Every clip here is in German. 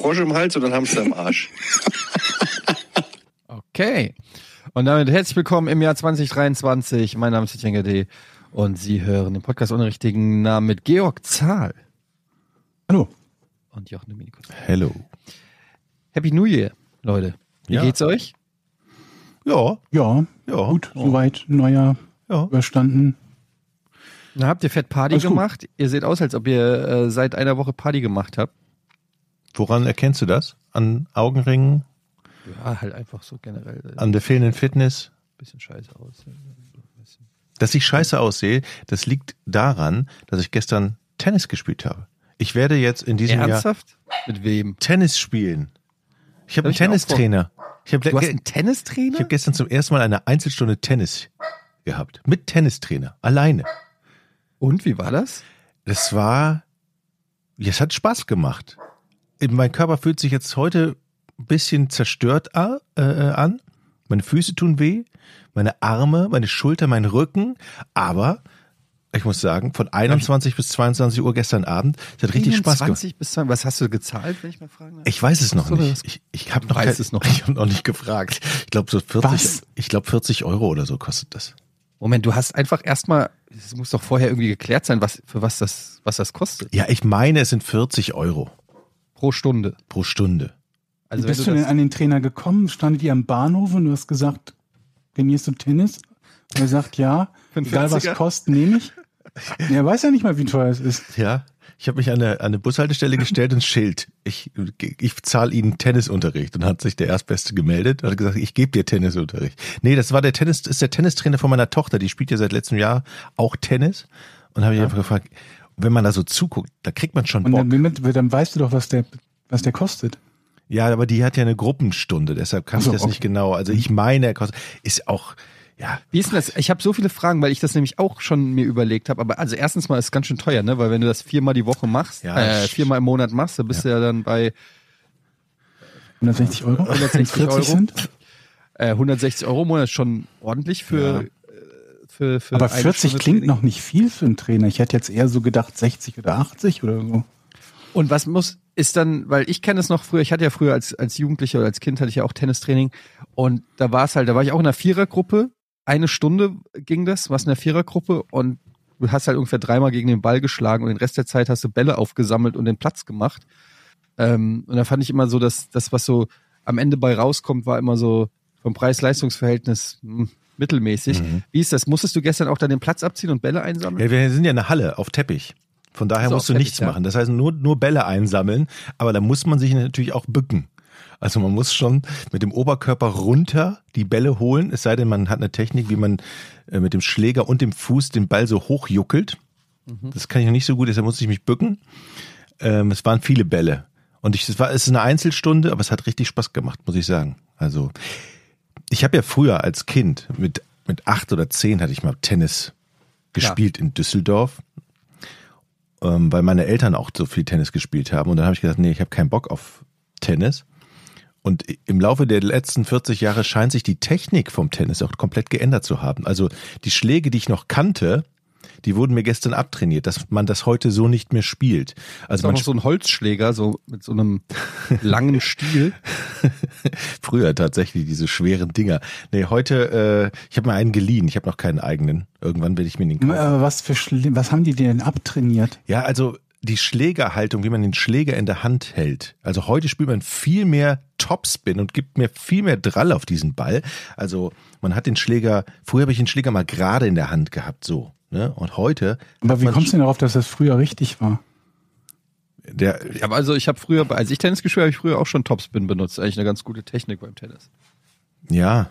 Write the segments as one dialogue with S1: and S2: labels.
S1: Frosch im Hals oder ein Hamster im Arsch?
S2: Okay. Und damit herzlich willkommen im Jahr 2023. Mein Name ist Etienne D. Und Sie hören den Podcast ohne richtigen Namen mit Georg Zahl.
S3: Hallo.
S2: Und Jochen Dominikus.
S4: Hello.
S2: Happy New Year, Leute. Wie
S4: Ja.
S2: geht's euch?
S4: Ja,
S3: Ja,
S4: ja.
S3: gut, soweit, neuer
S4: Ja.
S3: überstanden.
S2: Na, habt ihr fett Party
S3: Alles gut.
S2: gemacht? Ihr seht aus, als ob ihr äh, seit einer Woche Party gemacht habt.
S4: Woran erkennst du das? An Augenringen,
S2: Ja, halt einfach so generell. Ein
S4: an der fehlenden Fitness?
S2: bisschen scheiße aus.
S4: Dass ich scheiße aussehe, das liegt daran, dass ich gestern Tennis gespielt habe. Ich werde jetzt in diesem Jahr
S2: Ernsthaft? Mit wem?
S4: Tennis spielen. Ich habe
S2: Hab
S4: einen Tennistrainer. Ich habe
S2: Du hast einen Tennistrainer?
S4: ich hab gestern zum ersten Mal eine Einzelstunde Tennis gehabt. Mit Tennistrainer. Alleine.
S2: Und wie war das?
S4: Das war, ja, es hat Spaß gemacht. Mein Körper fühlt sich jetzt heute ein bisschen zerstört a- äh, äh, an. Meine Füße tun weh, meine Arme, meine Schulter, mein Rücken. Aber ich muss sagen, von 21 bis 22 Uhr gestern Abend, es hat richtig Spaß gemacht.
S2: 20 bis 20. Was hast du gezahlt, wenn ich mal fragen darf?
S4: Ich weiß es noch nicht. Ich, ich habe noch,
S2: weiß
S4: kein-
S2: es noch
S4: Ich habe noch nicht gefragt. Ich glaube so 40.
S3: Was?
S4: Ich glaube 40 Euro oder so kostet das.
S2: Moment, du hast einfach erstmal, es muss doch vorher irgendwie geklärt sein, was, für was das, was das kostet.
S4: Ja, ich meine, es sind 40 Euro
S2: Pro Stunde.
S4: pro Stunde.
S2: Also
S3: Wie bist du
S2: wenn
S3: denn an den Trainer gekommen? Standet ihr am Bahnhof und du hast gesagt, trainierst du Tennis? Und er sagt, ja, egal was
S2: 40er?
S3: kostet, nehme ich. Er weiß ja nicht mal, wie teuer es ist.
S4: Ja, ich habe mich an eine, an eine Bushaltestelle gestellt und Schild. Ich, ich zahle Ihnen Tennisunterricht. Und dann hat sich der Erstbeste gemeldet und hat gesagt, ich gebe dir Tennisunterricht. Nee, das war der Tennis, ist der Tennistrainer von meiner Tochter. Die spielt ja seit letztem Jahr auch Tennis. Und habe ich einfach gefragt, wenn man da so zuguckt, da kriegt man schon
S3: Und
S4: Bock.
S3: dann, dann weißt du doch, was der, was der kostet.
S4: Ja, aber die hat ja eine Gruppenstunde, deshalb kann
S3: Ach so,
S4: ich das nicht
S3: okay.
S4: genau. Also ich meine, er kostet, ist auch, ja,
S2: wie ist denn das? Ich habe so viele Fragen, weil ich das nämlich auch schon mir überlegt habe. Aber also erstens mal ist es ganz schön teuer, ne? Weil wenn du das viermal die Woche machst,
S4: Ja,
S2: äh, viermal im Monat machst, dann bist du ja dann bei
S3: 160 Euro?
S2: 160
S3: Wenn es 40
S2: Euro.
S3: sind?
S2: äh, 160 Euro im Monat schon ordentlich für,
S4: Ja.
S2: Für, für
S3: Aber
S2: eine
S3: 40
S2: Stunde
S3: klingt
S2: Training.
S3: noch nicht viel für einen Trainer. Ich hätte jetzt eher so gedacht 60 oder 80 oder so.
S2: Und was muss, ist dann, weil ich kenne es noch früher, ich hatte ja früher als, als Jugendlicher oder als Kind hatte ich ja auch Tennistraining und da war es halt, da war ich auch in einer Vierergruppe, eine Stunde ging das, warst in der Vierergruppe und du hast halt ungefähr dreimal gegen den Ball geschlagen und den Rest der Zeit hast du Bälle aufgesammelt und den Platz gemacht. Ähm, und da fand ich immer so, dass das, was so am Ende bei rauskommt, war immer so vom Preis-Leistungs-Verhältnis hm, mittelmäßig.
S4: Mhm.
S2: Wie ist das? Musstest du gestern auch dann den Platz abziehen und Bälle einsammeln?
S4: ja, wir sind ja eine Halle auf Teppich. Von daher
S2: Also
S4: musst du
S2: Teppich,
S4: nichts
S2: ja.
S4: machen. Das heißt nur, nur Bälle einsammeln, aber da muss man sich natürlich auch bücken. Also man muss schon mit dem Oberkörper runter die Bälle holen, es sei denn, man hat eine Technik, wie man äh, mit dem Schläger und dem Fuß den Ball so hochjuckelt.
S2: Mhm.
S4: Das kann ich noch nicht so gut, deshalb muss ich mich bücken. Ähm, es waren viele Bälle. Und ich, es war, es ist eine Einzelstunde, aber es hat richtig Spaß gemacht, muss ich sagen. Also, ich habe ja früher als Kind mit, mit acht oder zehn hatte ich mal Tennis gespielt in Düsseldorf, ähm, weil meine Eltern auch so viel Tennis gespielt haben. Und dann habe ich gesagt, nee, ich habe keinen Bock auf Tennis. Und im Laufe der letzten 40 Jahre scheint sich die Technik vom Tennis auch komplett geändert zu haben. Also die Schläge, die ich noch kannte, die wurden mir gestern abtrainiert, dass man das heute so nicht mehr spielt. Also man
S2: noch so ein Holzschläger, so mit so einem langen Stiel.
S4: früher tatsächlich diese schweren Dinger. Nee, heute, äh, ich habe mir einen geliehen, ich habe noch keinen eigenen. Irgendwann werde ich mir den kaufen.
S3: Aber was für Schle was haben die denn abtrainiert?
S4: Ja, also die Schlägerhaltung, wie man den Schläger in der Hand hält. Also heute spielt man viel mehr Topspin und gibt mir viel mehr Drall auf diesen Ball. Also man hat den Schläger, früher habe ich den Schläger mal gerade in der Hand gehabt, so. Ne? Und heute.
S3: Aber wie
S4: man
S3: kommst du denn darauf, dass das früher richtig war?
S4: Der,
S2: Aber also ich habe früher, als ich Tennis gespielt habe, habe ich früher auch schon Topspin benutzt. Eigentlich eine ganz gute Technik beim Tennis.
S4: ja,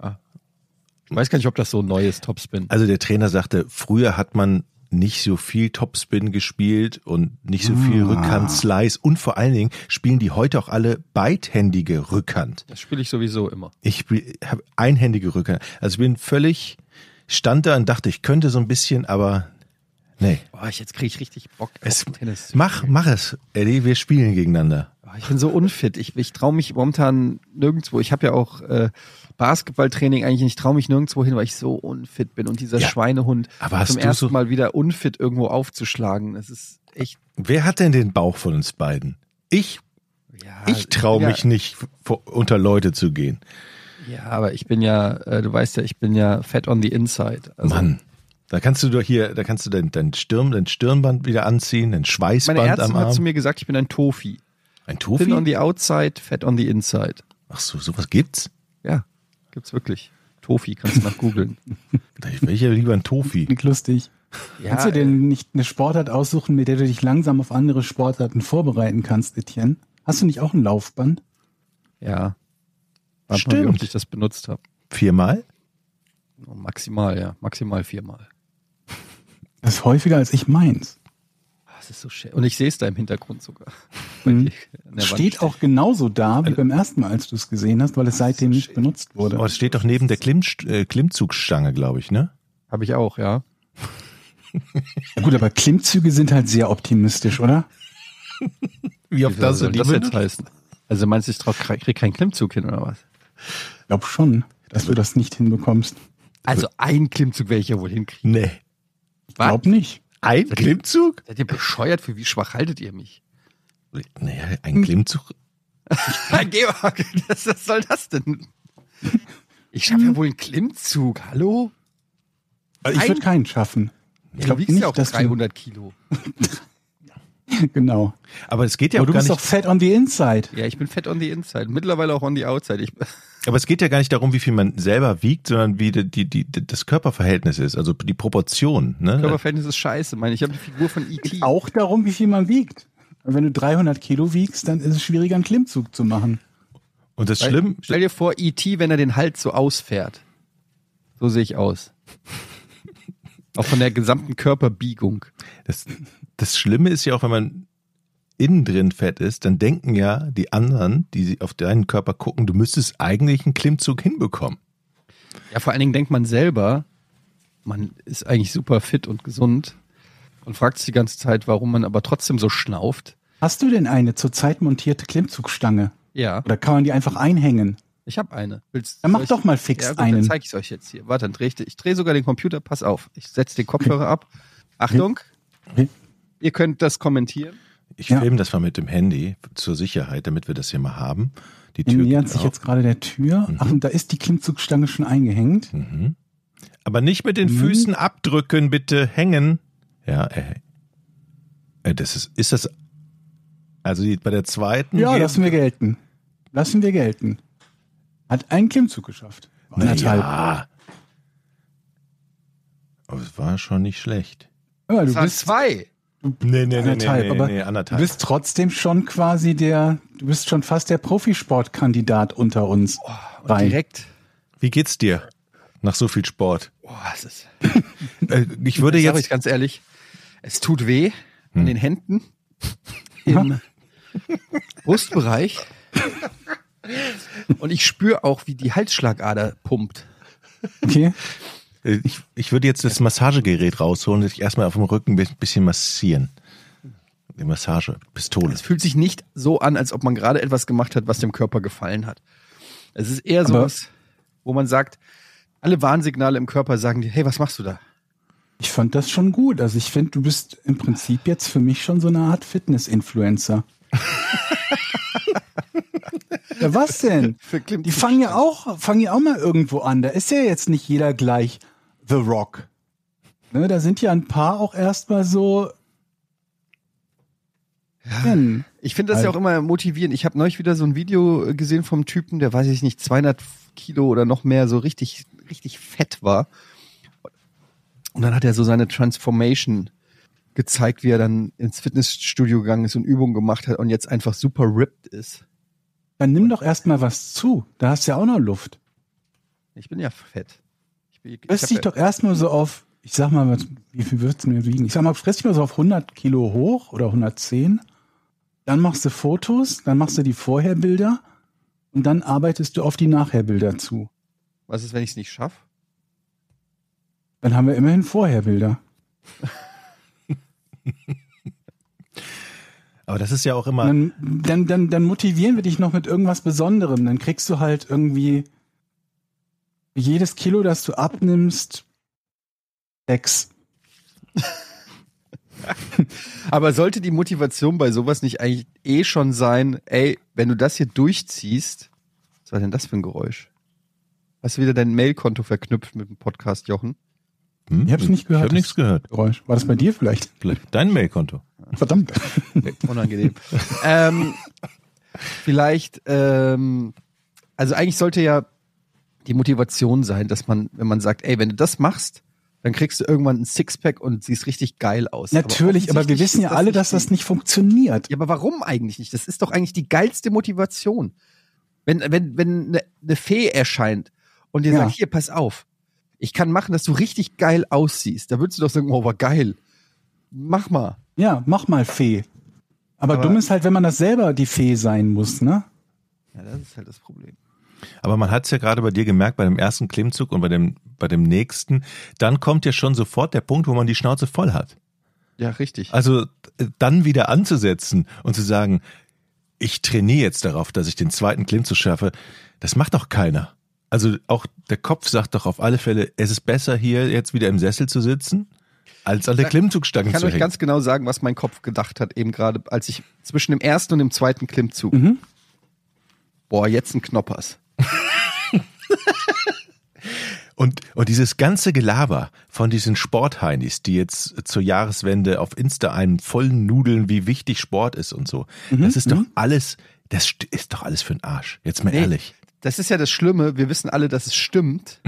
S2: Ich weiß gar nicht, ob das so neu ist, Topspin.
S4: also der Trainer sagte, früher hat man nicht so viel Topspin gespielt und nicht so viel
S3: Ah.
S4: Rückhand-Slice und vor allen Dingen spielen die heute auch alle beidhändige Rückhand.
S2: Das spiele ich sowieso immer.
S4: Ich habe einhändige Rückhand. Also ich bin völlig, stand da und dachte, ich könnte so ein bisschen, aber nee.
S2: Boah, ich, jetzt kriege ich richtig Bock
S4: Es,
S2: auf Tennis.
S4: mach, mach es, Eddie, wir spielen gegeneinander.
S2: Ich bin so unfit. Ich, ich traue mich momentan nirgendwo. Ich habe ja auch äh, Basketballtraining eigentlich nicht. Ich traue mich nirgendwo hin, weil ich so unfit bin. Und dieser
S4: Ja.
S2: Schweinehund
S4: Aber
S2: zum ersten
S4: so-
S2: Mal wieder unfit irgendwo aufzuschlagen. Das ist echt.
S4: Wer hat denn den Bauch von uns beiden? Ich,
S2: Ja,
S4: ich traue mich nicht, vor, unter Leute zu gehen.
S2: Ja, aber ich bin ja, äh, du weißt ja, ich bin ja fat on the inside. Also
S4: Mann. Da kannst du doch hier, da kannst du dein, dein, Stirn, dein Stirnband wieder anziehen, dein
S2: Meine
S4: Schweißband
S2: Ärztin
S4: am
S2: hat
S4: Arm.
S2: zu mir gesagt, ich bin ein Tofi.
S4: Ein
S2: Thin on
S4: Tofi?
S2: the outside, fat on the inside.
S4: Ach so, sowas gibt's?
S2: Ja, gibt's wirklich. Tofi, kannst du nach googeln.
S4: Ich will ja lieber ein Tofi.
S3: Klingt lustig.
S2: ja,
S3: Kannst du denn nicht eine Sportart aussuchen, mit der du dich langsam auf andere Sportarten vorbereiten kannst, Etienne? Hast du nicht auch ein Laufband?
S2: Ja. Warte mal, wie
S4: Stimmt.
S2: oft ich das benutzt habe.
S4: Viermal?
S2: Maximal, ja. Maximal viermal.
S3: Das ist häufiger als ich meins.
S2: Ah, Das ist so schön. Und ich sehe es da im Hintergrund sogar.
S3: Mhm.
S2: der Wand
S3: Steht auch genauso da wie beim ersten Mal, als du es gesehen hast, weil es seitdem
S2: so
S3: nicht benutzt wurde.
S4: Oh, das steht doch neben der Klimm, äh, Klimmzugstange, glaube ich, ne?
S2: Habe ich auch, ja.
S3: Ja gut, aber Klimmzüge sind halt sehr optimistisch, oder?
S4: Wie
S2: Wie soll das jetzt heißen? Also meinst du, ich drauf krieg krieg keinen Klimmzug hin oder was?
S3: Ich glaube schon, dass du das nicht hinbekommst.
S2: Also ein Klimmzug werde ich ja wohl hinkriegen.
S4: Nee.
S3: Ich glaube nicht.
S4: Ein Klimmzug?
S2: Seid ihr bescheuert? Für wie schwach haltet ihr mich?
S4: Naja, ein Klimmzug.
S2: Herr Georg, was, was soll das denn? Ich schaffe ja wohl einen Klimmzug. Hallo?
S3: Ich
S2: Ein-
S3: würde keinen schaffen.
S2: Ich
S3: glaub
S2: glaube, wiegst
S3: nicht,
S2: ja auch
S3: dass du-
S2: 300 Kilo.
S3: Genau.
S4: Aber es geht ja
S3: Aber
S4: auch
S3: du
S4: gar
S3: bist doch fat on the inside.
S2: Ja, ich bin fett on the inside. Mittlerweile auch on the outside. Ich,
S4: Aber es geht ja gar nicht darum, wie viel man selber wiegt, sondern wie die, die, die, das Körperverhältnis ist, also die Proportion. Ne?
S2: Körperverhältnis ist scheiße. Meine, ich habe die Figur von E E.T.
S3: Auch darum, wie viel man wiegt. Und wenn du 300 Kilo wiegst, dann ist es schwieriger, einen Klimmzug zu machen.
S4: Und das
S2: Weil-
S4: Schlimm,
S2: Stell dir vor, E.T., wenn er den Hals so ausfährt. So sehe ich aus. Auch von der gesamten Körperbiegung.
S4: das, das Schlimme ist ja auch, wenn man innen drin fett ist, dann denken ja die anderen, die sie auf deinen Körper gucken, du müsstest eigentlich einen Klimmzug hinbekommen.
S2: Ja, vor allen Dingen denkt man selber, man ist eigentlich super fit und gesund und fragt sich die ganze Zeit, warum man aber trotzdem so schnauft.
S3: Hast du denn eine zurzeit montierte Klimmzugstange?
S2: Ja,
S3: Oder kann man die einfach einhängen?
S2: ich habe eine. Willst,
S3: Dann mach
S2: ich-
S3: doch mal fix
S2: ja, gut, Dann
S3: einen.
S2: zeige ich es euch jetzt hier. Warte, dann drehe ich, ich drehe sogar den Computer. Pass auf. Ich setze den Kopfhörer ab. Achtung. Ihr könnt das kommentieren.
S4: Ich
S3: Ja.
S4: filme das mal mit dem Handy zur Sicherheit, damit wir das hier mal haben. Die Tür
S3: nähert sich
S4: auf.
S3: jetzt gerade der Tür. Ach, und da ist die Klimmzugstange schon eingehängt.
S4: Mhm. Aber nicht mit den
S3: Mhm.
S4: Füßen abdrücken, bitte hängen. Ja, äh, äh, das ist, ist das, also die, bei der zweiten.
S3: Ja, lassen wir gelten. Lassen wir gelten. Hat einen Klimmzug geschafft. Anderthalb.
S4: ja. Aber es war schon nicht schlecht.
S3: Ja, du
S2: Das waren
S3: bist,
S2: zwei.
S4: Nee, nee, nee,
S3: Anderthalb,
S4: nee,
S3: aber
S4: nee,
S3: du
S4: anderthalb.
S3: bist trotzdem schon quasi der, du bist schon fast der Profisportkandidat unter uns.
S2: Und
S3: Rein.
S2: direkt.
S4: Wie geht's dir nach so viel Sport?
S2: Boah, es ist.
S4: Äh, ich würde
S2: Das sag ich
S4: jetzt,
S2: ganz ehrlich, es tut weh an
S4: Hm.
S2: den Händen, im Brustbereich. Und ich spüre auch, wie die Halsschlagader pumpt.
S3: Okay.
S4: Ich, ich würde jetzt das Massagegerät rausholen und dich erstmal auf dem Rücken ein bisschen massieren. Die Massagepistole.
S2: Es fühlt sich nicht so an, als ob man gerade etwas gemacht hat, was dem Körper gefallen hat. Es ist eher so was, wo man sagt, alle Warnsignale im Körper sagen dir, hey, was machst du da?
S3: Ich fand das schon gut. Also ich finde, du bist im Prinzip jetzt für mich schon so eine Art Fitness-Influencer. ja, was denn? Die fangen ja auch, fangen ja auch mal irgendwo an. Da ist ja jetzt nicht jeder gleich The Rock. Ne, da sind ja ein paar auch erstmal so. Ja.
S2: Ich finde das ja auch immer motivierend. Ich habe neulich wieder so ein Video äh, gesehen vom Typen, der weiß ich nicht, 200 Kilo oder noch mehr, so richtig, richtig fett war. Und dann hat er so seine Transformation gezeigt, wie er dann ins Fitnessstudio gegangen ist und Übungen gemacht hat und jetzt einfach super ripped ist.
S3: Dann nimm doch erstmal was zu. Da hast du ja auch noch Luft.
S2: Ich bin ja fett. Ich,
S3: Fress dich doch erstmal so auf, ich sag mal, was- wie viel wird's mir wiegen? Ich sag mal, fress dich mal so auf 100 Kilo hoch oder 110. Dann machst du Fotos, dann machst du die Vorherbilder und dann arbeitest du auf die Nachherbilder zu.
S2: Was ist, wenn ich es nicht schaffe?
S3: Dann haben wir immerhin Vorherbilder.
S4: Aber das ist ja auch immer,
S3: Dann, dann, dann, dann motivieren wir dich noch mit irgendwas Besonderem. Dann kriegst du halt irgendwie jedes Kilo, das du abnimmst, sechs.
S2: Aber sollte die Motivation bei sowas nicht eigentlich eh schon sein, ey, wenn du das hier durchziehst, was war denn das für ein Geräusch? Hast du wieder dein Mailkonto verknüpft mit dem Podcast, Jochen?
S4: Hm?
S3: Ich hab's nicht gehört.
S4: Ich habe nichts gehört.
S3: Geräusch. War das bei dir vielleicht?
S4: Vielleicht dein Mailkonto.
S3: Verdammt.
S2: Unangenehm. ähm, vielleicht, ähm, also eigentlich sollte ja die Motivation sein, dass man, wenn man sagt, ey, wenn du das machst, dann kriegst du irgendwann ein Sixpack und siehst richtig geil aus.
S3: Natürlich, aber, wir
S2: offensichtlich
S3: wissen ja alle, dass das nicht funktioniert.
S2: Ja, aber warum eigentlich nicht? Das ist doch eigentlich die geilste Motivation. Wenn, wenn, wenn eine, eine Fee erscheint und dir
S3: Ja.
S2: sagt, hier, pass auf, ich kann machen, dass du richtig geil aussiehst, da würdest du doch sagen, oh, war geil. Mach mal.
S3: Ja, mach mal Fee. Aber,
S2: Aber-
S3: dumm ist halt, wenn man das selber die Fee sein muss, ne?
S2: Ja, das ist halt das Problem.
S4: Aber man hat es ja gerade bei dir gemerkt, bei dem ersten Klimmzug und bei dem, bei dem nächsten, dann kommt ja schon sofort der Punkt, wo man die Schnauze voll hat.
S2: Ja, richtig.
S4: Also äh, dann wieder anzusetzen und zu sagen, ich trainiere jetzt darauf, dass ich den zweiten Klimmzug schaffe, das macht doch keiner. Also auch der Kopf sagt doch auf alle Fälle, es ist besser hier jetzt wieder im Sessel zu sitzen, als an der Klimmzugstange
S2: Ich kann
S4: zu
S2: euch
S4: hängen.
S2: ganz genau sagen, was mein Kopf gedacht hat, eben gerade, als ich zwischen dem ersten und dem zweiten Klimmzug.
S3: Mhm.
S2: Boah, jetzt ein Knoppers.
S4: Und, und dieses ganze Gelaber von diesen Sportheinis, die jetzt zur Jahreswende auf Insta einen vollen Nudeln, wie wichtig Sport ist und so,
S3: Mhm,
S4: das ist doch alles, das st- ist doch alles für den Arsch. Jetzt mal
S2: Nee.
S4: ehrlich.
S2: Das ist ja das Schlimme. Wir wissen alle, dass es stimmt.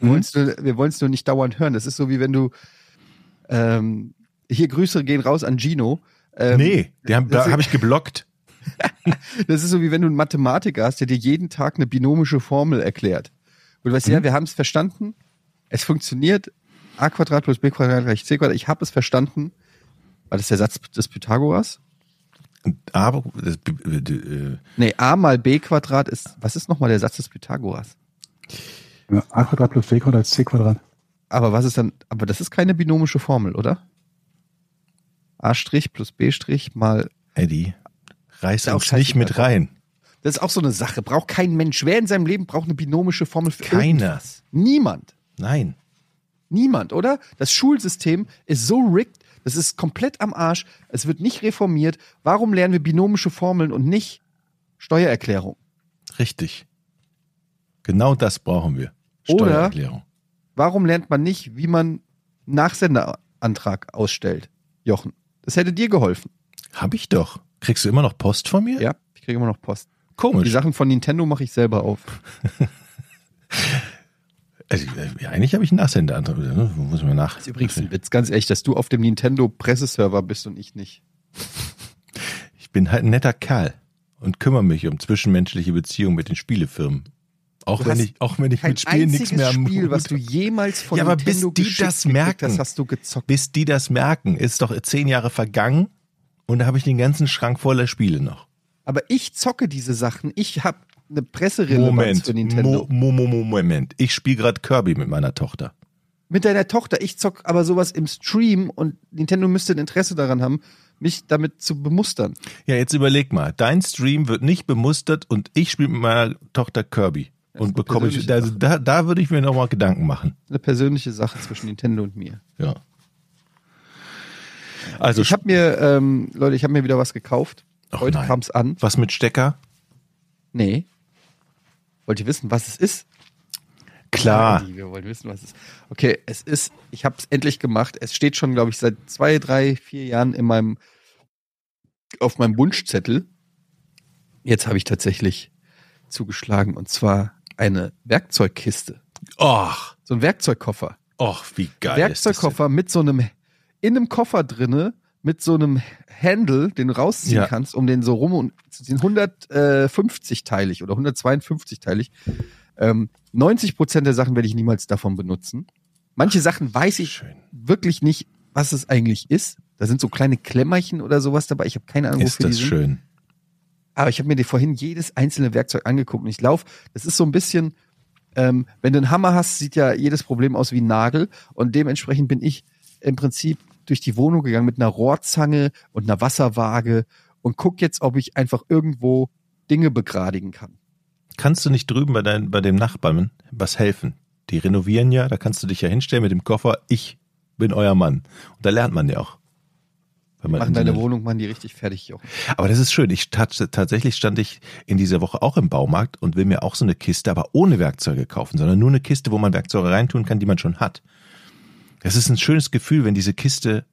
S2: Wir wollen es nur, nicht dauernd hören. Das ist so wie wenn du ähm, hier Grüße gehen raus an Gino. Ähm,
S4: nee, die haben, da habe ich geblockt.
S2: Das ist so wie wenn du einen Mathematiker hast, der dir jeden Tag eine binomische Formel erklärt. Und du weißt, ja, wir haben es verstanden. Es funktioniert. a Quadrat plus b Quadrat gleich c Quadrat. Ich habe es verstanden. War das der Satz des Pythagoras?
S4: Aber das, äh,
S2: Nee, a mal b Quadrat ist, was ist nochmal der Satz des Pythagoras?
S3: Ja, A Quadrat plus B Quadrat ist C Quadrat.
S2: Aber was ist dann, aber das ist keine binomische Formel, oder? a' plus b' mal,
S4: Eddie, reiß uns nicht mit rein.
S2: das ist auch so eine Sache. Braucht kein Mensch. Wer in seinem Leben braucht eine binomische Formel für
S4: Keiner.
S2: irgendwas? Niemand.
S4: Nein.
S2: Niemand, oder? Das Schulsystem ist so rigged, das ist komplett am Arsch. Es wird nicht reformiert. Warum lernen wir binomische Formeln und nicht Steuererklärung?
S4: Richtig. Genau das brauchen wir.
S2: Oder-
S4: Steuererklärung.
S2: Warum lernt man nicht, wie man Nachsenderantrag ausstellt? Jochen, das hätte dir geholfen.
S4: Hab ich doch. Kriegst du immer noch Post von mir?
S2: Ja, ich kriege immer noch Post. Die
S4: Komisch.
S2: Sachen von Nintendo mache ich selber auf.
S4: Also, äh, eigentlich habe ich einen Nachsenderantrag. Ne? Muss man nach.
S2: Das ist übrigens ein Witz, ganz ehrlich, dass du auf dem Nintendo Presseserver bist und ich nicht.
S4: Ich bin halt ein netter Kerl und kümmere mich um zwischenmenschliche Beziehungen mit den Spielefirmen. Auch
S2: Du
S4: wenn ich, auch wenn ich mit Spielen nichts mehr am
S2: Spiel, was du jemals von
S4: Ja, aber bis
S2: Nintendo
S4: die
S2: geschickt
S4: das merken.
S2: hast, hast du gezockt.
S4: bis die das merken, ist doch zehn Jahre vergangen und da habe ich den ganzen Schrank voller Spiele noch.
S2: Aber ich zocke diese Sachen. Ich habe eine Presserelevanz
S4: Moment,
S2: für Nintendo.
S4: Mo, Mo, Mo, Moment. Ich spiele gerade Kirby mit meiner Tochter.
S2: Mit deiner Tochter. Ich zock aber sowas im Stream und Nintendo müsste ein Interesse daran haben, mich damit zu bemustern.
S4: Ja, jetzt überleg mal. Dein Stream wird nicht bemustert und ich spiele mit meiner Tochter Kirby. Und bekomme ich, also da, da würde ich mir nochmal Gedanken machen.
S2: Eine persönliche Sache zwischen Nintendo und mir.
S4: Ja. Also,
S2: Ich habe mir, ähm, Leute, ich habe mir wieder was gekauft.
S4: Ach
S2: Heute
S4: nein.
S2: kam's an.
S4: was mit Stecker?
S2: Nee. Wollt ihr wissen, was es ist?
S4: Klar.
S2: Ja, Wir wollen wissen, was es ist. Okay, es ist, ich habe es endlich gemacht. Es steht schon, glaube ich, seit zwei, drei, vier Jahren in meinem, auf meinem Wunschzettel. Jetzt habe ich tatsächlich zugeschlagen und zwar eine Werkzeugkiste.
S4: Och,
S2: So ein Werkzeugkoffer.
S4: och, wie geil.
S2: Werkzeugkoffer mit so einem, in einem Koffer drinne, mit so einem Handle, den du rausziehen
S4: Ja.
S2: kannst, um den so rum und ziehen. 150-teilig oder 152-teilig. Ähm, 90 Prozent der Sachen werde ich niemals davon benutzen. Manche Sachen weiß ich
S4: Schön.
S2: wirklich nicht, was es eigentlich ist. Da sind so kleine Klemmerchen oder sowas dabei. Ich habe keine Ahnung,
S4: Ist
S2: wofür
S4: das
S2: die sind.
S4: schön.
S2: Aber ich habe mir vorhin jedes einzelne Werkzeug angeguckt und ich laufe, das ist so ein bisschen, ähm, wenn du einen Hammer hast, sieht ja jedes Problem aus wie ein Nagel und dementsprechend bin ich im Prinzip durch die Wohnung gegangen mit einer Rohrzange und einer Wasserwaage und guck jetzt, ob ich einfach irgendwo Dinge begradigen kann.
S4: Kannst du nicht drüben bei, dein, bei dem Nachbarn was helfen? Die renovieren ja, da kannst du dich ja hinstellen mit dem Koffer. Ich bin euer Mann. Und da lernt man ja auch. Wenn
S2: Machen deine
S4: eine-
S2: Wohnung, machen die richtig fertig, Jochen.
S4: Aber das ist schön. Ich tat, tatsächlich stand ich in dieser Woche auch im Baumarkt und will mir auch so eine Kiste, aber ohne Werkzeuge kaufen, sondern nur eine Kiste, wo man Werkzeuge reintun kann, die man schon hat. Das ist ein schönes Gefühl, wenn diese Kiste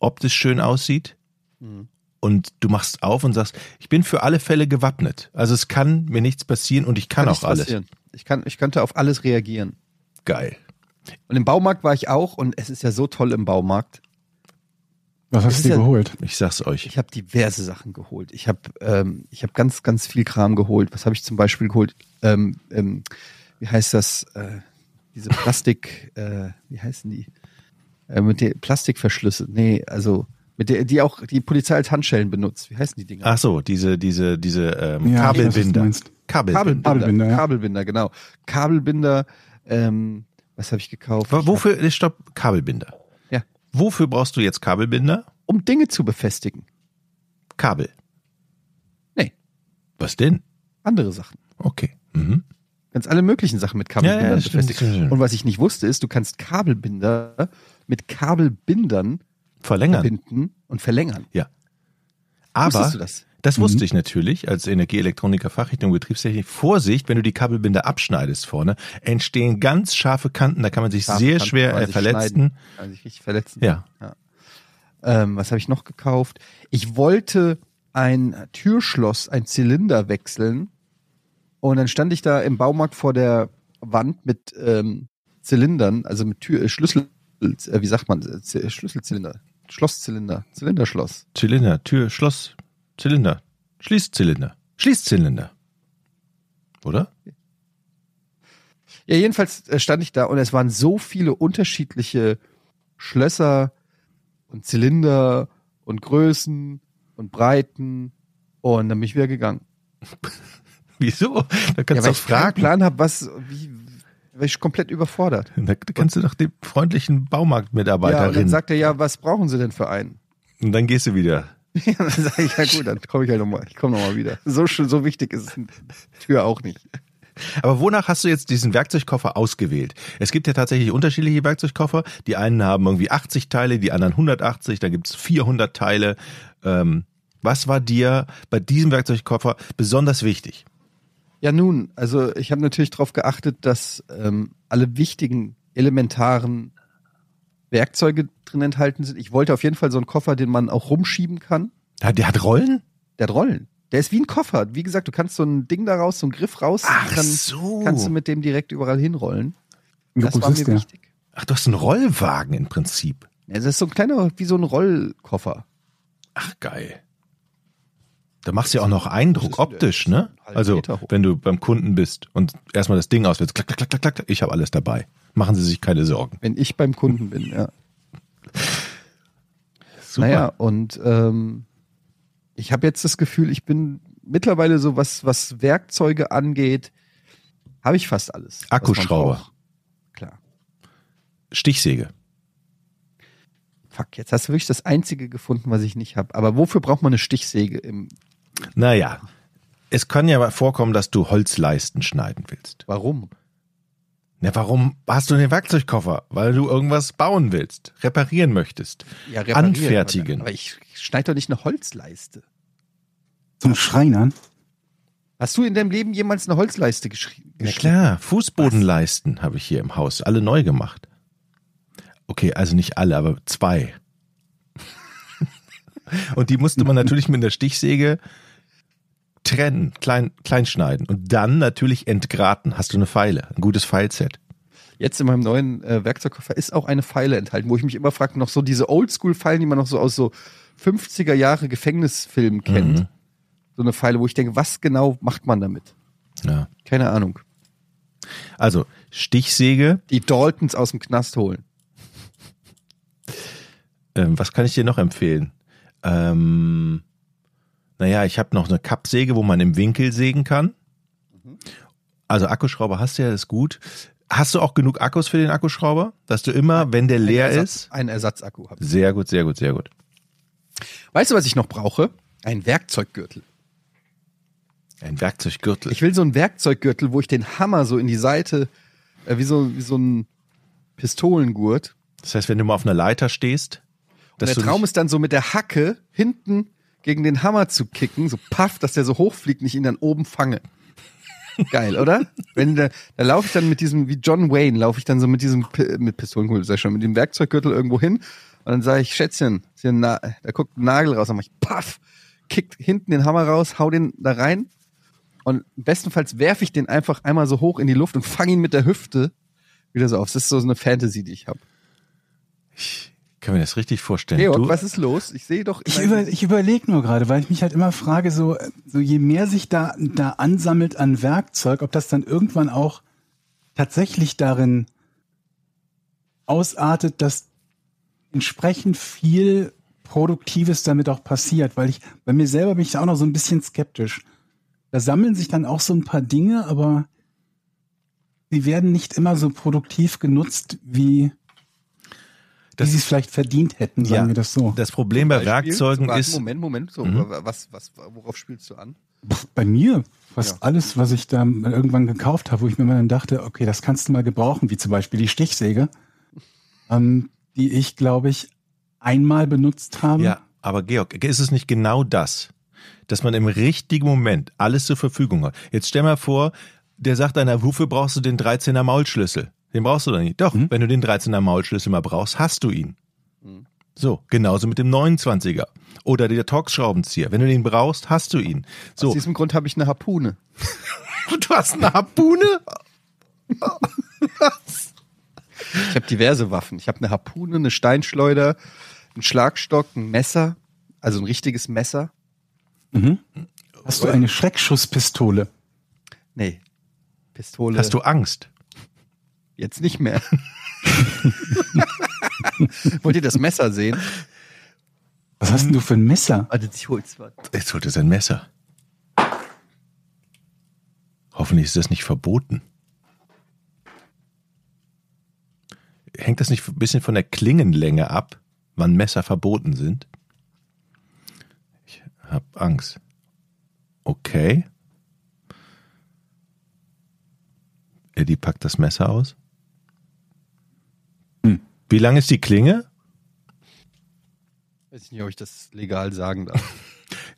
S4: optisch schön aussieht
S2: Mhm.
S4: und du machst auf und sagst, ich bin für alle Fälle gewappnet. Also es kann mir nichts passieren und ich kann,
S2: nichts
S4: auch alles.
S2: passieren. Ich kann, ich könnte auf alles reagieren.
S4: Geil.
S2: Und im Baumarkt war ich auch und es ist ja so toll im Baumarkt.
S3: Was hast du dir
S2: ja-
S3: geholt?
S4: Ich sag's euch.
S2: Ich habe diverse Sachen geholt. Ich habe ähm, ich habe ganz ganz viel Kram geholt. Was habe ich zum Beispiel geholt? Ähm, ähm, wie heißt das? Äh, diese Plastik, äh, wie heißen die? Äh, mit den Plastikverschlüsse. Nee, also mit der, die auch die Polizei als Handschellen benutzt. Wie heißen die Dinger?
S4: Ach so, diese, diese, diese ähm,
S3: Ja, ich weiß,
S4: Kabelbinder. Kabelbinder.
S2: Kabelbinder,
S3: Kabelbinder, ja.
S2: Kabelbinder, genau. Kabelbinder. Ähm, was habe ich gekauft? Ich
S4: Wofür, nee, stopp, Kabelbinder.
S2: ja,
S4: Wofür brauchst du jetzt Kabelbinder?
S2: um Dinge zu befestigen.
S4: Kabel.
S2: Nee,
S4: Was denn?
S2: andere Sachen.
S4: Okay. Mhm.
S2: Ganz alle möglichen Sachen mit Kabelbindern
S4: Ja, ja,
S2: befestigen.
S4: stimmt.
S2: Und was ich nicht wusste, ist, du kannst Kabelbinder mit Kabelbindern
S4: Verlängern.
S2: verbinden und verlängern.
S4: Aber
S2: Wusstest du das?
S4: das
S3: Mhm.
S4: wusste ich natürlich als Energieelektroniker Fachrichtung Betriebstechnik. Vorsicht, wenn du die Kabelbinder abschneidest vorne, entstehen ganz scharfe Kanten, da kann man sich
S2: Scharfe
S4: sehr
S2: Kanten
S4: schwer äh, verletzen.
S2: Kann sich richtig verletzen.
S4: Ja.
S2: Ähm, was habe ich noch gekauft? Ich wollte ein Türschloss, ein Zylinder wechseln. Und dann stand ich da im Baumarkt vor der Wand mit ähm, Zylindern, also mit Tür, äh, Schlüssel, äh, wie sagt man, äh, Z- Schlüsselzylinder, Schlosszylinder, Zylinderschloss.
S4: Zylinder, Tür, Schloss, Zylinder, Schließzylinder, Schließzylinder. Oder?
S2: Ja, jedenfalls äh, stand ich da und es waren so viele unterschiedliche Schlösser und Zylinder und Größen und Breiten und dann bin ich wieder gegangen.
S4: Wieso? Da
S2: Ja,
S4: kannst du
S2: weil
S4: auch
S2: ich
S4: fragen.
S2: Plan habe, was, wie, war ich komplett überfordert.
S4: Da kannst du doch dem freundlichen
S2: Ja, und dann sagt er, ja, was brauchen Sie denn für einen?
S4: und dann gehst du wieder.
S2: Ja, dann sage ich, ja gut, dann komme ich halt nochmal, ich komme nochmal wieder. So schön, so wichtig ist die Tür auch nicht.
S4: Aber wonach hast du jetzt diesen Werkzeugkoffer ausgewählt? Es gibt ja tatsächlich unterschiedliche Werkzeugkoffer. Die einen haben irgendwie 80 Teile, die anderen 180, da gibt's 400 Teile. Ähm, was war dir bei diesem Werkzeugkoffer besonders wichtig?
S2: Ja, nun, also ich habe natürlich darauf geachtet, dass ähm, alle wichtigen, elementaren Werkzeuge drin enthalten sind. Ich wollte auf jeden Fall so einen Koffer, den man auch rumschieben kann.
S4: Ja, Der hat Rollen?
S2: Der hat Rollen. Der ist wie ein Koffer. Wie gesagt, du kannst so ein Ding daraus, so einen Griff raus, dann
S4: so.
S2: kannst du mit dem direkt überall hinrollen.
S3: Wie
S2: Das war
S3: ist
S2: mir
S3: der?
S2: wichtig.
S4: Ach, du hast einen Rollwagen im Prinzip.
S2: Ja, das ist so ein kleiner, wie so ein Rollkoffer.
S4: Ach, geil. Da machst du ja auch noch Eindruck, optisch, ne? Also, wenn du beim Kunden bist und erstmal das Ding auswählst, klack, klack, klack, klack, ich habe alles dabei. Machen Sie sich keine Sorgen.
S2: Wenn ich beim Kunden bin, ja.
S4: Super.
S2: Naja, und ähm, ich habe jetzt das Gefühl, ich bin mittlerweile so, was, was Werkzeuge angeht, habe ich fast alles.
S4: Akkuschrauber.
S2: Klar.
S4: Stichsäge.
S2: Fuck, jetzt hast du wirklich das Einzige gefunden, was ich nicht habe. Aber wofür braucht man eine Stichsäge? Im,
S4: Naja, es kann ja mal vorkommen, dass du Holzleisten schneiden willst.
S2: warum?
S4: Na, warum hast du den Werkzeugkoffer? Weil du irgendwas bauen willst, reparieren möchtest,
S2: Ja, reparieren.
S4: anfertigen.
S2: Aber ich schneide doch nicht eine Holzleiste.
S3: Zum Schreinern?
S2: Hast du in deinem Leben jemals eine Holzleiste geschrieben?
S4: Na klar, Fußbodenleisten habe ich hier im Haus, alle neu gemacht. Okay, also nicht alle, aber zwei. Und die musste man natürlich mit einer Stichsäge trennen, klein, klein schneiden und dann natürlich entgraten. Hast du eine Feile, ein gutes Pfeilset.
S2: Jetzt in meinem neuen äh, Werkzeugkoffer ist auch eine Pfeile enthalten, wo ich mich immer frage, noch so diese Oldschool-Pfeilen, die man noch so aus so 50er Jahre Gefängnisfilmen kennt.
S4: Mhm.
S2: So eine Pfeile, wo ich denke, was genau macht man damit?
S4: Ja.
S2: Keine Ahnung.
S4: Also Stichsäge,
S2: Die Daltons aus dem Knast holen.
S4: ähm, was kann ich dir noch empfehlen? Ähm, naja, ich habe noch eine Kappsäge, wo man im Winkel sägen kann. Also Akkuschrauber hast du ja, ist gut. Hast du auch genug Akkus für den Akkuschrauber, dass du immer, wenn der leer
S2: Ein Ersatz-
S4: ist?
S2: Ein Ersatzakku habe.
S4: Sehr gut, sehr gut, sehr gut.
S2: Weißt du, was ich noch brauche? Ein Werkzeuggürtel.
S4: Ein Werkzeuggürtel.
S2: Ich will so einen Werkzeuggürtel, wo ich den Hammer so in die Seite, äh, wie so, wie so ein Pistolengurt.
S4: Das heißt, wenn du mal auf einer Leiter stehst,
S2: Und der Traum ist dann so mit der Hacke hinten gegen den Hammer zu kicken, so paff, dass der so hochfliegt, und ich ihn dann oben fange. Geil, oder? Wenn der, da laufe ich dann mit diesem, wie John Wayne, laufe ich dann so mit diesem, mit Pistolenkugel, sag ich schon, mit dem Werkzeuggürtel irgendwo hin. Und dann sage ich, Schätzchen, da guckt ein Nagel raus, dann mach ich, paff, kickt hinten den Hammer raus, hau den da rein. Und bestenfalls werfe ich den einfach einmal so hoch in die Luft und fange ihn mit der Hüfte wieder so auf. Das ist so eine Fantasy, die ich habe.
S4: Ich kann mir das richtig vorstellen.
S2: Georg,
S4: du,
S2: was ist los? Ich sehe doch.
S3: Ich, über, ich überlege nur gerade, weil ich mich halt immer frage, so, so je mehr sich da, da ansammelt an Werkzeug, ob das dann irgendwann auch tatsächlich darin ausartet, dass entsprechend viel Produktives damit auch passiert, weil ich, bei mir selber bin ich da auch noch so ein bisschen skeptisch. Da sammeln sich dann auch so ein paar Dinge, aber sie werden nicht immer so produktiv genutzt, wie,
S4: Das-
S3: sie es vielleicht verdient hätten, sagen
S4: Ja.
S3: wir das so.
S4: das Problem bei? Werkzeugen
S2: Warte,
S4: ist,
S2: Moment, Moment. So,
S4: Mhm.
S2: was, was, worauf spielst du an?
S3: Bei mir fast
S2: Ja.
S3: alles, was ich da mal irgendwann gekauft habe, wo ich mir mal dann dachte, okay, das kannst du mal gebrauchen, wie zum Beispiel die Stichsäge, ähm, die ich, glaube ich, einmal benutzt habe.
S4: ja, aber Georg, ist es nicht genau das, dass man im richtigen Moment alles zur Verfügung hat? Jetzt stell mal vor, der sagt einer, wofür brauchst du den 13er Maulschlüssel? Den brauchst du doch nicht. Doch,
S3: Mhm.
S4: wenn du den 13er Maulschlüssel mal brauchst, hast du ihn.
S2: Mhm.
S4: So, genauso mit dem 29er. Oder der Torx-Schraubenzieher. Wenn du den brauchst, hast du ihn.
S2: Aus
S4: So,
S2: diesem Grund habe ich eine Harpune.
S4: du hast eine Harpune?
S2: Ich habe diverse Waffen. Ich habe eine Harpune, eine Steinschleuder, einen Schlagstock, ein Messer, also ein richtiges Messer.
S3: Mhm. Hast du eine Schreckschusspistole?
S2: Nee, Pistole.
S4: Hast du Angst?
S2: Jetzt nicht mehr? Wollt ihr das Messer sehen?
S3: Was hast denn du für ein Messer?
S2: Warte, ich hol's mal.
S4: Jetzt holt er sein Messer. Hoffentlich ist das nicht verboten. Hängt das nicht ein bisschen von der Klingenlänge ab, wann Messer verboten sind? Ich hab Angst. Okay. Eddie packt das Messer aus. Wie lang ist die Klinge?
S2: Weiß ich nicht, ob ich das legal sagen darf.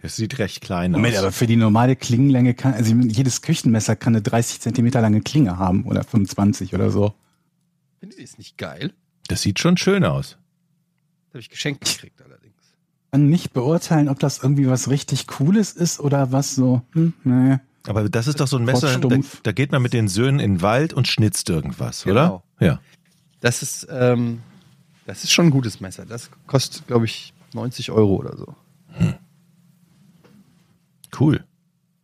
S4: Es sieht recht klein
S3: Moment,
S4: aus.
S3: aber für die normale Klingenlänge kann, also jedes Küchenmesser kann eine 30 Zentimeter lange Klinge haben oder 25 oder so.
S2: Findet ihr es nicht geil?
S4: Das sieht schon schön aus.
S2: Das habe ich geschenkt gekriegt allerdings.
S3: Kann nicht beurteilen, ob das irgendwie was richtig Cooles ist oder was so, hm, nee.
S4: Aber das ist doch so ein Messer, da, da geht man mit den Söhnen in den Wald und schnitzt irgendwas, oder?
S2: Genau.
S4: Ja.
S2: Das ist, ähm, das ist schon ein gutes Messer. Das kostet, glaube ich, 90 Euro oder so.
S4: Cool.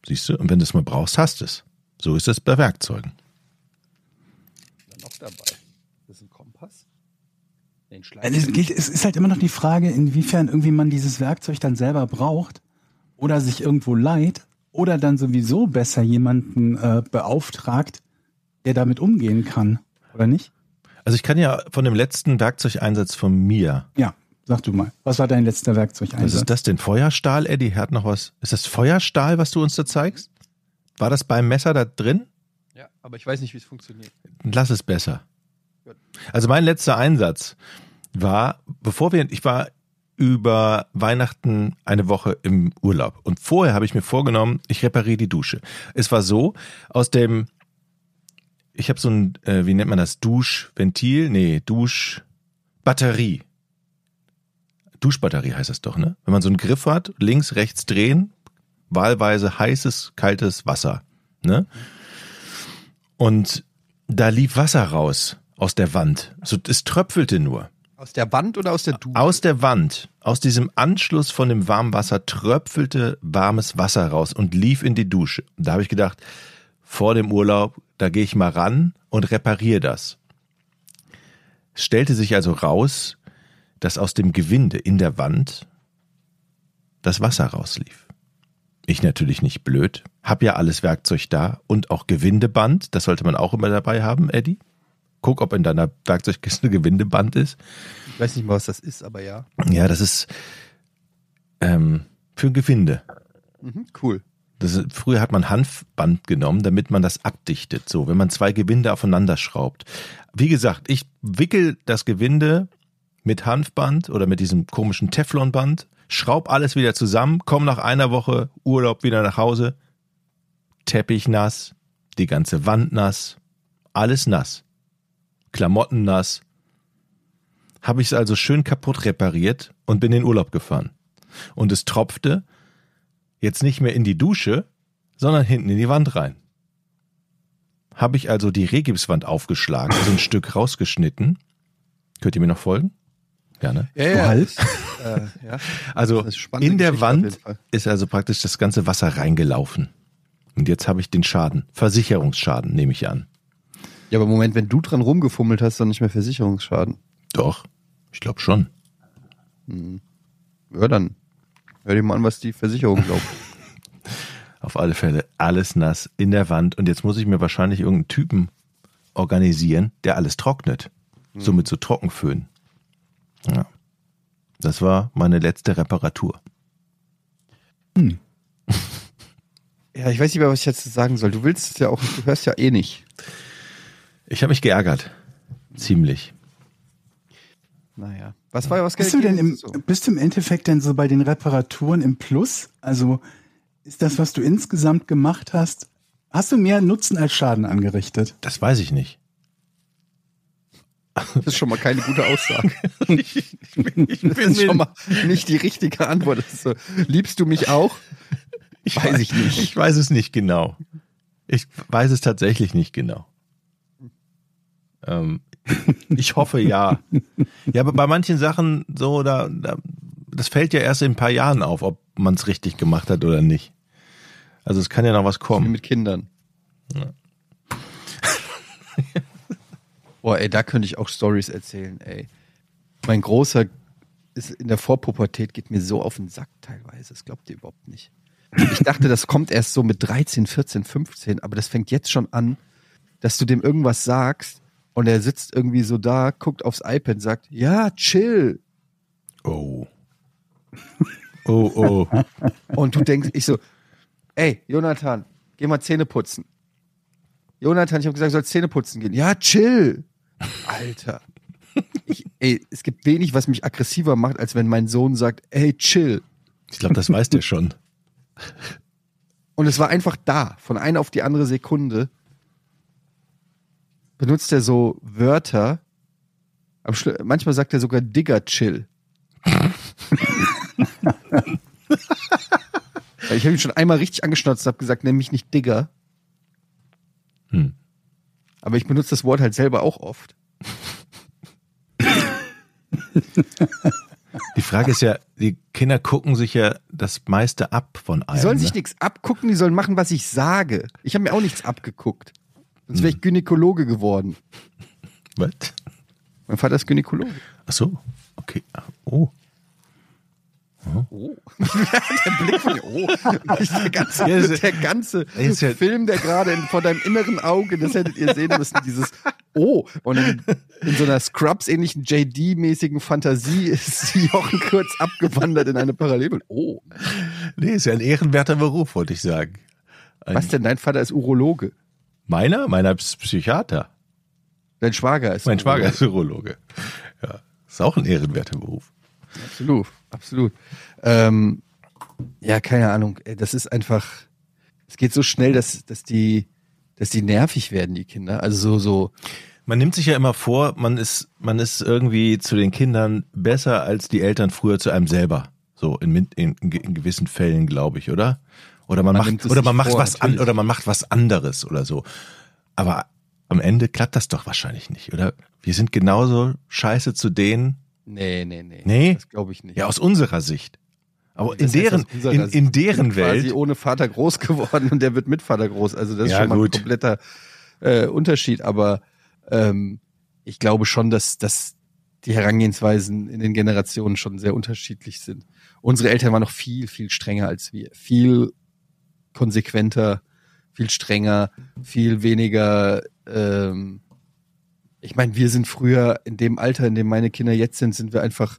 S4: Siehst du? Und wenn du es mal brauchst, hast du es. So ist es bei Werkzeugen.
S2: Dann noch dabei. Das ist ein Kompass. Den.
S3: Also Es geht- es ist halt immer noch die Frage, inwiefern irgendwie man dieses Werkzeug dann selber braucht oder sich irgendwo leiht oder dann sowieso besser jemanden äh, beauftragt, der damit umgehen kann, oder nicht?
S4: Also ich kann ja von dem letzten Werkzeugeinsatz von mir.
S3: Ja, sag du mal. Was war dein letzter
S4: Was
S3: Werkzeugeinsatz?
S4: ist das denn? Feuerstahl, Eddie? Hat noch was? Ist das Feuerstahl, was du uns da zeigst? War das beim Messer da drin?
S2: Ja, aber ich weiß nicht, wie es funktioniert.
S4: Lass es besser.
S2: Gut.
S4: Also mein letzter Einsatz war, bevor wir, ich war über Weihnachten eine Woche im Urlaub und vorher habe ich mir vorgenommen, ich repariere die Dusche. Es war so, aus dem, ich habe so ein, äh, wie nennt man das, Duschventil? Nee, Duschbatterie. Duschbatterie heißt das doch, ne? Wenn man so einen Griff hat, links, rechts drehen, wahlweise heißes, kaltes Wasser, ne? Und da lief Wasser raus aus der Wand. So, es tröpfelte nur.
S2: Aus der Wand oder aus der Dusche?
S4: Aus der Wand, aus diesem Anschluss von dem warmen Wasser tröpfelte warmes Wasser raus und lief in die Dusche. Und da habe ich gedacht, vor dem Urlaub, da gehe ich mal ran und repariere das. Es stellte sich also raus, dass aus dem Gewinde in der Wand das Wasser rauslief. Ich natürlich nicht blöd, hab ja alles Werkzeug da und auch Gewindeband, das sollte man auch immer dabei haben, Eddie. Guck, ob in deiner Werkzeugkiste Gewindeband ist.
S2: Ich weiß nicht mal, was das ist, aber ja.
S4: Ja, das ist ähm, für Gewinde.
S2: Mhm, cool.
S4: Das früher hat man Hanfband genommen, damit man das abdichtet. So, wenn man zwei Gewinde aufeinander schraubt. Wie gesagt, ich wickel das Gewinde mit Hanfband oder mit diesem komischen Teflonband, schraub alles wieder zusammen, komm nach einer Woche Urlaub wieder nach Hause, Teppich nass, die ganze Wand nass, alles nass, Klamotten nass. Habe ich es also schön kaputt repariert und bin in Urlaub gefahren. Und es tropfte jetzt nicht mehr in die Dusche, sondern hinten in die Wand rein. Habe ich also die Regipswand aufgeschlagen, so ein Stück rausgeschnitten. Könnt ihr mir noch folgen? Gerne.
S2: Ja,
S3: ja. Halt.
S2: Äh, ja.
S4: Also in der
S2: Geschichte
S4: Wand ist also praktisch das ganze Wasser reingelaufen. Und jetzt habe ich den Schaden. Versicherungsschaden nehme ich an.
S2: Ja, aber Moment, wenn du dran rumgefummelt hast, dann nicht mehr Versicherungsschaden.
S4: Doch, ich glaube schon.
S2: Ja, dann hör dir mal an, was die Versicherung glaubt.
S4: Auf alle Fälle alles nass in der Wand. Und jetzt muss ich mir wahrscheinlich irgendeinen Typen organisieren, der alles trocknet. So mit so Trockenföhn. Ja. Das war meine letzte Reparatur.
S2: ja, ich weiß nicht mehr, was ich jetzt sagen soll. Du willst es ja auch, du hörst ja eh nicht.
S4: Ich habe mich geärgert. Ziemlich.
S2: Naja. Was war was
S3: Bist du denn im,
S2: so?
S3: bist du im Endeffekt denn so bei den Reparaturen im Plus? Also ist das, was du insgesamt gemacht hast, hast du mehr Nutzen als Schaden angerichtet?
S4: Das weiß ich nicht.
S2: Das ist schon mal keine gute Aussage.
S4: ich, ich bin, ich
S2: Das ist schon mal nicht die richtige Antwort. So, liebst du mich auch?
S4: Ich
S2: Weiß ich nicht.
S4: Ich weiß es nicht genau. Ich weiß es tatsächlich nicht genau. Ähm, ich hoffe ja. Ja, aber bei manchen Sachen so, da, da, das fällt ja erst in ein paar Jahren auf, ob man es richtig gemacht hat oder nicht. Also es kann ja noch was
S2: Wie
S4: kommen.
S2: mit Kindern. Boah, ey, da könnte ich auch Stories erzählen, ey. Mein Großer ist in der Vorpubertät, geht mir so auf den Sack teilweise. Das glaubt ihr überhaupt nicht. Ich dachte, das kommt erst so mit 13, 14, 15, aber das fängt jetzt schon an, dass du dem irgendwas sagst und er sitzt irgendwie so da, guckt aufs iPad, sagt, ja, chill.
S4: Oh. Oh, oh.
S2: Und du denkst, ich so, ey, Jonathan, geh mal Zähne putzen. Jonathan, ich habe gesagt, du sollst Zähne putzen gehen. Ja, chill. Alter. Ich, ey, es gibt wenig, was mich aggressiver macht, als wenn mein Sohn sagt, ey, chill.
S4: Ich glaube, das weiß der schon.
S2: Und es war einfach da, von einer auf die andere Sekunde. Benutzt er so Wörter. Manchmal sagt er sogar Digger chill. Ich habe ihn schon einmal richtig angeschnotzt und habe gesagt, nenn mich nicht Digger.
S4: Hm.
S2: Aber ich benutze das Wort halt selber auch oft.
S4: Die Frage ist ja, die Kinder gucken sich ja das meiste ab von einem.
S2: Die sollen
S4: ne?
S2: sich nichts abgucken, die sollen machen, was ich sage. Ich habe mir auch nichts abgeguckt. Sonst wäre ich Gynäkologe geworden.
S4: Was?
S2: Mein Vater ist Gynäkologe.
S4: Ach so, okay. Oh.
S2: Oh. der Blick von oh. Der ganze,
S4: Ja, das
S2: der ganze
S4: das ist ja-
S2: Film, der gerade in- vor deinem inneren Auge, das hättet ihr sehen müssen, dieses Oh. Und in, in so einer Scrubs-ähnlichen JD-mäßigen Fantasie ist Jochen kurz abgewandert in eine Parallelwelt. Oh.
S4: Nee, ist ja ein ehrenwerter Beruf, wollte ich sagen. Ein,
S2: Was denn? Dein Vater ist Urologe.
S4: Meiner? Meiner ist Psychiater.
S2: Dein Schwager ist
S4: Mein Schwager ist Urologe. Ja, ist auch ein ehrenwerter Beruf.
S2: Absolut, absolut. Ähm, ja, keine Ahnung. Das ist einfach, es geht so schnell, dass, dass die, dass die nervig werden, die Kinder. Also so, so,
S4: Man nimmt sich ja immer vor, man ist, man ist irgendwie zu den Kindern besser als die Eltern früher zu einem selber. So in, in, in gewissen Fällen, glaube ich, oder? Oder man,
S2: Man
S4: macht, oder man macht
S2: vor,
S4: was an, oder man macht was anderes oder so. Aber am Ende klappt das doch wahrscheinlich nicht, oder? Wir sind genauso scheiße zu denen,
S2: nee, nee, nee.
S4: Nee?
S2: Das glaube ich nicht.
S4: ja, aus unserer Sicht. Aber in deren, in, in deren
S2: quasi
S4: Welt.
S2: ohne Vater groß geworden und der wird mit Vater groß. Also das ist
S4: Ja,
S2: schon mal
S4: gut.
S2: ein kompletter äh, Unterschied. Aber ähm, ich glaube schon, dass, dass die Herangehensweisen in den Generationen schon sehr unterschiedlich sind. Unsere Eltern waren noch viel, viel strenger als wir. Viel konsequenter, viel strenger, viel weniger. Ähm, ich meine, wir sind früher in dem Alter, in dem meine Kinder jetzt sind, sind wir einfach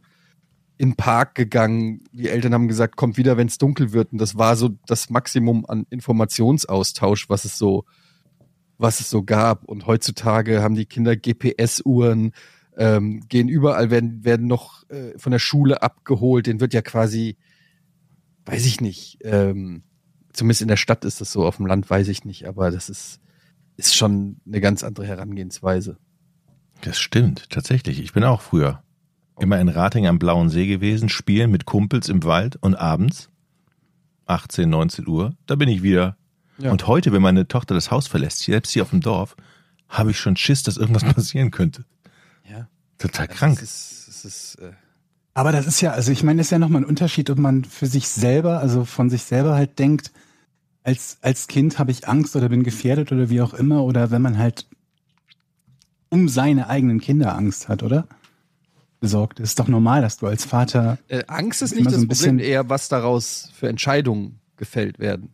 S2: in den Park gegangen. Die Eltern haben gesagt, kommt wieder, wenn es dunkel wird. Und das war so das Maximum an Informationsaustausch, was es so, was es so gab. Und heutzutage haben die Kinder GPS-Uhren, ähm, gehen überall, werden, werden noch äh, von der Schule abgeholt. Den wird ja quasi, weiß ich nicht, ähm, zumindest in der Stadt ist das so, auf dem Land weiß ich nicht, aber das ist, ist schon eine ganz andere Herangehensweise.
S4: Das stimmt, tatsächlich. Ich bin auch früher immer in Rating am Blauen See gewesen, spielen mit Kumpels im Wald und abends 18, 19 Uhr, da bin ich wieder.
S2: Ja.
S4: Und heute, wenn meine Tochter das Haus verlässt, selbst hier auf dem Dorf, habe ich schon Schiss, dass irgendwas passieren könnte.
S2: Ja.
S4: Total krank.
S2: Das ist, das ist, äh,
S3: Aber das ist ja, also ich meine, das ist ja nochmal ein Unterschied, ob man für sich selber, also von sich selber halt denkt, als, als Kind habe ich Angst oder bin gefährdet oder wie auch immer, oder wenn man halt um seine eigenen Kinder Angst hat, oder? Besorgt. ist doch normal, dass du als Vater.
S2: Äh, Angst ist nicht
S3: so
S2: das
S3: ein
S2: Problem,
S3: bisschen-
S2: eher was daraus für Entscheidungen gefällt werden.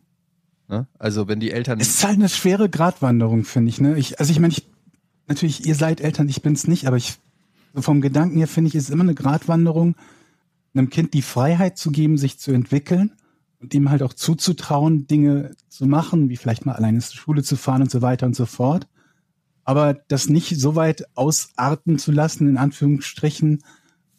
S2: Ne? Also wenn die Eltern.
S3: Es ist halt eine schwere Gratwanderung, finde ich, ne? Ich, also ich meine, ich, natürlich, ihr seid Eltern, ich bin's nicht, aber ich, so vom Gedanken her finde ich, ist es immer eine Gratwanderung, einem Kind die Freiheit zu geben, sich zu entwickeln und ihm halt auch zuzutrauen, Dinge zu machen, wie vielleicht mal alleine zur Schule zu fahren und so weiter und so fort. Aber das nicht so weit ausarten zu lassen, in Anführungsstrichen,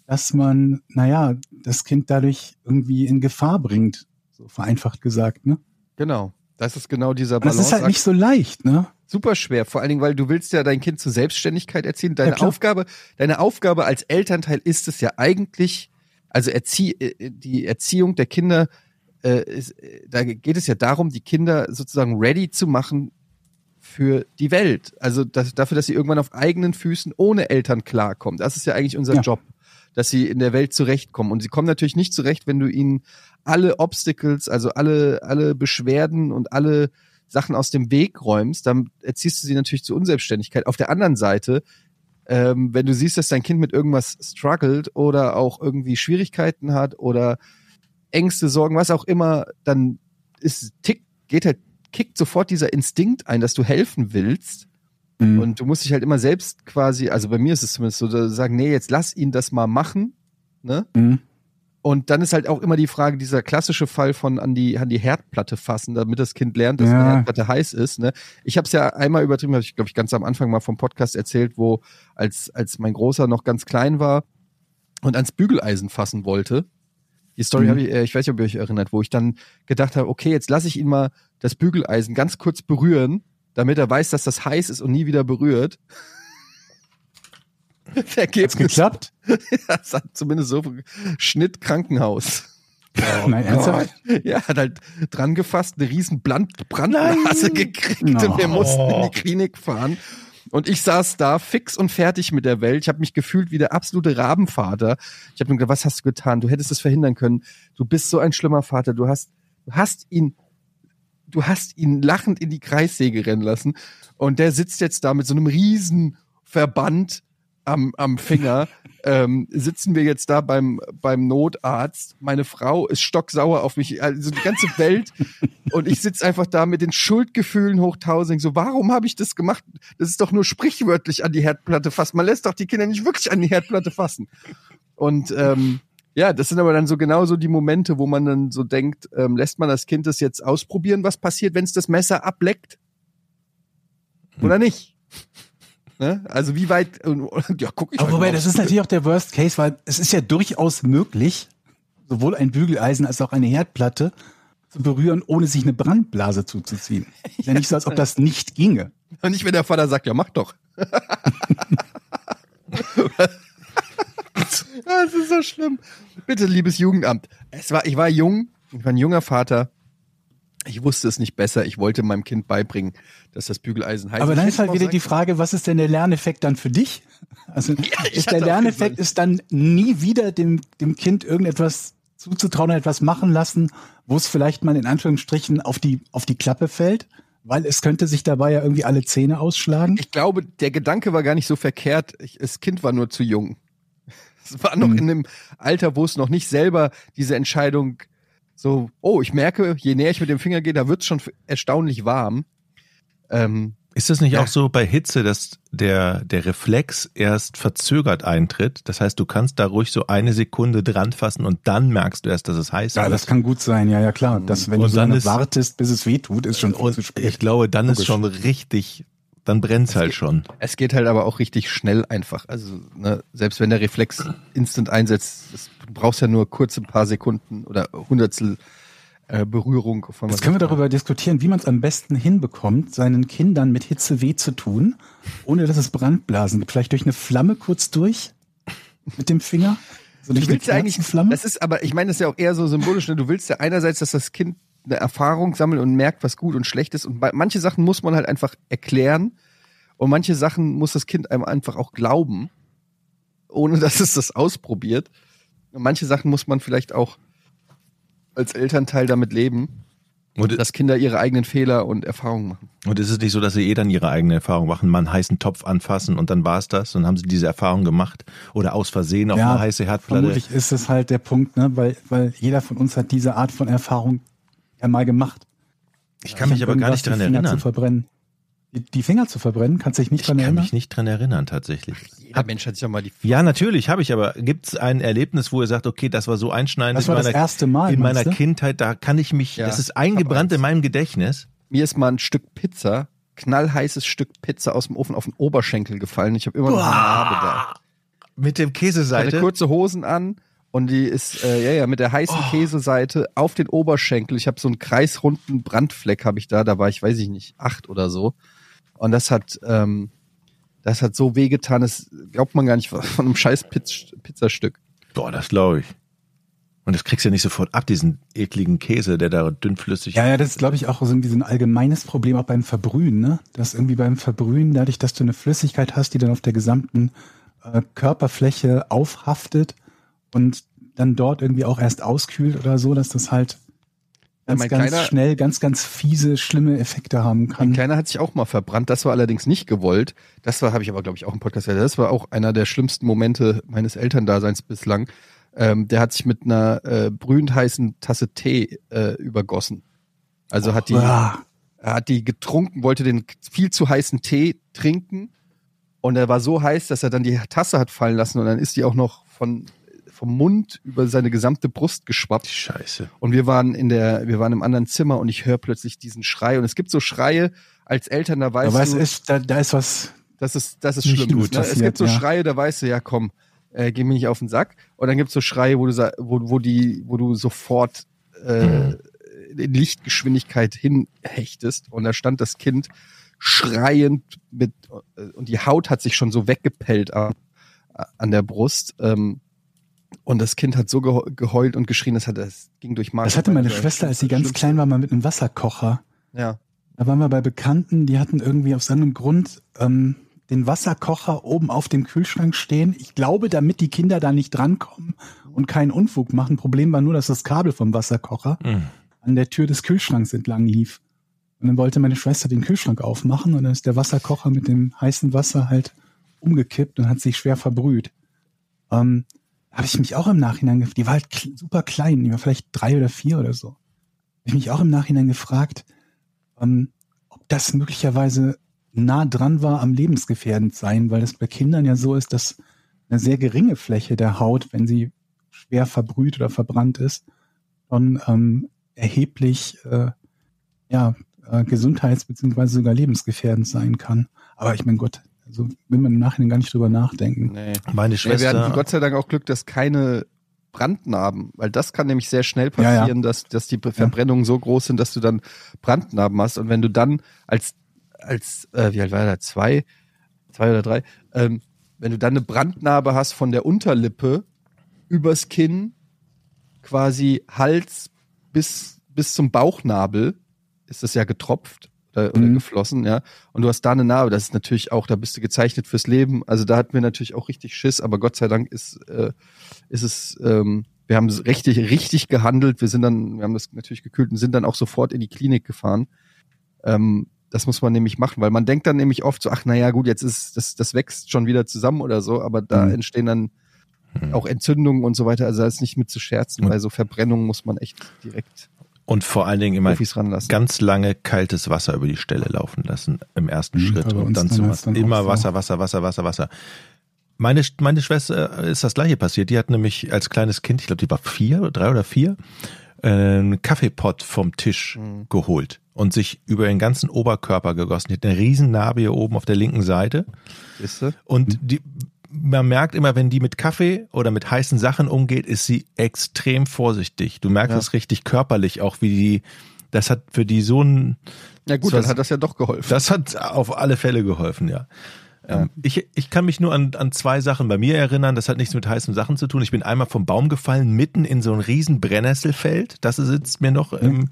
S3: dass man, naja, das Kind dadurch irgendwie in Gefahr bringt. So vereinfacht gesagt, ne?
S2: genau. Das ist genau dieser
S3: Und das
S2: Balance.
S3: ist halt nicht so leicht, ne?
S2: super schwer, vor allen Dingen, weil du willst ja dein Kind zur Selbstständigkeit erziehen. Deine
S3: Ja.
S2: Aufgabe, deine Aufgabe als Elternteil ist es ja eigentlich, also Erzie äh, die Erziehung der Kinder, äh, ist, äh, da geht es ja darum, die Kinder sozusagen ready zu machen für die Welt. Also das, dafür, dass sie irgendwann auf eigenen Füßen ohne Eltern klarkommen. Das ist ja eigentlich unser
S3: Ja.
S2: Job, dass sie in der Welt zurechtkommen. Und sie kommen natürlich nicht zurecht, wenn du ihnen alle Obstacles, also alle, alle Beschwerden und alle Sachen aus dem Weg räumst, dann erziehst du sie natürlich zur Unselbstständigkeit. Auf der anderen Seite, ähm, wenn du siehst, dass dein Kind mit irgendwas struggelt oder auch irgendwie Schwierigkeiten hat oder Ängste, Sorgen, was auch immer, dann ist tick, geht halt, kickt sofort dieser Instinkt ein, dass du helfen willst.
S3: Mhm.
S2: Und du musst dich halt immer selbst quasi, also bei mir ist es zumindest so, sagen, nee, jetzt lass ihn das mal machen. Ne?
S3: Mhm.
S2: Und dann ist halt auch immer die Frage, dieser klassische Fall von an die, an die Herdplatte fassen, damit das Kind lernt, dass
S3: Ja.
S2: eine Herdplatte heiß ist. Ne? Ich habe es ja einmal übertrieben, habe ich glaube ich ganz am Anfang mal vom Podcast erzählt, wo als, als mein Großer noch ganz klein war und ans Bügeleisen fassen wollte. Die Story
S3: Mhm.
S2: habe ich, äh, ich weiß nicht, ob ihr euch erinnert, wo ich dann gedacht habe, okay, jetzt lasse ich ihn mal das Bügeleisen ganz kurz berühren, damit er weiß, dass das heiß ist und nie wieder berührt.
S3: Hat's
S2: Ergebnis,
S3: geklappt?
S2: das hat zumindest so Schnitt Krankenhaus.
S3: Nein, ernsthaft?
S2: Ja, hat halt dran gefasst, eine riesen Brand Brandblase gekriegt
S3: No.
S2: und wir mussten in die Klinik fahren. Und ich saß da fix und fertig mit der Welt. Ich habe mich gefühlt wie der absolute Rabenvater. Ich habe mir gedacht, was hast du getan? Du hättest es verhindern können. Du bist so ein schlimmer Vater. Du hast, du hast ihn, du hast ihn lachend in die Kreissäge rennen lassen. Und der sitzt jetzt da mit so einem riesen Verband am, am Finger. ähm, sitzen wir jetzt da beim, beim Notarzt. Meine Frau ist stocksauer auf mich, also die ganze Welt. und ich sitze einfach da mit den Schuldgefühlen hoch tausend. So, warum habe ich das gemacht? Das ist doch nur sprichwörtlich an die Herdplatte fassen. Man lässt doch die Kinder nicht wirklich an die Herdplatte fassen. Und ähm, ja, das sind aber dann so genauso die Momente, wo man dann so denkt, ähm, lässt man das Kind das jetzt ausprobieren, was passiert, wenn es das Messer ableckt? Oder nicht? Ne? Also wie weit, ja, guck ich
S3: Aber
S2: mal
S3: wobei, das ist natürlich auch der Worst Case, weil es ist ja durchaus möglich, sowohl ein Bügeleisen als auch eine Herdplatte zu berühren, ohne sich eine Brandblase zuzuziehen. Ist ja nicht so, als ob das nicht ginge.
S2: Und nicht, wenn der Vater sagt, ja, mach doch. das ist so schlimm. Bitte, liebes Jugendamt. Es war, ich war jung, ich war ein junger Vater. Ich wusste es nicht besser. Ich wollte meinem Kind beibringen, dass das Bügeleisen heißt.
S3: Aber dann ist halt wieder die Frage, was ist denn der Lerneffekt dann für dich? Also
S2: ich
S3: ist der Lerneffekt ist dann nie wieder dem, dem Kind irgendetwas zuzutrauen, etwas machen lassen, wo es vielleicht mal in Anführungsstrichen auf die, auf die Klappe fällt, weil es könnte sich dabei ja irgendwie alle Zähne ausschlagen.
S2: Ich glaube, der Gedanke war gar nicht so verkehrt. Ich, das Kind war nur zu jung. Es war noch
S3: Mhm.
S2: in einem Alter, wo es noch nicht selber diese Entscheidung so, oh, ich merke, je näher ich mit dem Finger gehe, da wird es schon erstaunlich warm. Ähm,
S4: Ist das nicht
S2: Ja.
S4: auch so bei Hitze, dass der, der Reflex erst verzögert eintritt? Das heißt, du kannst da ruhig so eine Sekunde dran fassen und dann merkst du erst, dass es heiß
S3: Ja,
S4: ist.
S3: das kann gut sein, ja, ja, klar. Das, wenn
S4: Und
S3: du so
S4: dann
S3: lange
S4: ist-
S3: wartest, bis es weh tut, ist schon zu
S4: ich
S3: spät.
S4: glaube, dann ist
S3: Logisch.
S4: schon richtig dann brennt's halt schon.
S2: Es geht halt aber auch richtig schnell einfach. Also, ne, selbst wenn der Reflex instant einsetzt, das, du brauchst ja nur kurze paar Sekunden oder Hundertstel äh, Berührung von
S3: Jetzt können wir darüber diskutieren, wie man es am besten hinbekommt, seinen Kindern mit Hitze weh zu tun, ohne dass es Brandblasen gibt. Vielleicht durch eine Flamme kurz durch mit dem Finger. So durch
S2: Du willst ja eigentlich, das ist aber, ich meine, das ist ja auch eher so symbolisch, ne? Du willst ja einerseits, dass das Kind eine Erfahrung sammelt und merkt, was gut und schlecht ist. Und manche Sachen muss man halt einfach erklären. Und manche Sachen muss das Kind einem einfach auch glauben, ohne dass es das ausprobiert. Und manche Sachen muss man vielleicht auch als Elternteil damit leben,
S4: Und,
S2: dass Kinder ihre eigenen Fehler und Erfahrungen machen.
S4: und ist es nicht so, dass sie eh dann ihre eigene Erfahrung machen, mal einen heißen Topf anfassen und dann war's das und haben sie diese Erfahrung gemacht oder aus Versehen auf
S3: Ja,
S4: eine heiße Herdplatte.
S3: Vermutlich ist es halt der Punkt, ne? weil, weil jeder von uns hat diese Art von Erfahrung ja mal gemacht.
S4: Ich kann mich aber gar nicht dran
S3: die Finger
S4: erinnern.
S3: Zu verbrennen. Die, die Finger zu verbrennen, kannst du dich nicht
S4: Ich
S3: dran
S4: kann
S3: erinnern?
S4: mich nicht dran erinnern, tatsächlich.
S2: Jeder Mensch hat sich ja mal die
S4: Ja, natürlich habe ich, aber gibt es ein Erlebnis, wo ihr sagt, okay, das war so einschneidend
S3: Das war
S4: in
S3: das
S4: meiner,
S3: erste Mal,
S4: in meiner? Kindheit, da kann ich mich,
S2: Ja,
S4: das ist
S2: ich
S4: eingebrannt in meinem Gedächtnis.
S2: mir ist mal ein Stück Pizza, knallheißes Stück Pizza aus dem Ofen auf den Oberschenkel gefallen. Ich habe immer noch eine Narbe da.
S4: Mit dem
S2: Ich hatte
S4: Käseseite.
S2: kurze Hosen an und die ist äh, ja ja mit der heißen Käseseite auf den Oberschenkel. Ich habe so einen kreisrunden Brandfleck habe ich da. Da war ich weiß ich nicht acht oder so. Und das hat ähm, das hat so wehgetan, das glaubt man gar nicht von einem scheiß Piz Pizzastück.
S4: Boah, das glaube ich. Und das kriegst du ja nicht sofort ab, diesen ekligen Käse, der da dünnflüssig
S3: Ja, ja, das ist, glaube ich, auch so ein, ein allgemeines Problem auch beim Verbrühen, ne? Dass irgendwie beim Verbrühen, dadurch, dass du eine Flüssigkeit hast, die dann auf der gesamten äh, Körperfläche aufhaftet und dann dort irgendwie auch erst auskühlt oder so, dass das halt
S2: Ja,
S3: ganz,
S2: mein
S3: ganz
S2: Kleiner-
S3: schnell ganz, ganz fiese, schlimme Effekte haben
S2: Mein
S3: kann.
S2: Kleiner hat sich auch mal verbrannt. Das war allerdings nicht gewollt. Das war, habe ich aber, glaube ich, auch im Podcast gesagt. Das war auch einer der schlimmsten Momente meines Elterndaseins bislang. Ähm, der hat sich mit einer äh, brühend heißen Tasse Tee äh, übergossen. Also hat die,
S3: Ah,
S2: hat die getrunken, wollte den viel zu heißen Tee trinken und er war so heiß, dass er dann die Tasse hat fallen lassen und dann ist die auch noch von vom Mund über seine gesamte Brust geschwappt.
S4: Scheiße.
S2: Und wir waren in der, wir waren im anderen Zimmer und ich höre plötzlich diesen Schrei. Und es gibt so Schreie als Eltern, da weißt
S3: weiß
S2: du,
S3: ich, da, da ist was,
S2: das ist, das ist
S3: nicht
S2: schlimm.
S3: gut
S2: ne? Es
S3: passiert,
S2: gibt so
S3: ja.
S2: Schreie, da weißt du, ja komm, äh, geh mir nicht auf den Sack. Und dann gibt's so Schreie, wo du, wo, wo die, wo du sofort äh, in Lichtgeschwindigkeit hinhechtest. Und da stand das Kind schreiend mit, äh, und die Haut hat sich schon so weggepellt an, an der Brust. Ähm, und das Kind hat so gehe- geheult und geschrien, das, hat, das ging durch Mark.
S3: das hatte meine. Schwester, als sie ganz
S2: Schlimmste.
S3: klein war, mal mit einem Wasserkocher.
S2: Ja.
S3: Da waren wir bei Bekannten, die hatten irgendwie aus irgendeinem Grund ähm, den Wasserkocher oben auf dem Kühlschrank stehen. Ich glaube, damit die Kinder da nicht drankommen und keinen Unfug machen. Problem war nur, dass das Kabel vom Wasserkocher
S4: Mhm.
S3: an der Tür des Kühlschranks entlang lief. Und dann wollte meine Schwester den Kühlschrank aufmachen und dann ist der Wasserkocher mit dem heißen Wasser halt umgekippt und hat sich schwer verbrüht. Ähm, habe ich mich auch im Nachhinein gefragt, die war halt super klein, die war vielleicht drei oder vier oder so. Habe ich mich auch im Nachhinein gefragt, ähm, ob das möglicherweise nah dran war am lebensgefährdend sein, weil das bei Kindern ja so ist, dass eine sehr geringe Fläche der Haut, wenn sie schwer verbrüht oder verbrannt ist, schon ähm, erheblich äh, ja, äh, gesundheits- bzw. sogar lebensgefährdend sein kann. Aber ich mein Gott, also will man im Nachhinein gar nicht drüber nachdenken.
S2: Nee.
S4: Meine
S2: Ja, wir hatten
S4: Schwester.
S2: Gott sei Dank auch Glück, dass keine Brandnarben, weil das kann nämlich sehr schnell
S3: Ja, ja.
S2: passieren, dass, dass die Verbrennungen so groß sind, dass du dann Brandnarben hast. Und wenn du dann als, als äh, wie alt war er, zwei, zwei oder drei, ähm, wenn du dann eine Brandnarbe hast von der Unterlippe übers Kinn, quasi Hals bis, bis zum Bauchnabel, ist das ja getropft oder, oder
S3: Mhm.
S2: geflossen, ja. Und du hast da eine Narbe, das ist natürlich auch, da bist du gezeichnet fürs Leben. Also da hatten wir natürlich auch richtig Schiss, aber Gott sei Dank ist, äh, ist es, ähm, wir haben es richtig, richtig gehandelt. Wir sind dann, wir haben das natürlich gekühlt und sind dann auch sofort in die Klinik gefahren. Ähm, das muss man nämlich machen, weil man denkt dann nämlich oft so, ach naja, gut, jetzt ist das, das wächst schon wieder zusammen oder so, aber da
S3: Mhm.
S2: entstehen dann
S4: Mhm.
S2: auch Entzündungen und so weiter. Also da ist nicht mit zu scherzen. Bei so Verbrennungen muss man echt direkt
S4: Und vor allen Dingen immer ganz lange kaltes Wasser über die Stelle laufen lassen im ersten
S3: Mhm,
S4: Schritt und
S3: uns
S4: dann zu
S3: dann
S4: immer. Wasser, Wasser, Wasser, Wasser, Wasser. Meine, meine Schwester ist das gleiche passiert. Die hat nämlich als kleines Kind, ich glaube, die war vier, drei oder vier, äh, einen Kaffeepott vom Tisch geholt und sich über den ganzen Oberkörper gegossen. Die hat eine Riesennarbe hier oben auf der linken Seite.
S2: Ist du?
S4: Und die, man merkt immer, wenn die mit Kaffee oder mit heißen Sachen umgeht, ist sie extrem vorsichtig. Du merkst
S2: Ja.
S4: es richtig körperlich, auch wie die, das hat für die so ein,
S2: Ja gut,
S4: Das
S2: dann hat das ja doch geholfen.
S4: das hat auf alle Fälle geholfen, ja. Ähm, ich, ich kann mich nur an, an zwei Sachen bei mir erinnern. Das hat nichts mit heißen Sachen zu tun. Ich bin einmal vom Baum gefallen, mitten in so ein riesen Brennnesselfeld. Das sitzt mir noch im,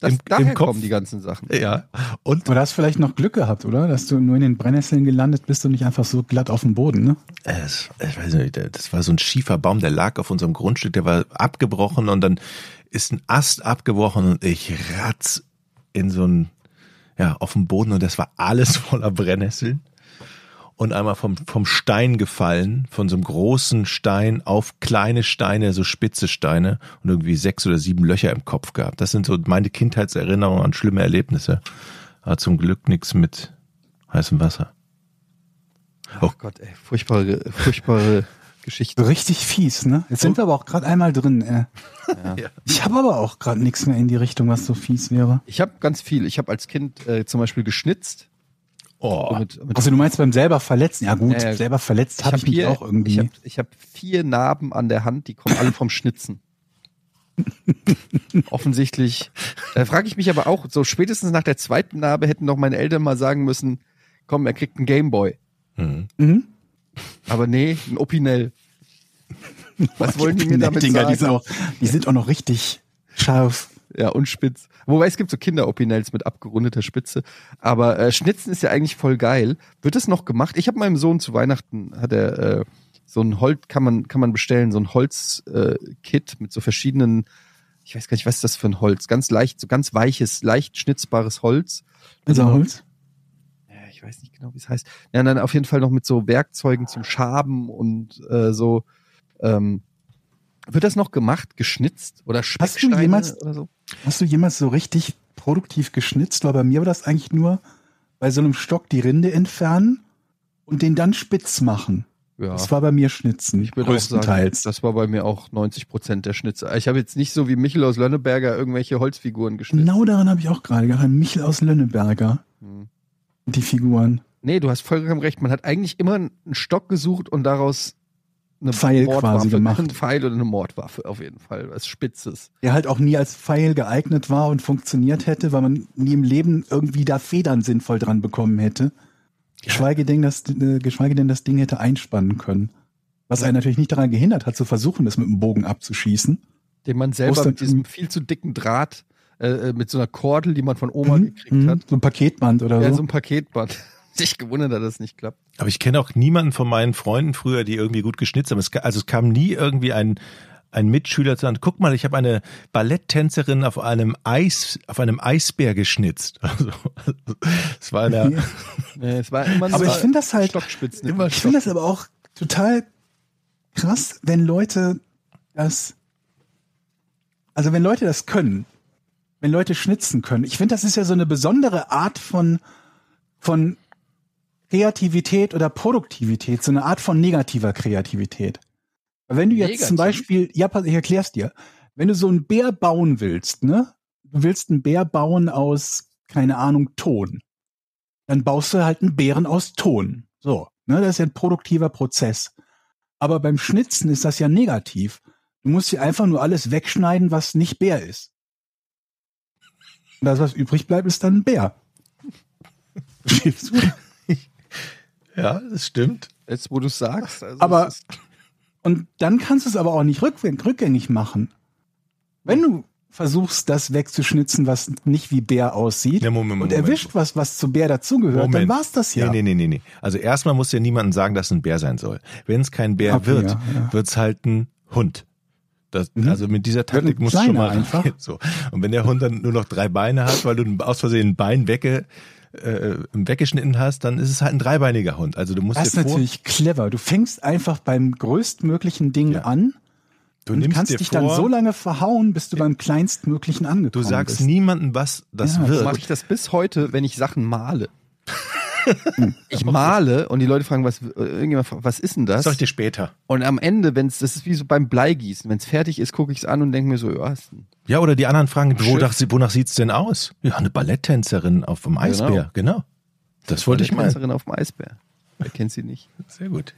S2: das,
S4: im,
S2: daher
S4: im Kopf.
S2: kommen die ganzen Sachen.
S4: Ja. Und
S3: Aber da hast du vielleicht noch Glück gehabt, oder? Dass du nur in den Brennnesseln gelandet bist und nicht einfach so glatt auf dem Boden, ne?
S4: es, ich weiß nicht, das war so ein schiefer Baum, der lag auf unserem Grundstück, der war abgebrochen und dann ist ein Ast abgebrochen und ich ratz in so ein, ja, auf dem Boden und das war alles voller Brennnesseln. Und einmal vom, vom Stein gefallen, von so einem großen Stein auf kleine Steine, so spitze Steine und irgendwie sechs oder sieben Löcher im Kopf gehabt. Das sind so meine Kindheitserinnerungen an schlimme Erlebnisse. Aber zum Glück nichts mit heißem Wasser.
S2: Oh Gott, ey, furchtbare, furchtbare Geschichte.
S3: Richtig fies, ne? Jetzt sind wir aber auch gerade einmal drin. Äh.
S4: Ja.
S3: Ich habe aber auch gerade nichts mehr in die Richtung, was so fies wäre.
S2: Ich habe ganz viel. Ich habe als Kind äh, zum Beispiel geschnitzt.
S4: Oh,
S2: Mit, mit
S3: Also du meinst beim selber verletzen? Ja gut,
S2: ja.
S3: selber verletzt habe ich mich
S2: hier-
S3: auch irgendwie.
S2: Ich habe ich hab vier Narben an der Hand, die kommen alle vom Schnitzen. Offensichtlich. Da frage ich mich aber auch, so spätestens nach der zweiten Narbe hätten doch meine Eltern mal sagen müssen, komm, er kriegt einen Gameboy.
S4: hm.
S3: mhm.
S2: Aber nee, ein Opinel. Was wollen die mir damit
S3: Dinger,
S2: sagen?
S3: Die sind, auch, die sind auch noch richtig scharf.
S2: Ja, und spitz. Wobei es gibt so Kinder-Opinels mit abgerundeter Spitze. Aber äh, Schnitzen ist ja eigentlich voll geil. Wird das noch gemacht? Ich habe meinem Sohn zu Weihnachten, hat er äh, so ein Holz, kann man, kann man bestellen, so ein Holz-Kit äh, Kit mit so verschiedenen, ich weiß gar nicht, was ist das für ein Holz? Ganz leicht, so ganz weiches, leicht schnitzbares Holz.
S3: Also
S2: Genau.
S3: Holz.
S2: Ja, ich weiß nicht genau, wie es heißt. Ja, dann auf jeden Fall noch mit so Werkzeugen zum Schaben und äh, so. Ähm, wird das noch gemacht, geschnitzt oder
S3: Hast du
S2: Specksteine
S3: jemals-
S2: oder so?
S3: Hast du jemals so richtig produktiv geschnitzt? Weil bei mir war das eigentlich nur bei so einem Stock die Rinde entfernen und den dann spitz machen.
S2: Ja.
S3: Das war bei mir Schnitzen,
S2: Ich würde auch sagen, das war bei mir auch 90 Prozent der Schnitze. Ich habe jetzt nicht so wie Michel aus Lönneberger irgendwelche Holzfiguren geschnitzt.
S3: Genau daran habe ich auch gerade gedacht. Michel aus Lönneberger.
S2: Hm.
S3: Die Figuren.
S2: Nee, du hast vollkommen recht. Man hat eigentlich immer einen Stock gesucht und daraus eine
S3: Pfeil
S2: Mordwaffe,
S3: quasi gemacht.
S2: Ein Pfeil oder eine Mordwaffe auf jeden Fall, was Spitzes.
S3: Der halt auch nie als Pfeil geeignet war und funktioniert hätte, weil man nie im Leben irgendwie da Federn sinnvoll dran bekommen hätte. Geschweige denn, das, äh, geschweige denn das Ding hätte einspannen können. Was einen natürlich nicht daran gehindert hat, zu versuchen, das mit dem Bogen abzuschießen.
S2: Den man selber mit diesem viel zu dicken Draht, äh, äh, mit so einer Kordel, die man von Oma
S3: Mhm,
S2: gekriegt
S3: mhm.
S2: hat.
S3: So ein Paketband oder
S2: Ja,
S3: so.
S2: so ein Paketband. Sich gewundert, dass das nicht klappt.
S4: Aber ich kenne auch niemanden von meinen Freunden früher, die irgendwie gut geschnitzt haben. Es, also es kam nie irgendwie ein, ein Mitschüler zu sagen, guck mal, ich habe eine Balletttänzerin auf einem Eis, auf einem Eisbär geschnitzt. Also, es war eine,
S3: Ja.
S2: Nee, es war immer
S3: Aber ich finde das halt,
S2: Stockspitzen.
S4: immer
S3: ich finde das aber auch total krass, wenn Leute das, also wenn Leute das können, wenn Leute schnitzen können. Ich finde, das ist ja so eine besondere Art von, von Kreativität oder Produktivität, so eine Art von negativer Kreativität. Wenn du jetzt
S2: Negativ?
S3: zum Beispiel, ja, ich erklär's dir. Wenn du so einen Bär bauen willst, ne? Du willst einen Bär bauen aus, keine Ahnung, Ton. Dann baust du halt einen Bären aus Ton. So, ne? Das ist ja ein produktiver Prozess. Aber beim Schnitzen ist das ja negativ. Du musst dir einfach nur alles wegschneiden, was nicht Bär ist. Und das, was übrig bleibt, ist dann ein Bär. Verstehst du?
S4: Ja, das stimmt.
S2: Jetzt, wo du sagst. Also
S3: Aber-
S2: es
S3: Und dann kannst du es aber auch nicht rückgängig, rückgängig machen. Wenn du versuchst, das wegzuschnitzen, was nicht wie Bär aussieht,
S4: Ja, Moment,
S3: und
S4: Moment.
S3: erwischt was, was zu Bär dazugehört, dann
S4: Moment.
S3: war's das ja.
S4: Nee, nee, nee, nee, nee. Also erstmal muss ja niemandem sagen, dass es ein Bär sein soll. Wenn es kein Bär
S3: Okay,
S4: wird,
S3: ja, ja.
S4: wird's halt ein Hund. Das,
S3: Mhm.
S4: Also mit dieser Taktik du schon mal
S3: einfach.
S4: So. Und wenn der Hund dann nur noch drei Beine hat, weil du aus Versehen ein Bein wegge, äh, weggeschnitten hast, dann ist es halt ein dreibeiniger Hund. Also du musst
S3: Das ist natürlich clever. Du fängst einfach beim größtmöglichen Ding
S4: Ja.
S3: an
S4: du
S3: und kannst dich
S4: vor,
S3: dann so lange verhauen, bis du beim kleinstmöglichen
S4: du
S3: angekommen
S4: sagst
S3: bist.
S4: niemandem, was das
S3: Ja,
S2: so
S4: wird.
S2: mache ich das bis heute, wenn ich Sachen male. ich male und die Leute fragen, was, irgendjemand fragt, was ist denn das?
S4: Das sag ich dir später.
S2: Und am Ende, wenn es, das ist wie so beim Bleigießen, wenn es fertig ist, gucke ich es an und denke mir so, ja, ist ein
S4: Ja, oder die anderen fragen, wonach, wonach sieht's denn aus? Ja, eine Balletttänzerin auf dem Eisbär, genau. Das wollte ich meinen.
S2: Tänzerin auf dem Eisbär. Wer kennt sie nicht?
S4: Sehr gut.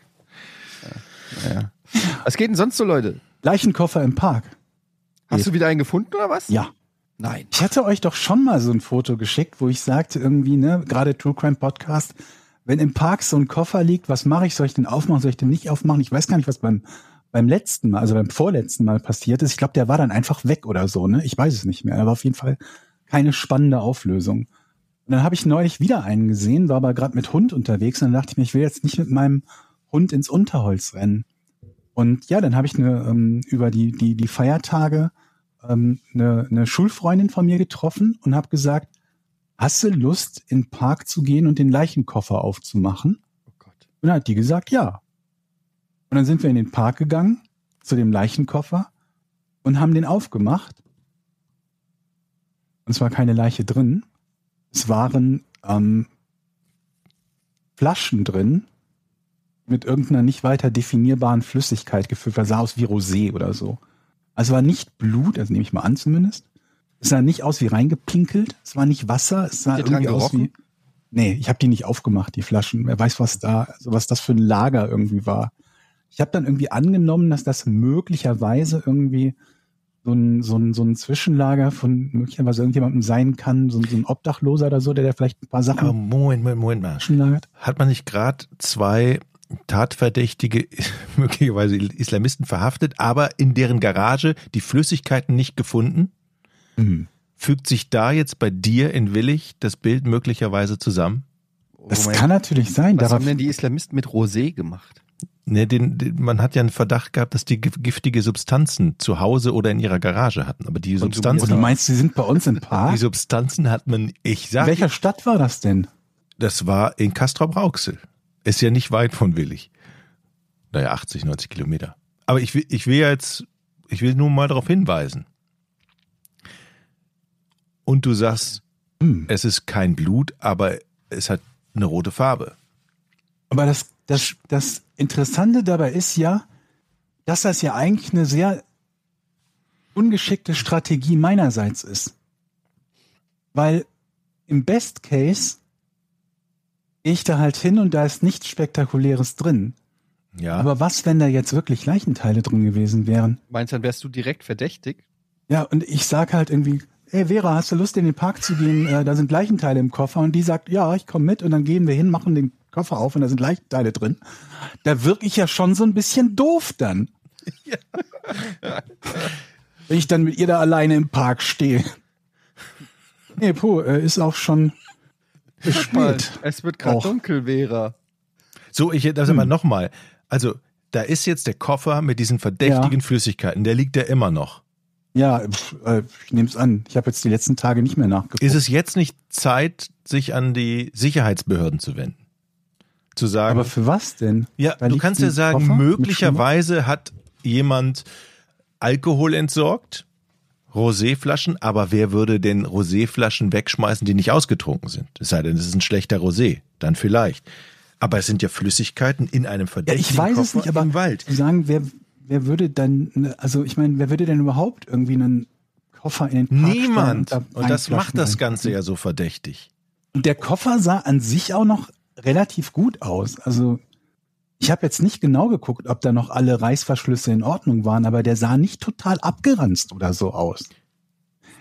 S2: Naja. Was geht denn sonst so, Leute?
S3: Leichenkoffer im Park.
S2: Hast du wieder einen gefunden oder was?
S3: Ja.
S2: Nein.
S3: Ich hatte euch doch schon mal so ein Foto geschickt, wo ich sagte irgendwie, ne, gerade True Crime Podcast, wenn im Park so ein Koffer liegt, was mache ich? Soll ich den aufmachen? Soll ich den nicht aufmachen? Ich weiß gar nicht, was beim beim letzten Mal, also beim vorletzten Mal passiert ist. Ich glaube, der war dann einfach weg oder so, ne? Ich weiß es nicht mehr. Er war auf jeden Fall keine spannende Auflösung. Und dann habe ich neulich wieder einen gesehen, war aber gerade mit Hund unterwegs und dann dachte ich mir, ich will jetzt nicht mit meinem Hund ins Unterholz rennen. Und ja, dann habe ich eine, ähm, über die, die, die Feiertage ähm, eine, eine Schulfreundin von mir getroffen und habe gesagt, hast du Lust, in den Park zu gehen und den Leichenkoffer aufzumachen?
S2: Oh Gott.
S3: Und dann hat die gesagt, ja. Und dann sind wir in den Park gegangen, zu dem Leichenkoffer und haben den aufgemacht. Und es war keine Leiche drin. Es waren ähm, Flaschen drin mit irgendeiner nicht weiter definierbaren Flüssigkeit gefüllt. Das sah aus wie Rosé oder so. Also war nicht Blut, also nehme ich mal an zumindest. Es sah nicht aus wie reingepinkelt. Es war nicht Wasser. Es sah irgendwie aus wie. Nee, ich habe die nicht aufgemacht, die Flaschen. Wer weiß, was da, also was das für ein Lager irgendwie war. Ich habe dann irgendwie angenommen, dass das möglicherweise irgendwie so ein, so ein, so ein Zwischenlager von möglicherweise irgendjemandem sein kann, so, ein- so ein Obdachloser oder so, der da vielleicht ein paar Sachen
S4: Aber Moment, Moment, Moment mal.
S3: zwischenlagert.
S4: Hat man nicht gerade zwei Tatverdächtige, möglicherweise Islamisten verhaftet, aber in deren Garage die Flüssigkeiten nicht gefunden?
S3: Hm.
S4: Fügt sich da jetzt bei dir in Willig das Bild möglicherweise zusammen?
S3: Das
S2: Moment,
S3: kann natürlich sein.
S2: Was haben denn die Islamisten mit Rosé gemacht?
S4: Ne, den, den, man hat ja einen Verdacht gehabt, dass die gif- giftige Substanzen zu Hause oder in ihrer Garage hatten. Aber die
S2: Konsumiert
S3: und du
S4: Substanzen,
S3: meinst, sie sind bei uns im
S4: die
S3: Park?
S4: Substanzen hat man, ich
S3: In
S4: sag,
S3: welcher Stadt war das denn?
S4: das war in Castrop-Rauxel. Ist ja nicht weit von Willig. Naja, 80, 90 Kilometer. Aber ich will, ich will jetzt, ich will nur mal darauf hinweisen. Und du sagst,
S3: Hm.
S4: es ist kein Blut, aber es hat eine rote Farbe.
S3: Aber das, das, das Interessante dabei ist ja, dass das ja eigentlich eine sehr ungeschickte Strategie meinerseits ist. Weil im Best Case gehe ich da halt hin und da ist nichts Spektakuläres drin.
S4: Ja.
S3: Aber was, wenn da jetzt wirklich Leichenteile drin gewesen wären?
S2: Meinst du, dann wärst du direkt verdächtig?
S3: Ja, und ich sag halt irgendwie, ey Vera, hast du Lust in den Park zu gehen? Äh, da sind Leichenteile im Koffer. Und die sagt, ja, ich komme mit. Und dann gehen wir hin, machen den Koffer auf und da sind Leichenteile drin. Da wirke ich ja schon so ein bisschen doof dann. Wenn ich dann mit ihr da alleine im Park stehe. Nee, puh, äh, ist auch schon spät.
S2: Es wird gerade dunkel, Vera.
S4: So, ich das
S3: Hm.
S4: aber nochmal. Also, da ist jetzt der Koffer mit diesen verdächtigen Flüssigkeiten, der liegt ja immer noch.
S3: Ja, äh, ich nehme es an. Ich habe jetzt die letzten Tage nicht mehr nachgeguckt.
S4: Ist es jetzt nicht Zeit, sich an die Sicherheitsbehörden zu wenden? Zu sagen,
S3: Aber für was denn?
S4: ja,
S3: Da
S4: du kannst ja sagen,
S3: Koffer
S4: möglicherweise hat jemand Alkohol entsorgt, Roséflaschen, aber wer würde denn Roséflaschen wegschmeißen, die nicht ausgetrunken sind? Es sei denn, es ist ein schlechter Rosé, dann vielleicht. Aber es sind ja Flüssigkeiten in einem
S3: Ja,
S4: verdächtigen
S3: ich weiß
S4: Koffer
S3: es nicht, aber
S4: im Wald.
S3: sagen, wer, wer würde dann, also ich meine, wer würde denn überhaupt irgendwie einen Koffer in den Park
S4: Niemand.
S3: da
S4: Und das macht das Ganze ja so verdächtig.
S3: Und der Koffer sah an sich auch noch relativ gut aus. Also ich habe jetzt nicht genau geguckt, ob da noch alle Reißverschlüsse in Ordnung waren, aber der sah nicht total abgeranzt oder so aus.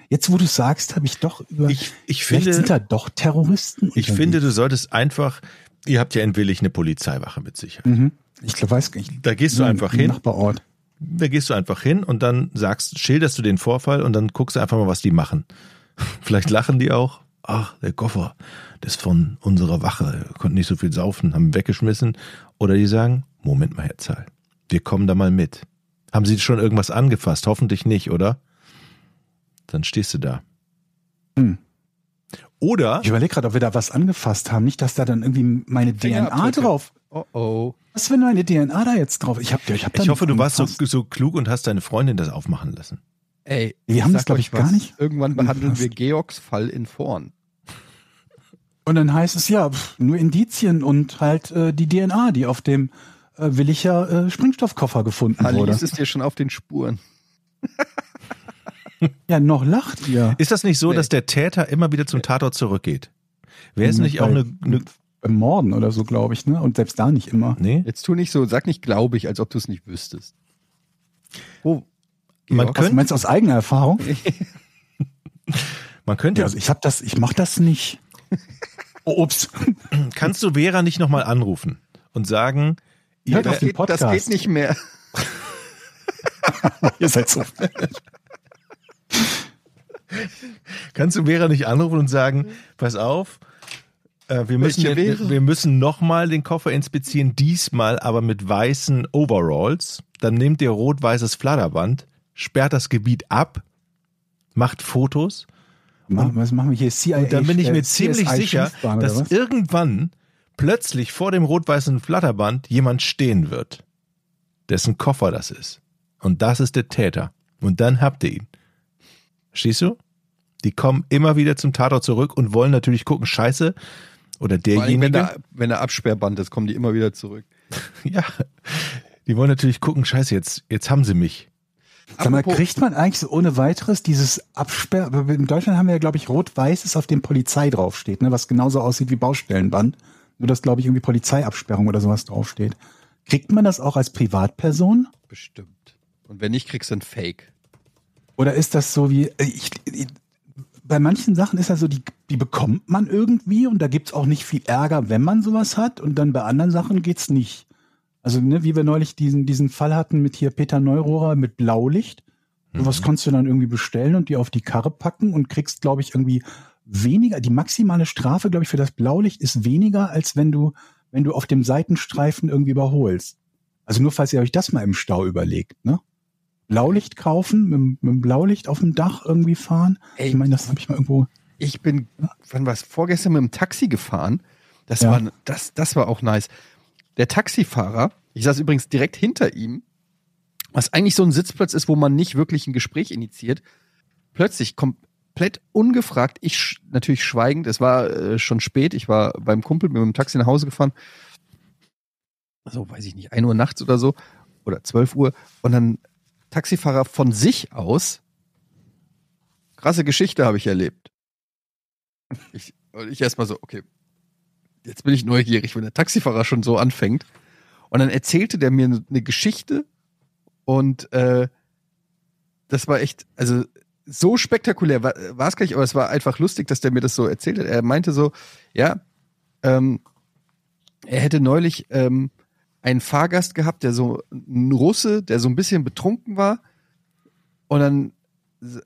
S3: Jetzt, wo du sagst, habe ich doch über.
S4: Ich, ich
S3: vielleicht
S4: finde,
S3: sind da doch Terroristen.
S4: Ich finde, du solltest einfach, ihr habt ja in Willig eine Polizeiwache mit Sicherheit.
S3: Mhm. Ich glaub, weiß gar nicht.
S4: Da gehst du einfach hin,
S3: Nachbarort.
S4: da gehst du einfach hin und dann sagst, schilderst du den Vorfall und dann guckst du einfach mal, was die machen. Vielleicht lachen die auch. Ach, der Koffer, das ist von unserer Wache, konnten nicht so viel saufen, haben weggeschmissen. Oder die sagen, Moment mal, Herr Zahl, wir kommen da mal mit. Haben Sie schon irgendwas angefasst? Hoffentlich nicht, oder? Dann stehst du da.
S3: Hm.
S4: Oder
S3: Ich überlege gerade, ob wir da was angefasst haben. Nicht, dass da dann irgendwie meine DNA drauf.
S2: Oh oh.
S3: Was wenn meine DNA da jetzt drauf? Ich, hab, ich, hab da
S4: Ich hoffe, du warst so, so klug und hast deine Freundin das aufmachen lassen.
S2: Ey,
S3: Wir haben das, glaub
S2: euch
S3: ich, gar
S2: was.
S3: nicht
S2: Irgendwann behandeln wir Georgs Fall in Vorn.
S3: Und dann heißt es ja, pff, nur Indizien und halt äh, die DNA, die auf dem äh, Willicher äh, Sprengstoffkoffer gefunden wurde.
S2: Alice ist dir schon auf den Spuren.
S3: Ja, noch lacht ihr.
S4: Ist das nicht so,
S2: Nee.
S4: dass der Täter immer wieder zum Tatort zurückgeht? Wäre es nicht auch eine, eine
S3: Beim Morden oder so, glaube ich, ne? Und selbst da nicht immer.
S4: nee?
S2: Jetzt tu nicht so, sag nicht glaube ich, als ob du es nicht wüsstest. Wo?
S4: Man könnte-
S3: du meinst aus eigener Erfahrung?
S4: Man könnte
S3: Ja, also ich habe das, ich mach das nicht. Oh, ups.
S4: kannst du Vera nicht nochmal anrufen und sagen,
S3: Hört
S4: ihr-
S3: auf den
S2: geht, das geht nicht mehr.
S3: Ihr seid so.
S4: kannst du Vera nicht anrufen und sagen, pass auf, äh, wir müssen, den, wir müssen nochmal den Koffer inspizieren, diesmal aber mit weißen Overalls. Dann nehmt ihr rot-weißes Flatterband, sperrt das Gebiet ab, macht Fotos
S3: Machen, was machen wir hier? CIA,
S4: Und dann bin ich
S3: äh,
S4: mir ziemlich
S3: CSI
S4: sicher, dass irgendwann plötzlich vor dem rot-weißen Flatterband jemand stehen wird, dessen Koffer das ist. Und das ist der Täter. Und dann habt ihr ihn. Verstehst du? Die kommen immer wieder zum Tatort zurück und wollen natürlich gucken, scheiße, oder
S2: allem, wenn
S4: derjenige,
S2: der, wenn der Absperrband ist, kommen die immer wieder zurück.
S4: ja, die wollen natürlich gucken, scheiße, jetzt, jetzt haben sie mich.
S3: Sag mal, kriegt man eigentlich so ohne weiteres dieses Absperr, in Deutschland haben wir ja, glaube ich, rot-weißes, auf dem Polizei draufsteht, ne, was genauso aussieht wie Baustellenband. Nur, dass, glaube ich, irgendwie Polizeiabsperrung oder sowas draufsteht. Kriegt man das auch als Privatperson?
S2: Bestimmt. Und wenn nicht, kriegst du ein Fake.
S3: Oder ist das so wie, äh, ich, ich, bei manchen Sachen ist das so, die, die bekommt man irgendwie und da gibt's auch nicht viel Ärger, wenn man sowas hat und dann bei anderen Sachen geht's nicht. Also, ne, wie wir neulich diesen, diesen Fall hatten mit hier Peter Neurohrer mit Blaulicht. Sowas kannst du dann irgendwie bestellen und dir auf die Karre packen und kriegst, glaube ich, irgendwie weniger. Die maximale Strafe, glaube ich, für das Blaulicht ist weniger, als wenn du, wenn du auf dem Seitenstreifen irgendwie überholst. Also nur falls ihr euch das mal im Stau überlegt, ne? Blaulicht kaufen, mit, dem- mit dem Blaulicht auf dem Dach irgendwie fahren.
S2: Ey.
S3: ich meine, das habe ich mal irgendwo.
S2: Ich bin, wann war vorgestern mit dem Taxi gefahren. Das
S3: Ja.
S2: war, das, das war auch nice. Der Taxifahrer, ich saß übrigens direkt hinter ihm, was eigentlich so ein Sitzplatz ist, wo man nicht wirklich ein Gespräch initiiert. Plötzlich komplett ungefragt, ich sch natürlich schweigend, es war äh, schon spät, ich war beim Kumpel mit dem Taxi nach Hause gefahren. So, weiß ich nicht, 1 Uhr nachts oder so, oder 12 Uhr. Und dann Taxifahrer von sich aus, krasse Geschichte habe ich erlebt. Ich, und ich erstmal so, okay, jetzt bin ich neugierig, wenn der Taxifahrer schon so anfängt. Und dann erzählte der mir eine Geschichte und äh, das war echt, also so spektakulär war es gar nicht, aber es war einfach lustig, dass der mir das so erzählt hat. Er meinte so, ja, ähm, er hätte neulich ähm, einen Fahrgast gehabt, der so ein Russe, der so ein bisschen betrunken war. Und dann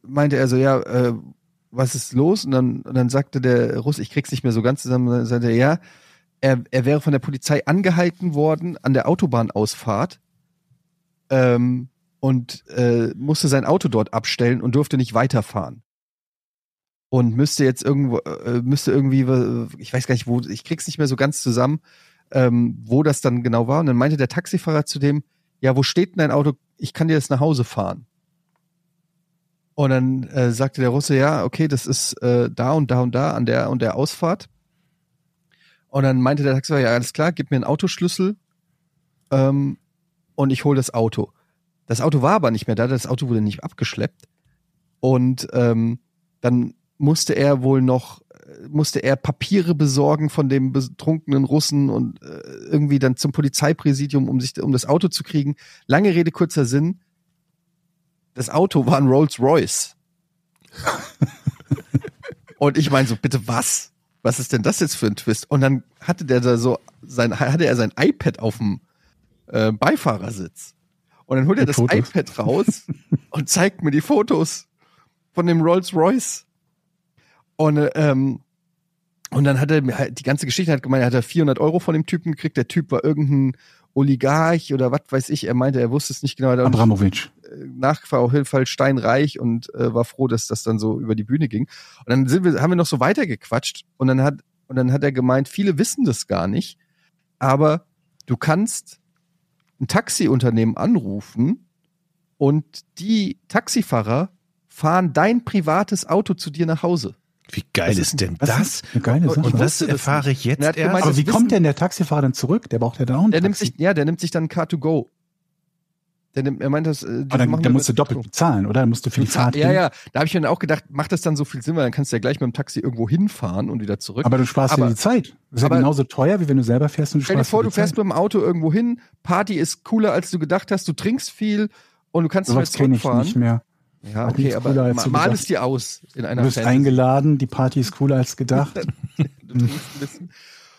S2: meinte er so, ja, äh, was ist los? Und dann, und dann sagte der Russe, ich krieg's nicht mehr so ganz zusammen, dann sagte er, ja, er, er wäre von der Polizei angehalten worden an der Autobahnausfahrt ähm, und äh, musste sein Auto dort abstellen und durfte nicht weiterfahren. Und müsste jetzt irgendwo, äh, müsste irgendwie, äh, ich weiß gar nicht, wo, ich krieg's nicht mehr so ganz zusammen, ähm, wo das dann genau war. Und dann meinte der Taxifahrer zu dem, ja, wo steht denn dein Auto? Ich kann dir das nach Hause fahren. Und dann äh, sagte der Russe, ja, okay, das ist äh, da und da und da an der und der Ausfahrt. Und dann meinte der Taxifahrer, ja, alles klar, gib mir einen Autoschlüssel ähm, und ich hole das Auto. Das Auto war aber nicht mehr da, das Auto wurde nicht abgeschleppt. Und ähm, dann musste er wohl noch, äh, musste er Papiere besorgen von dem betrunkenen Russen und äh, irgendwie dann zum Polizeipräsidium, um sich, um das Auto zu kriegen. Lange Rede, kurzer Sinn. Das Auto war ein Rolls Royce. und ich meine so, bitte was? Was ist denn das jetzt für ein Twist? Und dann hatte der da so sein, hatte er sein iPad auf dem äh, Beifahrersitz. Und dann holt er das
S3: Fotos.
S2: iPad raus und zeigt mir die Fotos von dem Rolls Royce. Und, äh, ähm, und dann hat er mir halt die ganze Geschichte hat gemeint, er hat er 400 Euro von dem Typen gekriegt. Der Typ war irgendein Oligarch oder was weiß ich. Er meinte, er wusste es nicht genau.
S3: Abramowitsch.
S2: nach war auf jeden Fall steinreich und äh, war froh, dass das dann so über die Bühne ging. Und dann sind wir, haben wir noch so weitergequatscht und dann hat und dann hat er gemeint, viele wissen das gar nicht, aber du kannst ein Taxiunternehmen anrufen und die Taxifahrer fahren dein privates Auto zu dir nach Hause.
S4: Wie geil ist, denn
S3: Das
S4: das?
S3: ist eine geile Sache.
S4: Und das erfahre ich jetzt
S2: Er
S4: erst.
S2: gemeint,
S3: Aber wie
S2: wissen-
S3: kommt denn der Taxifahrer dann zurück? Der braucht ja dann auch ein
S2: Der nimmt
S3: Taxi.
S2: sich, ja, der nimmt sich dann Car2Go. Der nimmt, er meint das, äh, die
S3: Aber dann,
S2: machen
S3: dann
S2: wir
S3: musst du doppelt bezahlen, oder? Dann musst du für die Fahrt
S2: Ja, ja. Da habe ich mir dann auch gedacht, macht das dann so viel Sinn, weil dann kannst du ja gleich mit dem Taxi irgendwo hinfahren und wieder zurück.
S3: Aber du sparst
S2: Aber-
S3: dir die Zeit. Das ist ja
S2: aber-
S3: genauso teuer, wie wenn du selber fährst und du
S2: Stell dir
S3: sparst
S2: vor, du fährst
S3: Zeit.
S2: mit dem Auto irgendwo hin, Party ist cooler, als du gedacht hast, du trinkst viel und du kannst nicht mehr
S3: kenne ich
S2: zurückfahren.
S3: nicht mehr.
S2: Ja,
S3: Party
S2: okay,
S3: ist
S2: aber
S3: als
S2: mal
S3: gedacht.
S2: es dir aus in einer
S3: Du bist
S2: Fantasy.
S3: eingeladen, die Party ist cooler als gedacht.
S2: Du trinkst ein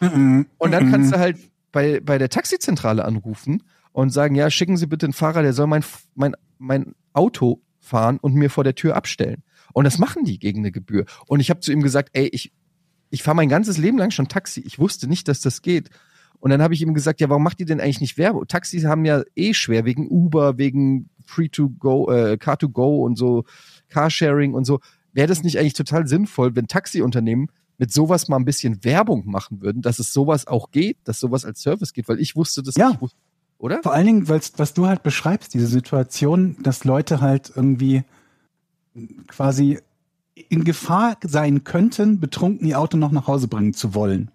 S2: bisschen. Und dann kannst du halt bei, bei der Taxizentrale anrufen und sagen, ja, schicken Sie bitte einen Fahrer, der soll mein, mein, mein Auto fahren und mir vor der Tür abstellen. Und das machen die gegen eine Gebühr. Und ich habe zu ihm gesagt, ey, ich, ich fahre mein ganzes Leben lang schon Taxi. Ich wusste nicht, dass das geht. Und dann habe ich ihm gesagt, ja, warum macht ihr denn eigentlich nicht Werbung? Taxis haben ja eh schwer wegen Uber, wegen Free to Go, äh, Car to Go und so, Carsharing und so. Wäre das nicht eigentlich total sinnvoll, wenn Taxiunternehmen mit sowas mal ein bisschen Werbung machen würden, dass es sowas auch geht, dass sowas als Service geht, weil ich wusste das
S3: Ja.
S2: nicht, wus- oder?
S3: Vor allen Dingen, weil's, was du halt beschreibst, diese Situation, dass Leute halt irgendwie quasi in Gefahr sein könnten, betrunken ihr Auto noch nach Hause bringen zu wollen.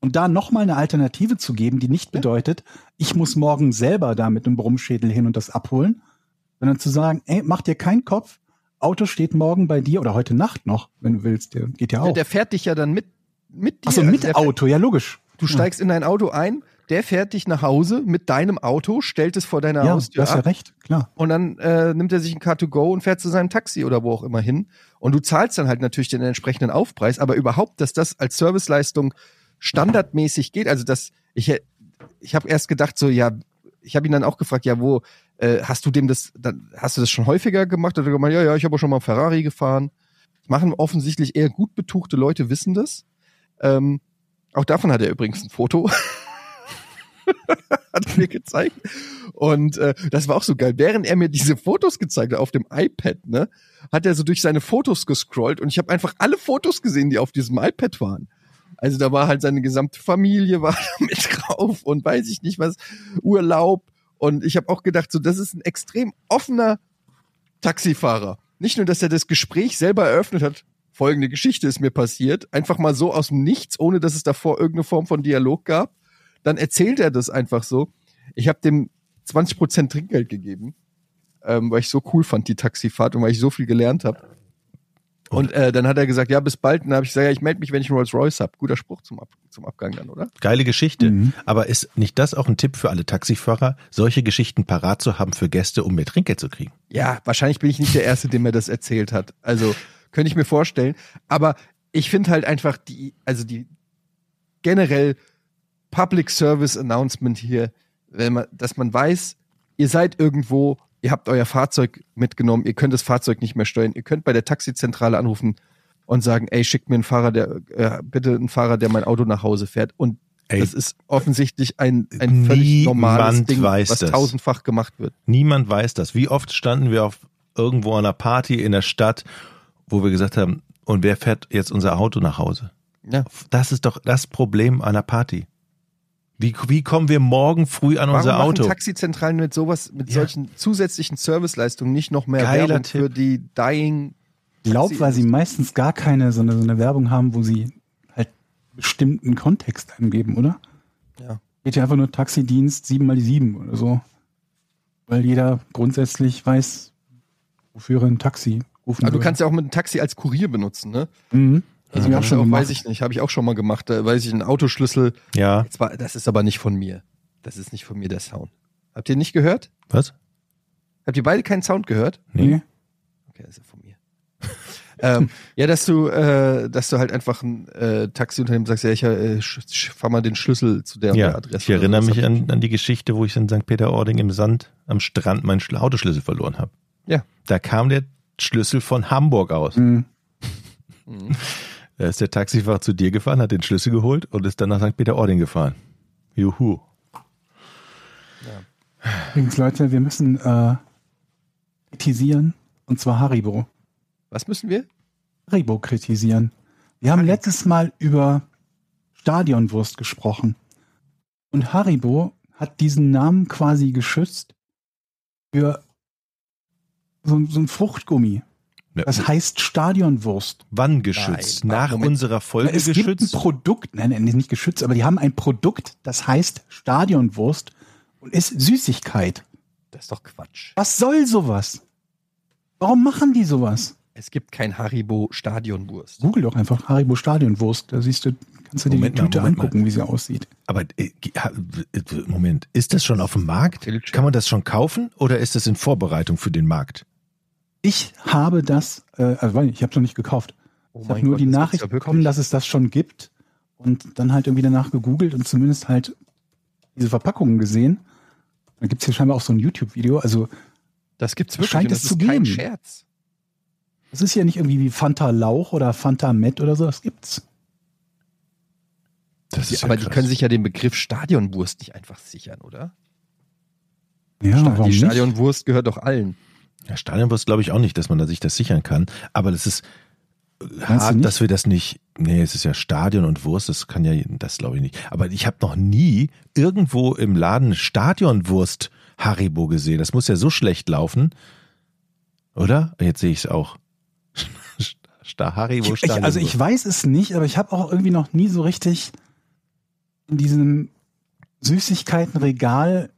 S3: Und da nochmal eine Alternative zu geben, die nicht
S2: Ja.
S3: bedeutet, ich muss morgen selber da mit einem Brummschädel hin und das abholen, sondern zu sagen, ey, mach dir keinen Kopf, Auto steht morgen bei dir oder heute Nacht noch, wenn du willst, der geht ja
S2: Ja,
S3: auch.
S2: der fährt dich ja dann mit, mit dir.
S3: Achso,
S2: Also
S3: mit
S2: der
S3: Auto, ja logisch.
S2: Du steigst in dein Auto ein, der fährt dich nach Hause mit deinem Auto, stellt es vor deiner
S3: Ja, du
S2: Haustür
S3: hast ja recht, klar.
S2: und dann äh, nimmt er sich ein Car2Go und fährt zu seinem Taxi oder wo auch immer hin. Und du zahlst dann halt natürlich den entsprechenden Aufpreis, aber überhaupt, dass das als Serviceleistung standardmäßig geht, also dass ich ich habe erst gedacht so, ja, ich habe ihn dann auch gefragt, ja, wo äh, hast du dem das, dann, hast du das schon häufiger gemacht? Oder gemeint, ja, ja, ich habe schon mal Ferrari gefahren. Das machen offensichtlich eher gut betuchte Leute, wissen das. Ähm, auch davon hat er übrigens ein Foto. hat er mir gezeigt. Und äh, das war auch so geil. Während er mir diese Fotos gezeigt hat auf dem iPad, ne, hat er so durch seine Fotos gescrollt und ich habe einfach alle Fotos gesehen, die auf diesem iPad waren. Also da war halt seine gesamte Familie war mit drauf und weiß ich nicht was, Urlaub. Und ich habe auch gedacht, so das ist ein extrem offener Taxifahrer. Nicht nur, dass er das Gespräch selber eröffnet hat, folgende Geschichte ist mir passiert, einfach mal so aus dem Nichts, ohne dass es davor irgendeine Form von Dialog gab. Dann erzählt er das einfach so. Ich habe dem 20% Trinkgeld gegeben, ähm, weil ich so cool fand, die Taxifahrt und weil ich so viel gelernt habe. Und äh, dann hat er gesagt, ja, bis bald. Und dann habe ich gesagt, ja, ich melde mich, wenn ich einen Rolls Royce hab. Guter Spruch zum, Ab zum Abgang dann, oder?
S4: Geile Geschichte.
S3: Mhm.
S4: Aber ist nicht das auch ein Tipp für alle Taxifahrer, solche Geschichten parat zu haben für Gäste, um mehr Trinkgeld zu kriegen?
S2: Ja, wahrscheinlich bin ich nicht der Erste, dem mir das erzählt hat. Also könnte ich mir vorstellen. Aber ich finde halt einfach die, also die generell Public Service Announcement hier, wenn man, dass man weiß, ihr seid irgendwo, ihr habt euer Fahrzeug mitgenommen, ihr könnt das Fahrzeug nicht mehr steuern, ihr könnt bei der Taxizentrale anrufen und sagen, ey, schickt mir einen Fahrer, der, äh, bitte einen Fahrer, der mein Auto nach Hause fährt. Und
S4: Ey,
S2: das ist offensichtlich ein, ein völlig normales Ding,
S4: weiß
S2: was
S4: das.
S2: tausendfach gemacht wird.
S4: Niemand weiß das. Wie oft standen wir auf irgendwo an einer Party in der Stadt, wo wir gesagt haben, und wer fährt jetzt unser Auto nach Hause?
S2: Ja.
S4: Das ist doch das Problem einer Party. Wie, wie kommen wir morgen früh an
S2: Warum
S4: unser
S2: machen
S4: Auto?
S2: Taxizentralen mit sowas, mit
S4: Ja.
S2: solchen zusätzlichen Serviceleistungen nicht noch mehr
S4: Geiler
S2: Werbung
S4: Tipp.
S2: für die dying?
S3: Ich glaube, weil sie meistens gar keine so eine, so eine Werbung haben, wo sie halt bestimmten Kontext angeben, oder?
S2: Ja.
S3: Geht ja einfach nur Taxidienst 7 mal die 7 oder so. Weil jeder grundsätzlich weiß, wofür er ein Taxi rufen
S2: Aber du
S3: würde.
S2: kannst ja auch mit einem Taxi als Kurier benutzen, ne?
S3: Mhm.
S2: Also
S3: Hab ich auch
S2: weiß ich nicht, habe ich auch schon mal gemacht. Da weiß ich einen Autoschlüssel.
S4: Ja,
S2: war, das ist aber nicht von mir. Das ist nicht von mir der Sound. Habt ihr nicht gehört?
S4: was?
S2: Habt ihr beide keinen Sound gehört?
S3: Nee.
S2: Okay, das ist ja von mir. ähm, ja, dass du, äh, dass du halt einfach ein äh, Taxiunternehmen sagst, ja, ich äh, fahr mal den Schlüssel zu der, und der
S4: Ja,
S2: Adresse.
S4: ich erinnere mich an, an die Geschichte, wo ich in St. Peter-Ording im Sand am Strand meinen Schl- Autoschlüssel verloren habe.
S2: Ja.
S4: Da kam der Schlüssel von Hamburg aus.
S3: Mhm.
S4: Da ist der Taxifahrer zu dir gefahren, hat den Schlüssel geholt und ist dann nach St. Peter-Ording gefahren. Juhu.
S3: Übrigens, Leute, wir müssen äh, kritisieren, und zwar Haribo.
S2: Was müssen wir?
S3: Haribo kritisieren. Wir haben letztes Mal über Stadionwurst gesprochen. Und Haribo hat diesen Namen quasi geschützt für so, so ein Fruchtgummi. Das heißt Stadionwurst.
S4: Wann geschützt?
S2: Nein,
S4: Nach
S2: Moment.
S4: unserer Folge
S3: es gibt ein
S4: geschützt?
S3: Produkt, nein, nein, nicht geschützt, aber die haben ein Produkt, das heißt Stadionwurst und ist Süßigkeit.
S2: Das ist doch Quatsch.
S3: Was soll sowas? Warum machen die sowas?
S2: Es gibt kein Haribo Stadionwurst.
S3: Google doch einfach Haribo Stadionwurst. Da siehst du, kannst du dir
S4: Moment
S3: die
S4: mal,
S3: Tüte
S4: Moment mal.
S3: angucken, wie sie aussieht.
S4: Aber äh, Moment, ist das schon auf dem Markt? Kann man das schon kaufen oder ist das in Vorbereitung für den Markt?
S3: Ich habe das, äh, also ich habe es noch nicht gekauft.
S2: Oh
S3: ich habe nur die
S2: das gibt's
S3: Nachricht
S2: ja
S3: bekommen, dass es das schon gibt und dann halt irgendwie danach gegoogelt und zumindest halt diese Verpackungen gesehen. Da gibt's hier scheinbar auch so ein YouTube-Video. Also
S2: Das gibt's wirklich.
S3: Scheint es zu
S2: ist kein
S3: geben.
S2: Scherz.
S3: das ist ja nicht irgendwie wie Fanta Lauch oder Fanta Met oder so, das gibt's.
S4: Das
S2: Die, aber die können sich ja den Begriff Stadionwurst nicht einfach sichern, oder?
S3: Ja,
S2: Sta-
S3: warum
S2: die
S3: nicht?
S2: Stadionwurst gehört doch allen.
S4: Ja, Stadionwurst glaube ich auch nicht, dass man da sich das sichern kann. Aber das ist hart, dass wir das nicht. Nee, es ist ja Stadion und Wurst, das kann ja, das glaube ich nicht. Aber ich habe noch nie irgendwo im Laden Stadionwurst Haribo gesehen. Das muss ja so schlecht laufen. Oder? Jetzt sehe ich es auch. Haribo
S3: Ich, ich, also ich weiß es nicht, aber ich habe auch irgendwie noch nie so richtig in diesem Süßigkeitenregal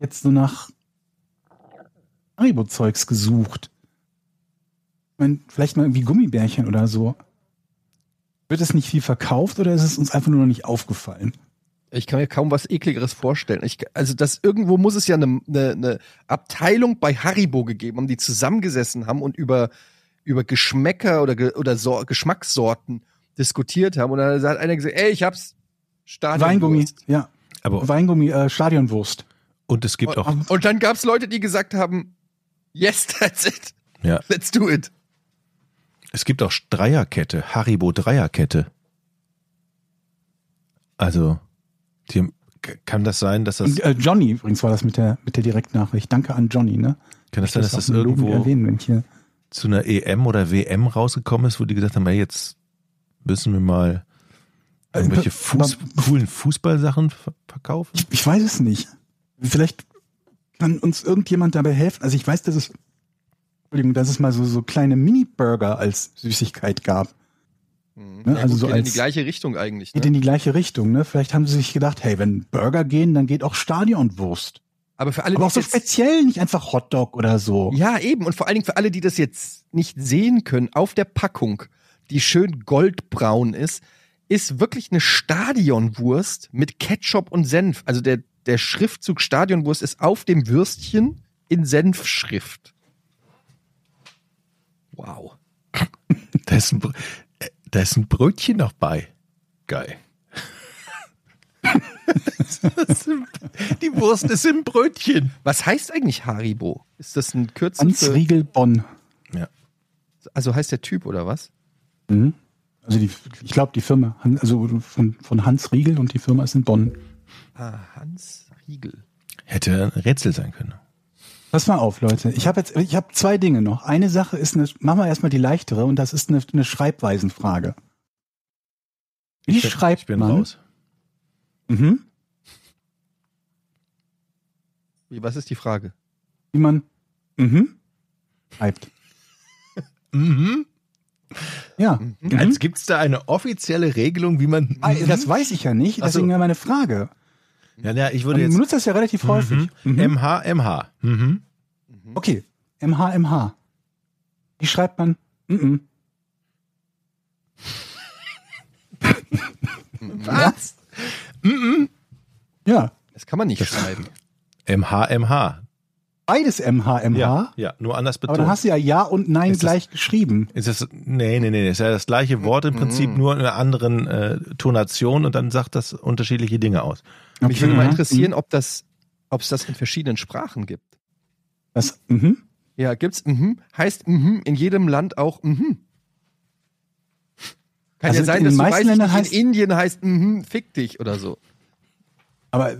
S3: jetzt so nach Haribo-Zeugs gesucht. Ich mein, vielleicht mal irgendwie Gummibärchen oder so. Wird es nicht viel verkauft oder ist es uns einfach nur noch nicht aufgefallen?
S2: Ich kann mir kaum was ekligeres vorstellen. Ich, also das irgendwo muss es ja eine, eine, eine Abteilung bei Haribo gegeben haben, die zusammengesessen haben und über über Geschmäcker oder ge, oder so, Geschmackssorten diskutiert haben und dann hat einer gesagt, ey, ich hab's Stadionwurst.
S3: Weingummi, ja.
S4: Aber
S3: Weingummi, äh, Stadionwurst.
S4: und es gibt auch
S2: Und, und dann gab's Leute, die gesagt haben, yes, that's it.
S4: ja,
S2: Let's do it.
S4: es gibt auch Dreierkette, Haribo Dreierkette. Also die, kann das sein, dass das
S3: äh, Johnny übrigens war das mit der mit der Direktnachricht. Danke an Johnny, ne?
S4: kann das sein, dass das
S3: Logo
S4: irgendwo
S3: erwähnen, wenn ich hier
S4: zu einer EM oder WM rausgekommen ist, wo die gesagt haben, hey, jetzt müssen wir mal irgendwelche
S3: Äh, aber-
S4: Fuß, coolen Fußballsachen ver- verkaufen?
S3: Ich, ich weiß es nicht. Vielleicht kann uns irgendjemand dabei helfen. Also ich weiß, dass es, Entschuldigung, dass es mal so, so kleine Mini-Burger als Süßigkeit gab.
S2: Ja,
S3: also
S2: gut,
S3: so
S2: geht in
S3: als-
S2: die gleiche Richtung eigentlich.
S3: Geht
S2: Ne?
S3: in die gleiche Richtung, ne? Vielleicht haben sie sich gedacht, hey, wenn Burger gehen, dann geht auch Stadionwurst.
S2: Aber für alle,
S3: Aber auch so speziell, nicht einfach Hotdog oder so.
S2: Ja, eben. Und vor allen Dingen für alle, die das jetzt nicht sehen können, auf der Packung, die schön goldbraun ist, ist wirklich eine Stadionwurst mit Ketchup und Senf. Also der, der Schriftzug Stadionwurst ist auf dem Würstchen in Senfschrift. Wow.
S4: Da ist ein, Br- da ist ein Brötchen noch bei. Geil. Die Wurst ist im Brötchen.
S2: Was heißt eigentlich Haribo? Ist das ein Kürzel
S3: Riegel Bonn.
S4: Ja.
S2: also heißt der Typ oder was?
S3: Mhm. Also die, ich glaube, die Firma, also von, von Hans Riegel und die Firma ist in Bonn.
S2: Ah, Hans Riegel.
S4: Hätte ein Rätsel sein können.
S3: Pass mal auf, Leute. Ich habe jetzt, ich habe zwei Dinge noch. Eine Sache ist eine, machen wir erstmal die leichtere und das ist eine, eine Schreibweisenfrage. Wie
S4: Ich
S3: schreibt
S4: ich bin
S3: man?
S4: raus.
S3: Mhm.
S2: Wie, was ist die Frage?
S3: Wie man mhm. schreibt.
S4: Mhm.
S3: Ja.
S2: Mhm.
S4: Als gibt's da eine offizielle Regelung, wie man.
S3: Ah, Das weiß ich ja nicht,
S4: Ach so.
S3: deswegen ja meine Frage.
S4: Ja, ja, ich
S3: Man
S4: würde jetzt.
S3: benutzt das ja relativ häufig. Mhm.
S4: MH, MH. Mhm.
S3: Okay. MH, MH. Wie schreibt man? Mhm.
S4: Was?
S3: Ja.
S2: Das kann man nicht schreiben.
S4: MH, MH.
S3: Beides MH, MH.
S4: Ja, ja, nur anders
S3: Aber
S4: betont.
S3: dann hast du ja Ja und Nein
S4: Ist das-
S3: gleich geschrieben.
S4: ist das, nee, nee, nee, ist ja das gleiche Wort im Prinzip, nur in einer anderen äh, Tonation und dann sagt das unterschiedliche Dinge aus.
S2: Mich würde mal
S3: Mhm.
S2: interessieren, ob das, ob es das in verschiedenen Sprachen gibt.
S3: Das, mhm.
S2: Ja, gibt's mhm, heißt mhm in jedem Land auch mhm. Kann
S3: Also
S2: ja sein,
S3: in
S2: dass
S3: den
S2: du
S3: meisten
S2: weißt,
S3: Ländern
S2: nicht,
S3: heißt-
S2: in Indien heißt mhm, fick dich oder so.
S3: Aber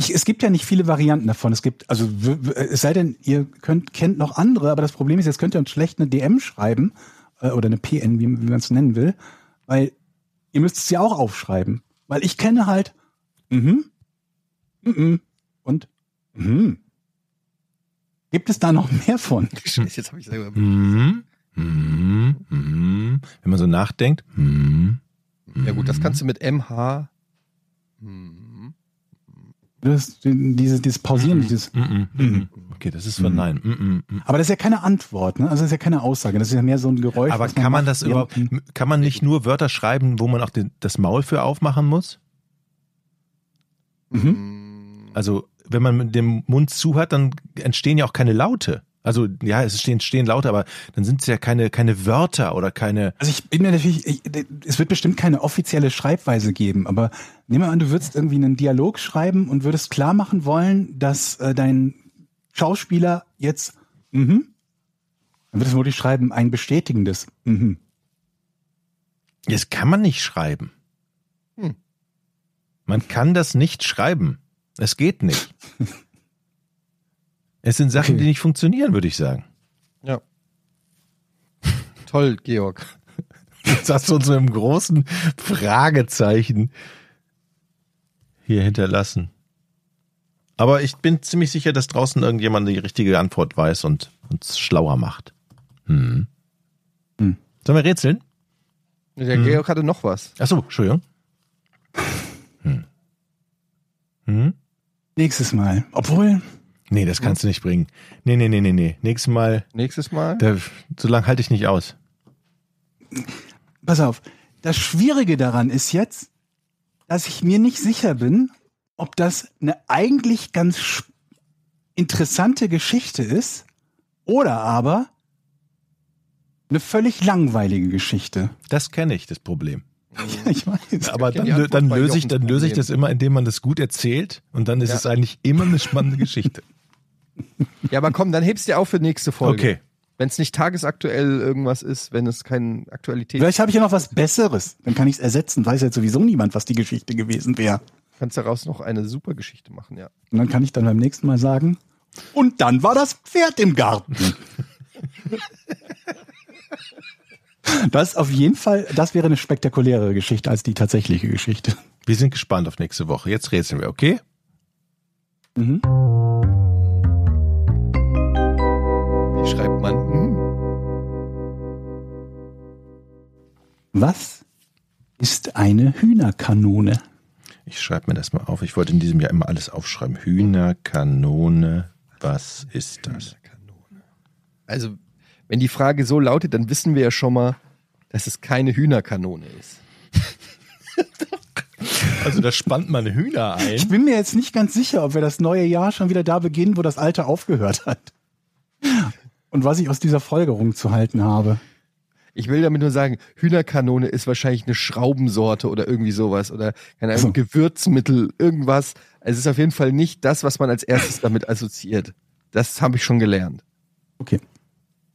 S3: ich, es gibt ja nicht viele Varianten davon. Es gibt, also es sei denn, ihr könnt, kennt noch andere, aber das Problem ist, jetzt könnt ihr uns schlecht eine DM schreiben äh, oder eine PN, wie, wie man es nennen will, weil ihr müsst es ja auch aufschreiben. Weil ich kenne halt mhm, mhm und mhm. Gibt es da noch mehr von?
S2: Scheiße, jetzt habe ich selber.
S4: Mhm. Mhm. wenn man so nachdenkt, hm,
S2: Ja gut, das kannst du mit MH. Hm.
S3: Das, dieses, dieses Pausieren, dieses.
S4: mm, mm, mm. okay, das ist von Nein. Mm, mm.
S3: Aber das ist ja keine Antwort, ne? Also das ist ja keine Aussage. Das ist ja mehr so ein Geräusch.
S4: Aber kann man
S3: macht,
S4: das überhaupt, kann man nicht nur Wörter schreiben, wo man auch den, das Maul für aufmachen muss?
S3: Mhm.
S4: Also, wenn man mit dem Mund zu hat, dann entstehen ja auch keine Laute. Also, ja, es stehen, stehen Laute, aber dann sind es ja keine, keine Wörter oder keine,
S3: Also ich bin mir natürlich, ich, es wird bestimmt keine offizielle Schreibweise geben, aber nehmen wir an, du würdest irgendwie einen Dialog schreiben und würdest klar machen wollen, dass äh, dein Schauspieler jetzt, mhm, dann würdest du wirklich schreiben, ein bestätigendes, mhm.
S4: das kann man nicht schreiben.
S2: Hm.
S4: Man kann das nicht schreiben. Es geht nicht. Es sind Sachen,
S3: Okay.
S4: die nicht funktionieren, würde ich sagen.
S2: Ja. Toll, Georg.
S4: Jetzt hast du uns so einem großen Fragezeichen hier hinterlassen. Aber ich bin ziemlich sicher, dass draußen irgendjemand die richtige Antwort weiß und uns schlauer macht. Hm.
S3: Hm.
S4: Sollen wir rätseln?
S2: Der
S4: Mhm.
S2: Georg hatte noch was.
S4: Achso, Entschuldigung. Hm. Hm?
S3: Nächstes Mal. Obwohl,
S4: Nee, das kannst du nicht bringen. Nee, nee, nee, nee, nee. Nächstes Mal,
S2: Nächstes Mal.
S4: da, so lange halte ich nicht aus.
S3: pass auf, das Schwierige daran ist jetzt, dass ich mir nicht sicher bin, ob das eine eigentlich ganz interessante Geschichte ist oder aber eine völlig langweilige Geschichte.
S4: Das kenne ich, das Problem.
S3: Ja, ich weiß.
S4: Aber dann, dann löse ich, dann löse ich das immer, indem man das gut erzählt und dann ist
S2: Ja.
S4: es eigentlich immer eine spannende Geschichte.
S2: Ja, aber komm, dann hebst du dir auf für nächste Folge.
S4: Okay.
S2: Wenn es nicht tagesaktuell irgendwas ist, wenn es keine Aktualität
S3: Vielleicht habe ich ja noch was Besseres. Dann kann ich es ersetzen. Weiß jetzt sowieso niemand, was die Geschichte gewesen wäre.
S2: kannst daraus noch eine super Geschichte machen, ja.
S3: Und dann kann ich dann beim nächsten Mal sagen, und dann war das Pferd im Garten. Das auf jeden Fall, das wäre eine spektakulärere Geschichte als die tatsächliche Geschichte.
S4: Wir sind gespannt auf nächste Woche. Jetzt rätseln wir, okay?
S3: Mhm. Was ist eine Hühnerkanone?
S4: Ich schreibe mir das mal auf. Ich wollte in diesem Jahr immer alles aufschreiben. Hühnerkanone, was ist das?
S2: Also, wenn die Frage so lautet, dann wissen wir ja schon mal, dass es keine Hühnerkanone ist.
S4: Also da spannt man Hühner
S3: Ich
S4: ein.
S3: bin mir jetzt nicht ganz sicher, ob wir das neue Jahr schon wieder da beginnen, wo das alte aufgehört hat. Und was ich aus dieser Folgerung zu halten habe.
S2: Ich will damit nur sagen, Hühnerkanone ist wahrscheinlich eine Schraubensorte oder irgendwie sowas oder keine Ahnung. Gewürzmittel, irgendwas. Es ist auf jeden Fall nicht das, was man als erstes damit assoziiert. Das habe ich schon gelernt.
S3: Okay.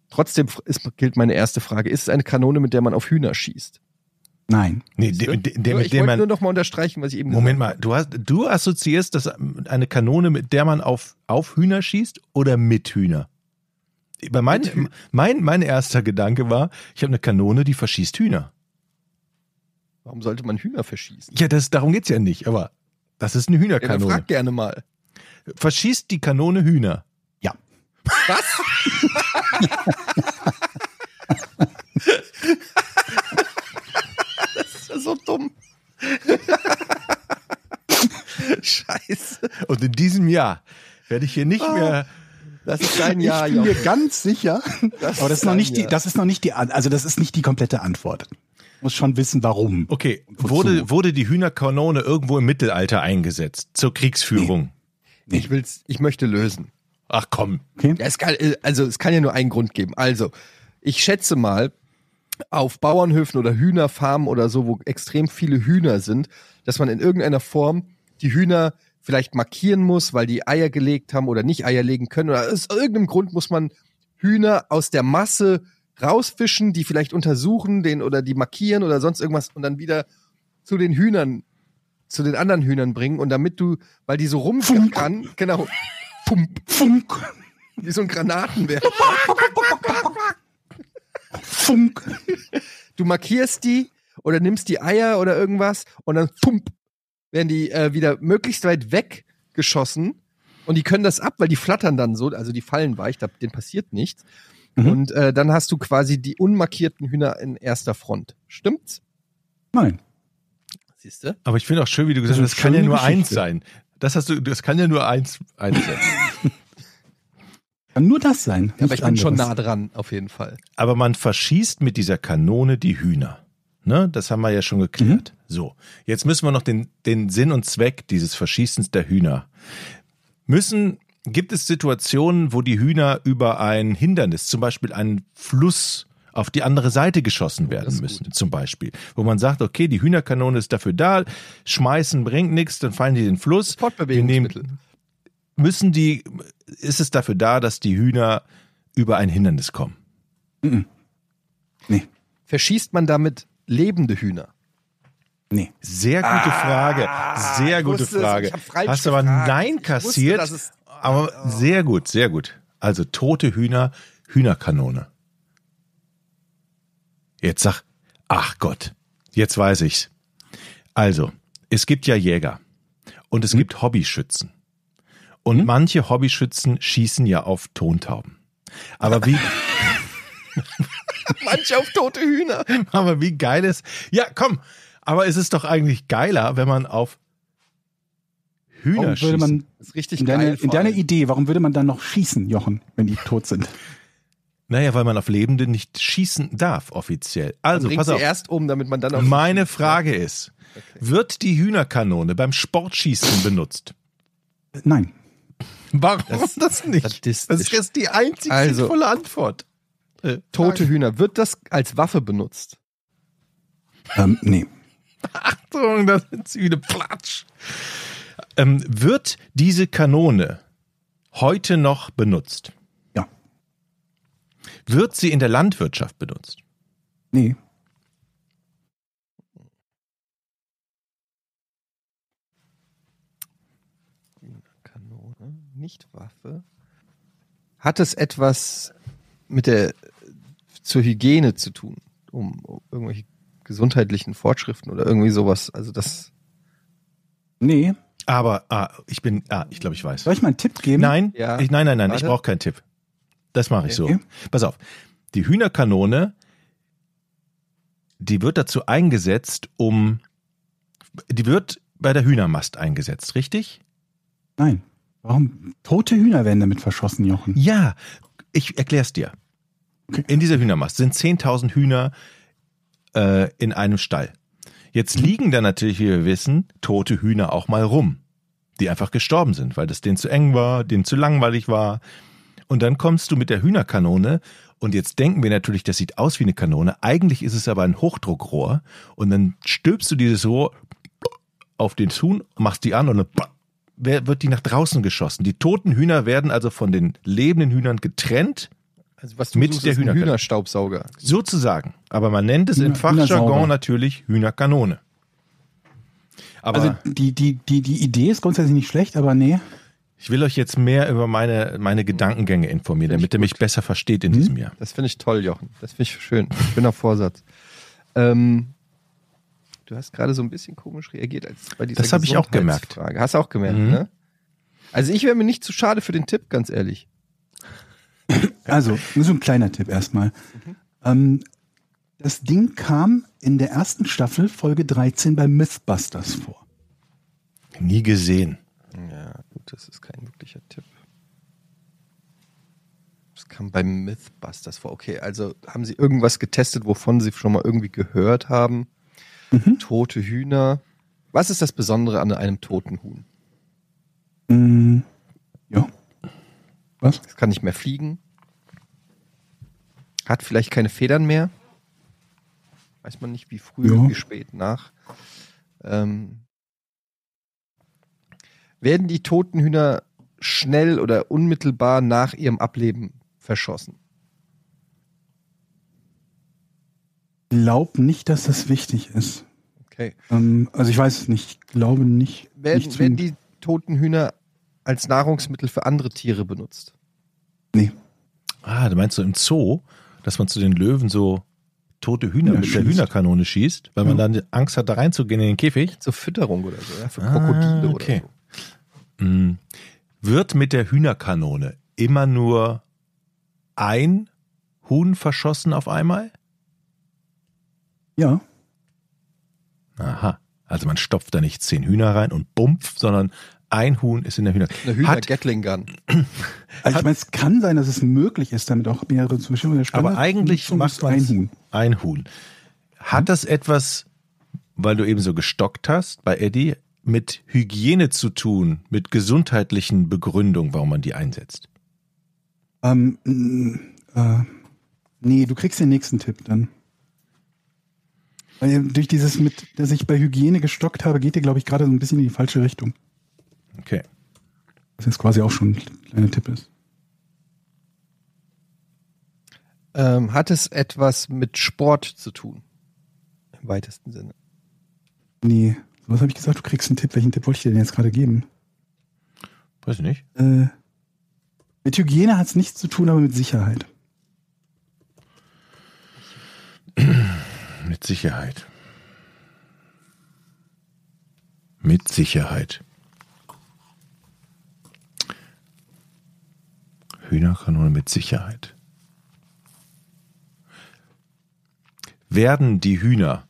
S2: Trotzdem ist, gilt meine erste Frage. Ist es eine Kanone, mit der man auf Hühner schießt?
S3: Nein.
S4: Nee, der, der, mit
S2: ich wollte nur noch mal unterstreichen, was ich eben
S4: Moment
S2: gesagt
S4: mal, du, hast, du assoziierst das eine Kanone, mit der man auf, auf Hühner schießt oder mit Hühner? Bei mein, mein, mein erster Gedanke war, ich habe eine Kanone, die verschießt Hühner.
S2: Warum sollte man Hühner verschießen?
S4: Ja, das, darum geht's ja nicht, aber das ist eine
S2: Ja,
S4: Hühnerkanone.
S2: frag gerne mal.
S4: Verschießt die Kanone Hühner?
S3: Ja.
S2: Was? das ist ja so dumm. Scheiße.
S4: Und in diesem Jahr werde ich hier nicht mehr.
S2: Das ist dein Jahr,
S3: ich bin mir ganz sicher.
S2: Das
S3: aber das ist noch nicht die,
S2: Jahr.
S3: das ist noch nicht die, also das ist nicht die komplette Antwort. Muss schon wissen, warum.
S4: Okay, wurde, wurde die Hühnerkanone irgendwo im Mittelalter eingesetzt zur Kriegsführung?
S2: Ich will's, ich möchte lösen.
S4: Ach komm.
S3: Okay?
S2: Ja, es kann, äh, also es kann ja nur einen Grund geben. Also, ich schätze mal, auf Bauernhöfen oder Hühnerfarmen oder so, wo extrem viele Hühner sind, dass man in irgendeiner Form die Hühner vielleicht markieren muss, weil die Eier gelegt haben oder nicht Eier legen können. Oder aus irgendeinem Grund muss man Hühner aus der Masse rausfischen, die vielleicht untersuchen, den oder die markieren oder sonst irgendwas und dann wieder zu den Hühnern, zu den anderen Hühnern bringen. Und damit du, weil die so rumflackern, genau, pump,
S3: Funk,
S2: wie so ein Granatenwerfer.
S3: Funk.
S2: du markierst die oder nimmst die Eier oder irgendwas und dann pump, werden die äh, wieder möglichst weit weggeschossen und die können das ab, weil die flattern dann so, also die fallen weich, da, denen passiert nichts.
S3: Mhm.
S2: Und äh, dann hast du quasi die unmarkierten Hühner in erster Front. Stimmt's?
S3: Nein.
S2: Siehst du?
S4: Aber ich finde auch schön, wie du gesagt
S3: Das
S4: hast,
S3: ist
S4: das kann ja nur
S3: schöne
S4: eins
S3: Geschichte.
S4: sein. Das hast du, das kann ja nur eins, eins sein.
S3: Kann nur das sein.
S2: Ja, aber ich bin schon nah dran, auf jeden Fall.
S4: Aber man verschießt mit dieser Kanone die Hühner. Ne? Das haben wir ja schon geklärt. So, jetzt müssen wir noch den, den Sinn und Zweck dieses Verschießens der Hühner. Müssen, gibt es Situationen, wo die Hühner über ein Hindernis, zum Beispiel einen Fluss, auf die andere Seite geschossen werden müssen, zum Beispiel. Wo man sagt, okay, die Hühnerkanone ist dafür da, schmeißen bringt nichts, dann fallen die in den Fluss. Wir nehmen,
S2: Fortbewegungsmittel.
S4: müssen die, ist es dafür da, dass die Hühner über ein Hindernis kommen?
S3: Nee,
S2: Verschießt man damit lebende Hühner?
S3: Nee.
S4: Sehr gute Frage. Sehr
S2: Ah,
S4: gute
S2: wusste
S4: Frage. Hast aber
S2: gefragt.
S4: Nein
S2: wusste,
S4: kassiert.
S2: dass es-
S4: aber sehr gut, sehr gut. Also tote Hühner, Hühnerkanone. Jetzt sag, ach Gott, jetzt weiß ich's. Also, es gibt ja Jäger und es gibt Hobbyschützen. Und manche Hobbyschützen schießen ja auf Tontauben. Aber wie,
S2: Manche auf tote Hühner.
S4: aber wie geil ist, ja komm, aber es ist doch eigentlich geiler, wenn man auf Hühner
S3: Warum würde
S4: schießt.
S3: man
S2: Das ist richtig
S3: in,
S2: geil.
S3: deine, in deiner. Idee, warum würde man dann noch schießen, Jochen, wenn die tot sind?
S4: Naja, weil man auf Lebende nicht schießen darf, offiziell. Also, pass
S2: sie
S4: auf.
S2: erst um, damit man dann auf
S4: Meine Frage ist, wird die Hühnerkanone beim Sportschießen benutzt?
S3: Nein.
S4: Warum das, nicht?
S2: sadistisch.
S4: Das ist jetzt die einzige
S2: Also-
S4: sinnvolle Antwort. Äh,
S2: tote Hühner. Wird das als Waffe benutzt?
S3: Ähm, nee.
S4: Achtung, da sind sie wieder platsch. Ähm, wird diese Kanone heute noch benutzt?
S3: Ja.
S4: Wird sie in der Landwirtschaft benutzt?
S3: Nee.
S2: Kanone, nicht Waffe. Hat es etwas mit der zur Hygiene zu tun, um, um irgendwelche gesundheitlichen Fortschriften oder irgendwie sowas? Also das
S3: Nee.
S4: Aber ah, ich bin, ah, ich glaube, ich weiß.
S3: Soll ich mal einen Tipp geben?
S4: Nein,
S2: Ja.
S4: ich, nein, nein, nein, ich brauche keinen Tipp. Das mache ich
S3: Okay.
S4: so. Pass auf. Die Hühnerkanone, die wird dazu eingesetzt, um, die wird bei der Hühnermast eingesetzt, richtig?
S3: Nein. Warum? Tote Hühner werden damit verschossen, Jochen.
S4: Ja, ich erklär's dir.
S3: Okay.
S4: In dieser Hühnermast sind 10.000 Hühner äh, in einem Stall. Jetzt liegen da natürlich, wie wir wissen, tote Hühner auch mal rum, die einfach gestorben sind, weil das denen zu eng war, denen zu langweilig war. Und dann kommst du mit der Hühnerkanone und jetzt denken wir natürlich, das sieht aus wie eine Kanone. Eigentlich ist es aber ein Hochdruckrohr und dann stülpst du dieses Rohr auf den Huhn, machst die an und dann wird die nach draußen geschossen. Die toten Hühner werden also von den lebenden Hühnern getrennt,
S2: Also was du
S4: Mit
S2: suchst,
S4: der Hühnerkanone.
S2: Hühnerstaubsauger.
S4: sozusagen. Aber man nennt es im
S3: Hühner-
S4: Fachjargon
S3: Hühnersauger.
S4: natürlich Hühnerkanone. Aber
S3: Also die, die, die, die Idee ist grundsätzlich nicht schlecht, aber nee.
S4: ich will euch jetzt mehr über meine, meine Gedankengänge informieren, damit ihr mich besser versteht in diesem Jahr.
S2: Das finde ich toll, Jochen. Das finde ich schön. Schöner Vorsatz. Ähm, du hast gerade so ein bisschen komisch reagiert als bei dieser
S4: Das habe ich auch gemerkt.
S2: Hast du auch gemerkt,
S4: Mhm.
S2: ne? Also ich wäre mir nicht zu schade für den Tipp, ganz ehrlich.
S3: Also, nur so ein kleiner Tipp erstmal. Ähm, das Ding kam in der ersten Staffel, Folge 13, bei Mythbusters vor.
S4: Nie gesehen.
S2: Ja, gut, das ist kein wirklicher Tipp. Das kam beim Mythbusters vor. Okay, also haben Sie irgendwas getestet, wovon Sie schon mal irgendwie gehört haben?
S3: Mhm.
S2: Tote Hühner. Was ist das Besondere an einem toten Huhn?
S3: Mm, ja. Was?
S2: Es kann nicht mehr fliegen. Hat vielleicht keine Federn mehr. Weiß man nicht, wie früh,
S3: Ja.
S2: wie spät nach. Ähm, werden die toten Hühner schnell oder unmittelbar nach ihrem Ableben verschossen?
S3: Glaub nicht, dass das wichtig ist.
S2: Okay.
S3: Ähm, also ich weiß es nicht. Ich glaube nicht. nicht
S2: Werden,
S3: zwingend.
S2: werden die toten Hühner als Nahrungsmittel für andere Tiere benutzt?
S3: nee.
S4: Ah, du meinst so im Zoo, dass man zu den Löwen so tote Hühner
S3: Ja,
S4: mit der
S3: schießt.
S4: Hühnerkanone schießt, weil man dann Angst hat, da reinzugehen in den Käfig?
S2: Zur Fütterung oder so, ja? Für
S4: Ah,
S2: Krokodile
S4: okay.
S2: oder so.
S4: Mm. Wird mit der Hühnerkanone immer nur ein Huhn verschossen auf einmal?
S3: Ja.
S4: Aha. Also man stopft da nicht zehn Hühner rein und bumpf, sondern ein Huhn ist in der Hühner.
S2: Eine Hühner
S4: Hat,
S2: Gatling Gun.
S3: Also ich meine, es kann sein, dass es möglich ist, damit auch mehrere zu bestimmen. Der
S4: aber eigentlich macht man
S3: ein Huhn.
S4: Ein Huhn. Hat das etwas, weil du eben so gestockt hast bei Eddie, mit Hygiene zu tun, mit gesundheitlichen Begründungen, warum man die einsetzt?
S3: Ähm, äh, nee, du kriegst den nächsten Tipp dann. Weil durch dieses mit, dass ich bei Hygiene gestockt habe, geht ihr, glaube ich, gerade so ein bisschen in die falsche Richtung.
S4: Okay.
S3: Was jetzt quasi auch schon ein kleiner Tipp ist.
S2: Ähm, hat es etwas mit Sport zu tun? Im weitesten Sinne.
S3: Nee, was habe ich gesagt? Du kriegst einen Tipp. Welchen Tipp wollte ich dir denn jetzt gerade geben?
S4: Weiß ich nicht.
S3: Äh, mit Hygiene hat es nichts zu tun, aber mit Sicherheit.
S4: Mit Sicherheit. Mit Sicherheit. Hühnerkanone mit Sicherheit. Werden die Hühner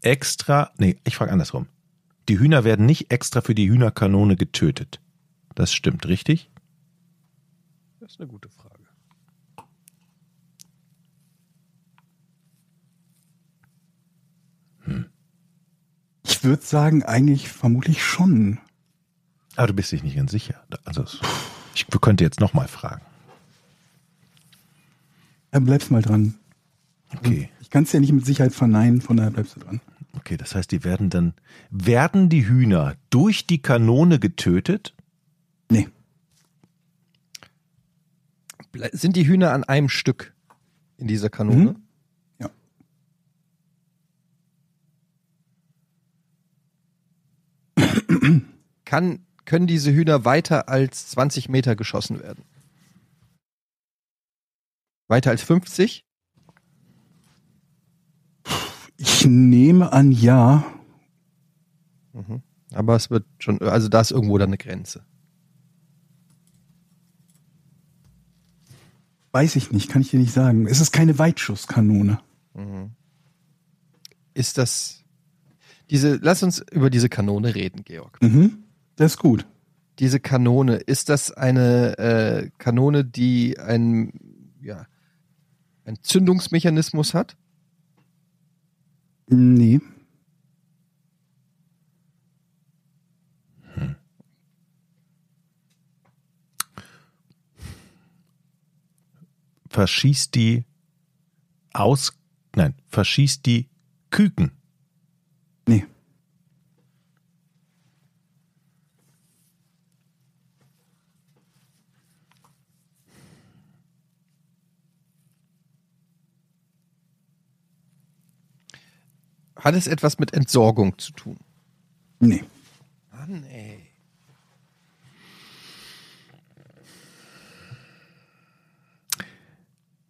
S4: extra, nee, ich frage andersrum. Die Hühner werden nicht extra für die Hühnerkanone getötet. Das stimmt, richtig?
S2: Das ist eine gute Frage.
S3: Ich würde sagen, eigentlich vermutlich schon.
S4: Aber du bist dich nicht ganz sicher. Also, ich könnte jetzt nochmal fragen.
S3: Dann bleibst mal dran.
S4: Okay.
S3: Ich kann es ja nicht mit Sicherheit verneinen, von daher bleibst du dran.
S4: Okay, das heißt, die werden dann, werden die Hühner durch die Kanone getötet?
S3: Nee.
S2: Ble- Sind die Hühner an einem Stück in dieser Kanone?
S3: Mhm. Ja.
S2: Kann, können diese Hühner weiter als 20 Meter geschossen werden? Weiter als 50?
S3: Ich nehme an, ja.
S2: Mhm. Aber es wird schon, also da ist irgendwo dann eine Grenze.
S3: Weiß ich nicht, kann ich dir nicht sagen. Es ist keine Weitschusskanone.
S2: Mhm. Ist das diese, lass uns über diese Kanone reden, Georg.
S3: Mhm. Das ist gut.
S2: Diese Kanone, ist das eine äh, Kanone, die ein, ja, ein Zündungsmechanismus hat?
S3: Nee.
S4: Verschießt die aus, nein, verschießt die Küken?
S3: Nee.
S2: Hat es etwas mit Entsorgung zu tun?
S3: Nee.
S2: Mann, ey.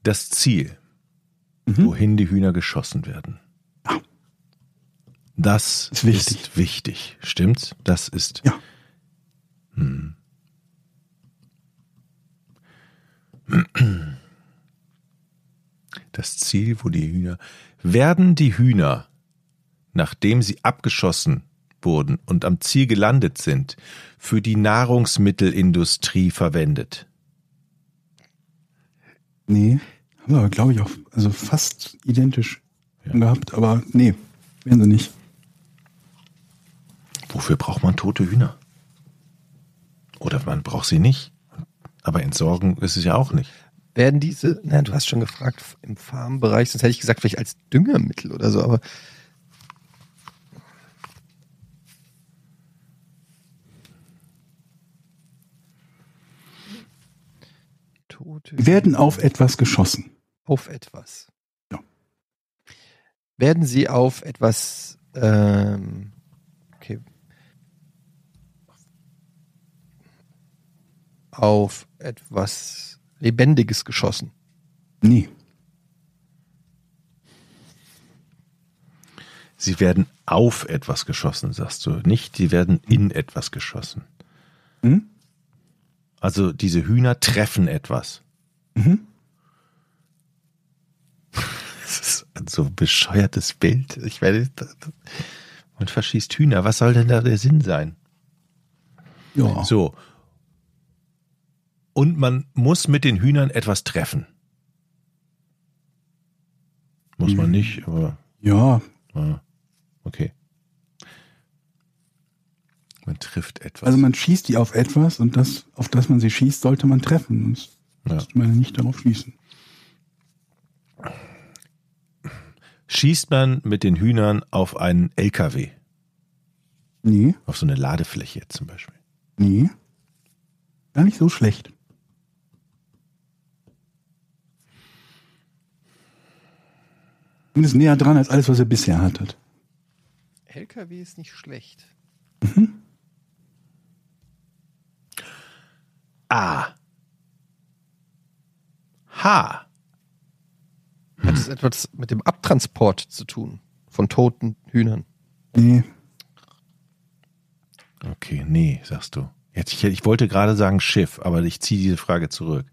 S4: Das Ziel,
S3: Mhm.
S4: wohin die Hühner geschossen werden.
S3: Ja.
S4: Das
S3: Ist wichtig.
S4: ist wichtig. Stimmt's? Das ist.
S3: Ja.
S4: Hm. Das Ziel, wo die Hühner. Werden die Hühner, nachdem sie abgeschossen wurden und am Ziel gelandet sind, für die Nahrungsmittelindustrie verwendet?
S3: Nee. Haben wir aber, glaube ich, auch also fast identisch
S4: Ja.
S3: gehabt, aber nee, werden sie nicht.
S4: Wofür braucht man tote Hühner? Oder man braucht sie nicht. Aber entsorgen ist es ja auch nicht.
S2: Werden diese, na, du hast schon gefragt, im Farmbereich, sonst hätte ich gesagt, vielleicht als Düngermittel oder so, aber.
S3: Werden auf etwas geschossen.
S2: auf etwas.
S3: Ja.
S2: Werden sie auf etwas, ähm, okay. Auf etwas Lebendiges geschossen.
S3: Nee.
S4: Sie werden auf etwas geschossen, sagst du. Nicht, sie werden in etwas geschossen.
S3: Hm?
S4: Also diese Hühner treffen etwas.
S3: Mhm.
S4: Das ist ein so bescheuertes Bild. Ich werde, man verschießt Hühner. Was soll denn da der Sinn sein?
S3: Ja.
S4: So. Und man muss mit den Hühnern etwas treffen. Muss man nicht, aber
S3: Ja,
S4: ah, okay. Man trifft etwas.
S3: also man schießt die auf etwas und das, auf das man sie schießt, sollte man treffen. Sonst
S4: Ja.
S3: sollte man nicht darauf schießen.
S4: Schießt man mit den Hühnern auf einen LKW,
S3: Nee,
S4: auf so eine Ladefläche zum Beispiel.
S3: nee. Gar nicht so schlecht. Und ist näher dran als alles, was ihr bisher hattet.
S2: LKW ist nicht schlecht.
S4: A. H.
S2: Hat es etwas mit dem Abtransport zu tun von toten Hühnern?
S3: Nee,
S4: Okay, nee, sagst du. Jetzt, ich, ich wollte gerade sagen Schiff, aber ich ziehe diese Frage zurück.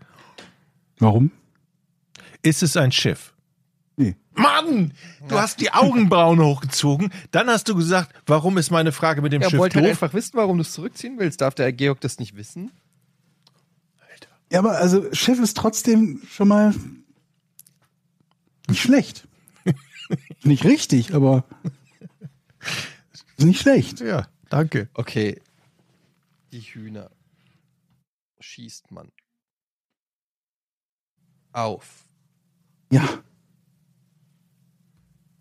S3: warum?
S4: Ist es ein Schiff?
S3: Nee.
S4: Mann, du hast die Augenbrauen hochgezogen. Dann hast du gesagt, warum ist meine Frage mit dem
S2: Er
S4: Schiff
S2: wollte halt
S4: doof?
S2: einfach wissen, warum du es zurückziehen willst. Darf der Herr Georg das nicht wissen?
S3: Ja, aber also Schiff ist trotzdem schon mal nicht schlecht. nicht richtig, aber nicht schlecht.
S4: Ja, danke.
S2: Okay. Die Hühner schießt man auf.
S3: Ja,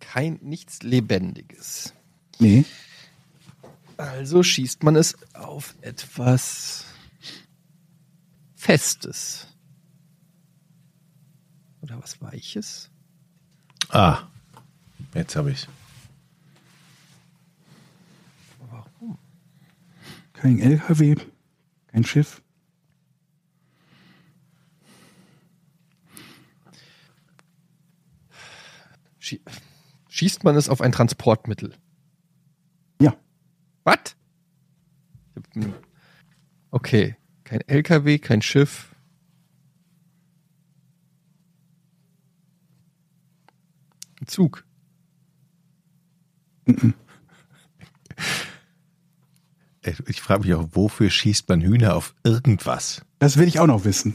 S2: Kein nichts Lebendiges.
S3: nee.
S2: Also schießt man es auf etwas Festes. Oder was Weiches?
S4: Ah, jetzt habe ich
S2: Warum?
S3: Kein LKW, kein Schiff.
S2: Schie schießt man es auf ein Transportmittel?
S3: Ja,
S2: Was? Okay, kein LKW, kein Schiff. Ein Zug.
S4: Ich frage mich auch, wofür schießt man Hühner auf irgendwas?
S3: das will ich auch noch wissen.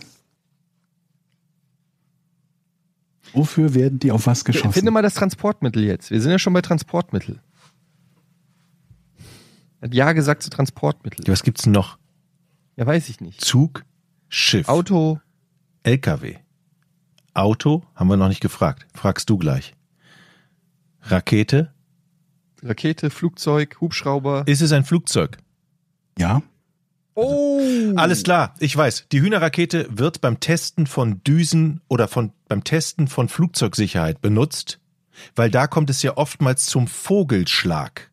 S3: Wofür werden die auf was geschossen?
S2: Finde mal das Transportmittel jetzt. Wir sind ja schon bei Transportmittel. Hat ja gesagt zu Transportmittel.
S4: Was gibt's denn noch?
S2: Ja, weiß ich nicht.
S4: Zug, Schiff,
S2: Auto,
S4: LKW. Auto haben wir noch nicht gefragt. Fragst du gleich. Rakete?
S2: Rakete, Flugzeug, Hubschrauber.
S4: Ist es ein Flugzeug?
S3: ja,
S2: Oh!
S4: Alles klar, ich weiß. Die Hühnerrakete wird beim Testen von Düsen oder von, beim Testen von Flugzeugsicherheit benutzt, weil da kommt es ja oftmals zum Vogelschlag.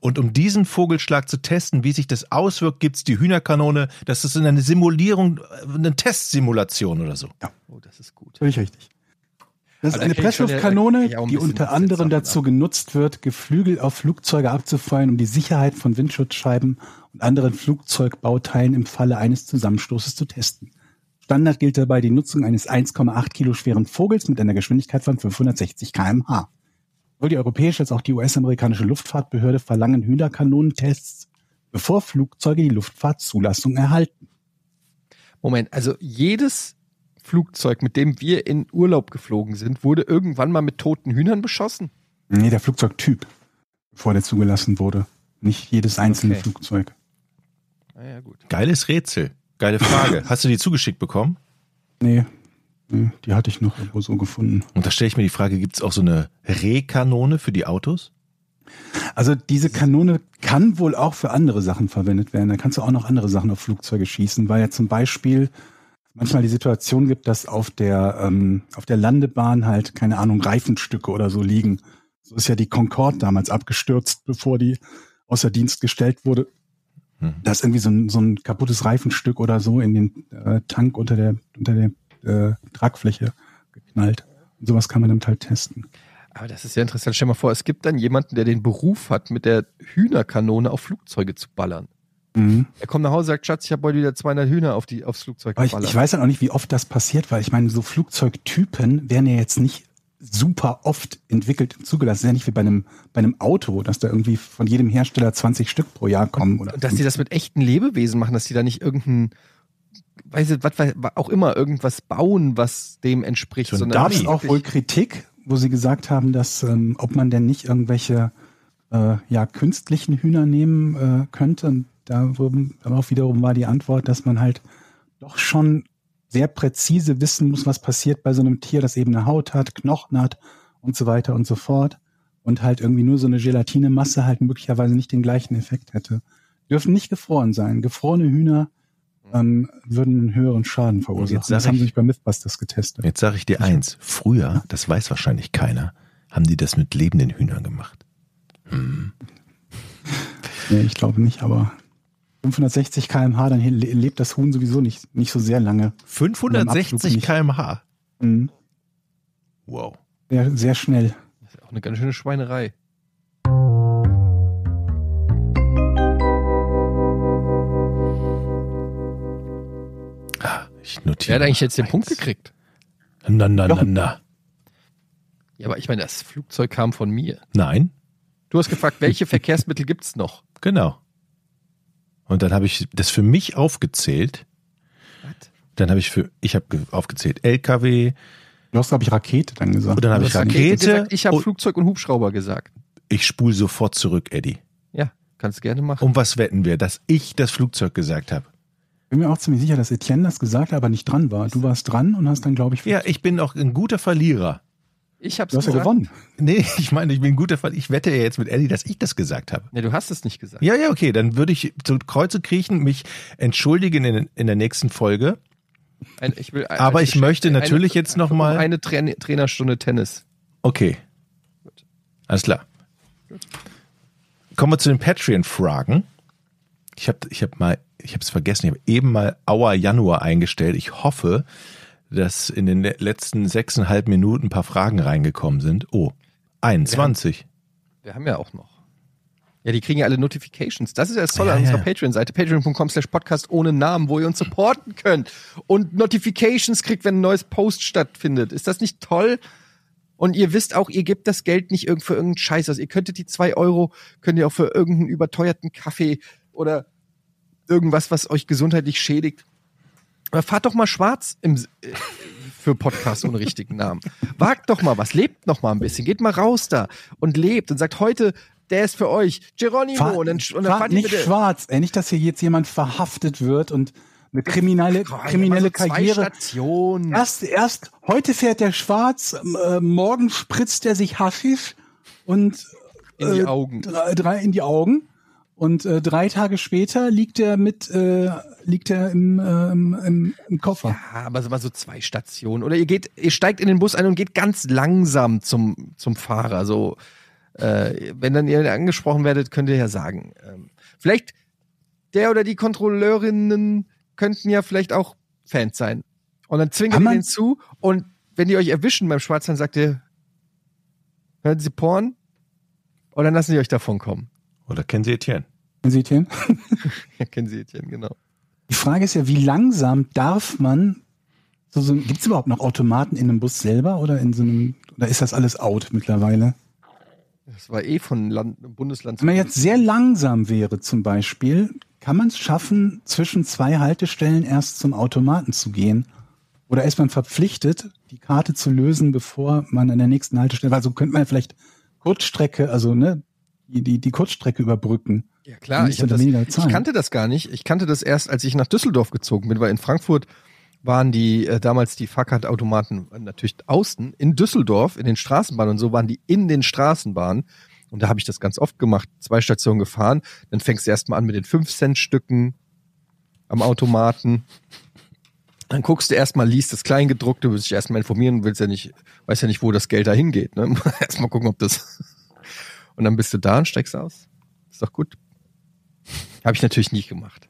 S4: Und um diesen Vogelschlag zu testen, wie sich das auswirkt, gibt's die Hühnerkanone. Das ist eine Simulierung, äh, eine Testsimulation oder so.
S2: Oh, das ist gut.
S3: völlig richtig. Das ist
S2: da
S3: eine Pressluftkanone, die unter anderem dazu genutzt wird, Geflügel auf Flugzeuge abzufeuern, um die Sicherheit von Windschutzscheiben und anderen Flugzeugbauteilen im Falle eines Zusammenstoßes zu testen. Standard gilt dabei die Nutzung eines 1,8 Kilo schweren Vogels mit einer Geschwindigkeit von 560 kmh. Sowohl die europäische als auch die US-amerikanische Luftfahrtbehörde verlangen Hühnerkanonentests, bevor Flugzeuge die Luftfahrtzulassung erhalten.
S2: Moment, also jedes Flugzeug, mit dem wir in Urlaub geflogen sind, wurde irgendwann mal mit toten Hühnern beschossen.
S3: Nee, der Flugzeugtyp, bevor der zugelassen wurde. Nicht jedes einzelne
S2: Okay.
S3: Flugzeug.
S2: Naja, gut.
S4: Geiles Rätsel. Geile Frage. Hast du die zugeschickt bekommen?
S3: Nee, nee, die hatte ich noch irgendwo so gefunden.
S4: Und da stelle ich mir die Frage, gibt's auch so eine Rehkanone für die Autos?
S3: Also diese Kanone kann wohl auch für andere Sachen verwendet werden. Da kannst du auch noch andere Sachen auf Flugzeuge schießen, weil ja zum Beispiel manchmal die Situation gibt, dass auf der, ähm, auf der Landebahn halt, keine Ahnung, Reifenstücke oder so liegen. So ist ja die Concorde damals abgestürzt, bevor die außer Dienst gestellt wurde.
S4: Hm.
S3: Da ist irgendwie so ein, so ein kaputtes Reifenstück oder so in den äh, Tank unter der, unter der äh, Tragfläche geknallt. Und sowas kann man damit halt testen.
S2: Aber das ist ja interessant. Stell dir mal vor, es gibt dann jemanden, der den Beruf hat, mit der Hühnerkanone auf Flugzeuge zu ballern.
S3: Mhm.
S2: Er kommt nach Hause, sagt, Schatz, ich habe heute wieder 200 Hühner auf die, aufs Flugzeug
S3: Aber ich,
S2: geballert.
S3: ich weiß halt auch nicht, wie oft das passiert, weil ich meine, so Flugzeugtypen werden ja jetzt nicht super oft entwickelt und zugelassen. Das ist ja nicht wie bei einem, bei einem Auto, dass da irgendwie von jedem Hersteller 20 Stück pro Jahr kommen. Oder
S2: Und dass die das mit echten Lebewesen machen, dass die da nicht irgendein, weiß ich, was, weiß- auch immer irgendwas bauen, was dem entspricht.
S4: So
S3: gab es auch wohl Kritik, wo sie gesagt haben, dass ähm, ob man denn nicht irgendwelche äh, ja künstlichen Hühner nehmen äh, könnte. Und da wurden, aber auch wiederum war die Antwort, dass man halt doch schon sehr präzise wissen muss, was passiert bei so einem Tier, das eben eine Haut hat, Knochen hat und so weiter und so fort. Und halt irgendwie nur so eine Gelatinemasse halt möglicherweise nicht den gleichen Effekt hätte. Dürfen nicht gefroren sein. Gefrorene Hühner ähm, würden einen höheren Schaden verursachen. Das haben
S4: ich-
S3: sie sich bei Mythbusters getestet.
S4: Jetzt sage ich dir eins. Früher, das weiß wahrscheinlich keiner, haben die das mit lebenden Hühnern gemacht.
S3: Nee, ich glaube nicht, aber 560 kmh, dann le- lebt das Huhn sowieso nicht, nicht so sehr lange. Absolut
S4: 560
S3: nicht.
S4: kmh.
S3: Mhm.
S4: Wow.
S3: Sehr, sehr schnell.
S2: Das ist auch eine ganz schöne Schweinerei.
S4: Ich notiere.
S2: Wer hat eigentlich jetzt den
S4: eins.
S2: Punkt gekriegt?
S4: Na, na, na, na.
S2: Ja, aber ich meine, das Flugzeug kam von mir.
S4: Nein,
S2: Du hast gefragt, welche Verkehrsmittel gibt's noch?
S4: genau. Und dann habe ich das für mich aufgezählt. Dann habe ich für, ich habe ge- aufgezählt LKW,
S3: Du hast, glaube ich, Rakete dann gesagt.
S4: Und dann habe ich Rakete
S2: gesagt, ich habe Flugzeug und Hubschrauber gesagt.
S4: ich spule sofort zurück, Eddie.
S2: Ja, kannst du gerne machen.
S4: Um was wetten wir, dass ich das Flugzeug gesagt habe?
S3: Bin mir auch ziemlich sicher, dass Etienne das gesagt hat, aber nicht dran war. Du warst dran und hast dann, glaube ich,
S4: Ja, ich bin auch ein guter Verlierer.
S2: Ich hab's
S3: du hast ja gewonnen.
S4: Nee, ich meine, ich bin ein guter Verlierer. Ich wette ja jetzt mit Eddie, dass ich das gesagt habe.
S2: Nee, du hast es nicht gesagt.
S4: Ja, ja, okay, dann würde ich zu Kreuze kriechen, mich entschuldigen in, in der nächsten Folge.
S2: Ein, ich will, ein-
S4: Aber ich möchte
S2: eine-
S4: natürlich jetzt noch mal-
S2: Eine Train Trainerstunde Tennis.
S4: Okay. Alles klar. Kommen wir zu den Patreon-Fragen. Ich habe ich hab mal, ich habe es vergessen, ich habe eben mal Auer Januar eingestellt. Ich hoffe, dass in den le- letzten sechseinhalb Minuten ein paar Fragen reingekommen sind. Oh, 21.
S2: Wir haben ja auch noch. Ja, die kriegen ja alle Notifications. Das ist ja das Tolle
S4: Ja,
S2: an unserer
S4: ja.
S2: Patreon-Seite. Patreon.com slash Podcast ohne Namen, wo ihr uns supporten könnt. Und Notifications kriegt, wenn ein neues Post stattfindet. Ist das nicht toll? Und ihr wisst auch, ihr gebt das Geld nicht irgend für irgendeinen Scheiß aus. Ihr könntet die zwei Euro, könnt ihr auch für irgendeinen überteuerten Kaffee oder irgendwas, was euch gesundheitlich schädigt. Aber fahrt doch mal schwarz im, äh, für Podcast ohne richtigen Namen. Wagt doch mal was, lebt noch mal ein bisschen, geht mal raus da und lebt und sagt heute, der ist für euch, Geronimo.
S3: Fahr,
S2: und dann, und dann
S3: fahr
S2: fahrt
S3: nicht
S2: bitte.
S3: schwarz, ey. Nicht, dass hier jetzt jemand verhaftet wird und eine kriminelle,
S2: Ach,
S3: kriminelle
S2: so
S3: Karriere.
S2: Zwei Stationen.
S3: Erst, erst, heute fährt der schwarz, äh, morgen spritzt er sich Haschisch und
S2: In die
S3: äh,
S2: Augen.
S3: Drei, drei in die Augen. Und äh, drei Tage später liegt er mit, äh, liegt er im, äh, im, im, Koffer.
S2: Ja, aber so so zwei Stationen. Oder ihr geht, ihr steigt in den Bus ein und geht ganz langsam zum, zum Fahrer. So, äh, wenn dann ihr angesprochen werdet, könnt ihr ja sagen. Ähm, vielleicht der oder die Kontrolleurinnen könnten ja vielleicht auch Fans sein. Und dann zwingt ihr denen zu und wenn die euch erwischen beim Schwarz, dann sagt ihr, hören Sie Porn? Und dann lassen sie euch davon kommen.
S4: Oder kennen Sie Etienne?
S3: Seht ihr?
S2: Ja, kennen Sie Etienne, genau.
S3: Die Frage ist ja, wie langsam darf man so, so gibt es überhaupt noch Automaten in einem Bus selber oder in so einem oder ist das alles out mittlerweile?
S2: Das war eh von Land, Bundesland
S3: Wenn man jetzt sehr langsam wäre zum Beispiel, kann man es schaffen, zwischen zwei Haltestellen erst zum Automaten zu gehen? Oder ist man verpflichtet, die Karte zu lösen, bevor man an der nächsten Haltestelle, also könnte man vielleicht Kurzstrecke, also ne, die, die, Kurzstrecke überbrücken.
S2: Ja klar, ich, das, ich kannte das gar nicht. Ich kannte das erst, als ich nach Düsseldorf gezogen bin, weil in Frankfurt waren die äh, damals die Fahrkartautomaten natürlich außen. In Düsseldorf, in den Straßenbahnen und so waren die in den Straßenbahnen. Und da habe ich das ganz oft gemacht, zwei Stationen gefahren. Dann fängst du erstmal an mit den 5-Cent-Stücken am Automaten. Dann guckst du erstmal, liest das Kleingedruckte, willst dich erstmal informieren, willst ja nicht, weißt ja nicht, wo das Geld da hingeht. Ne? erstmal gucken, ob das. Und dann bist du da und steigst aus. Ist doch gut. Habe ich natürlich nie gemacht.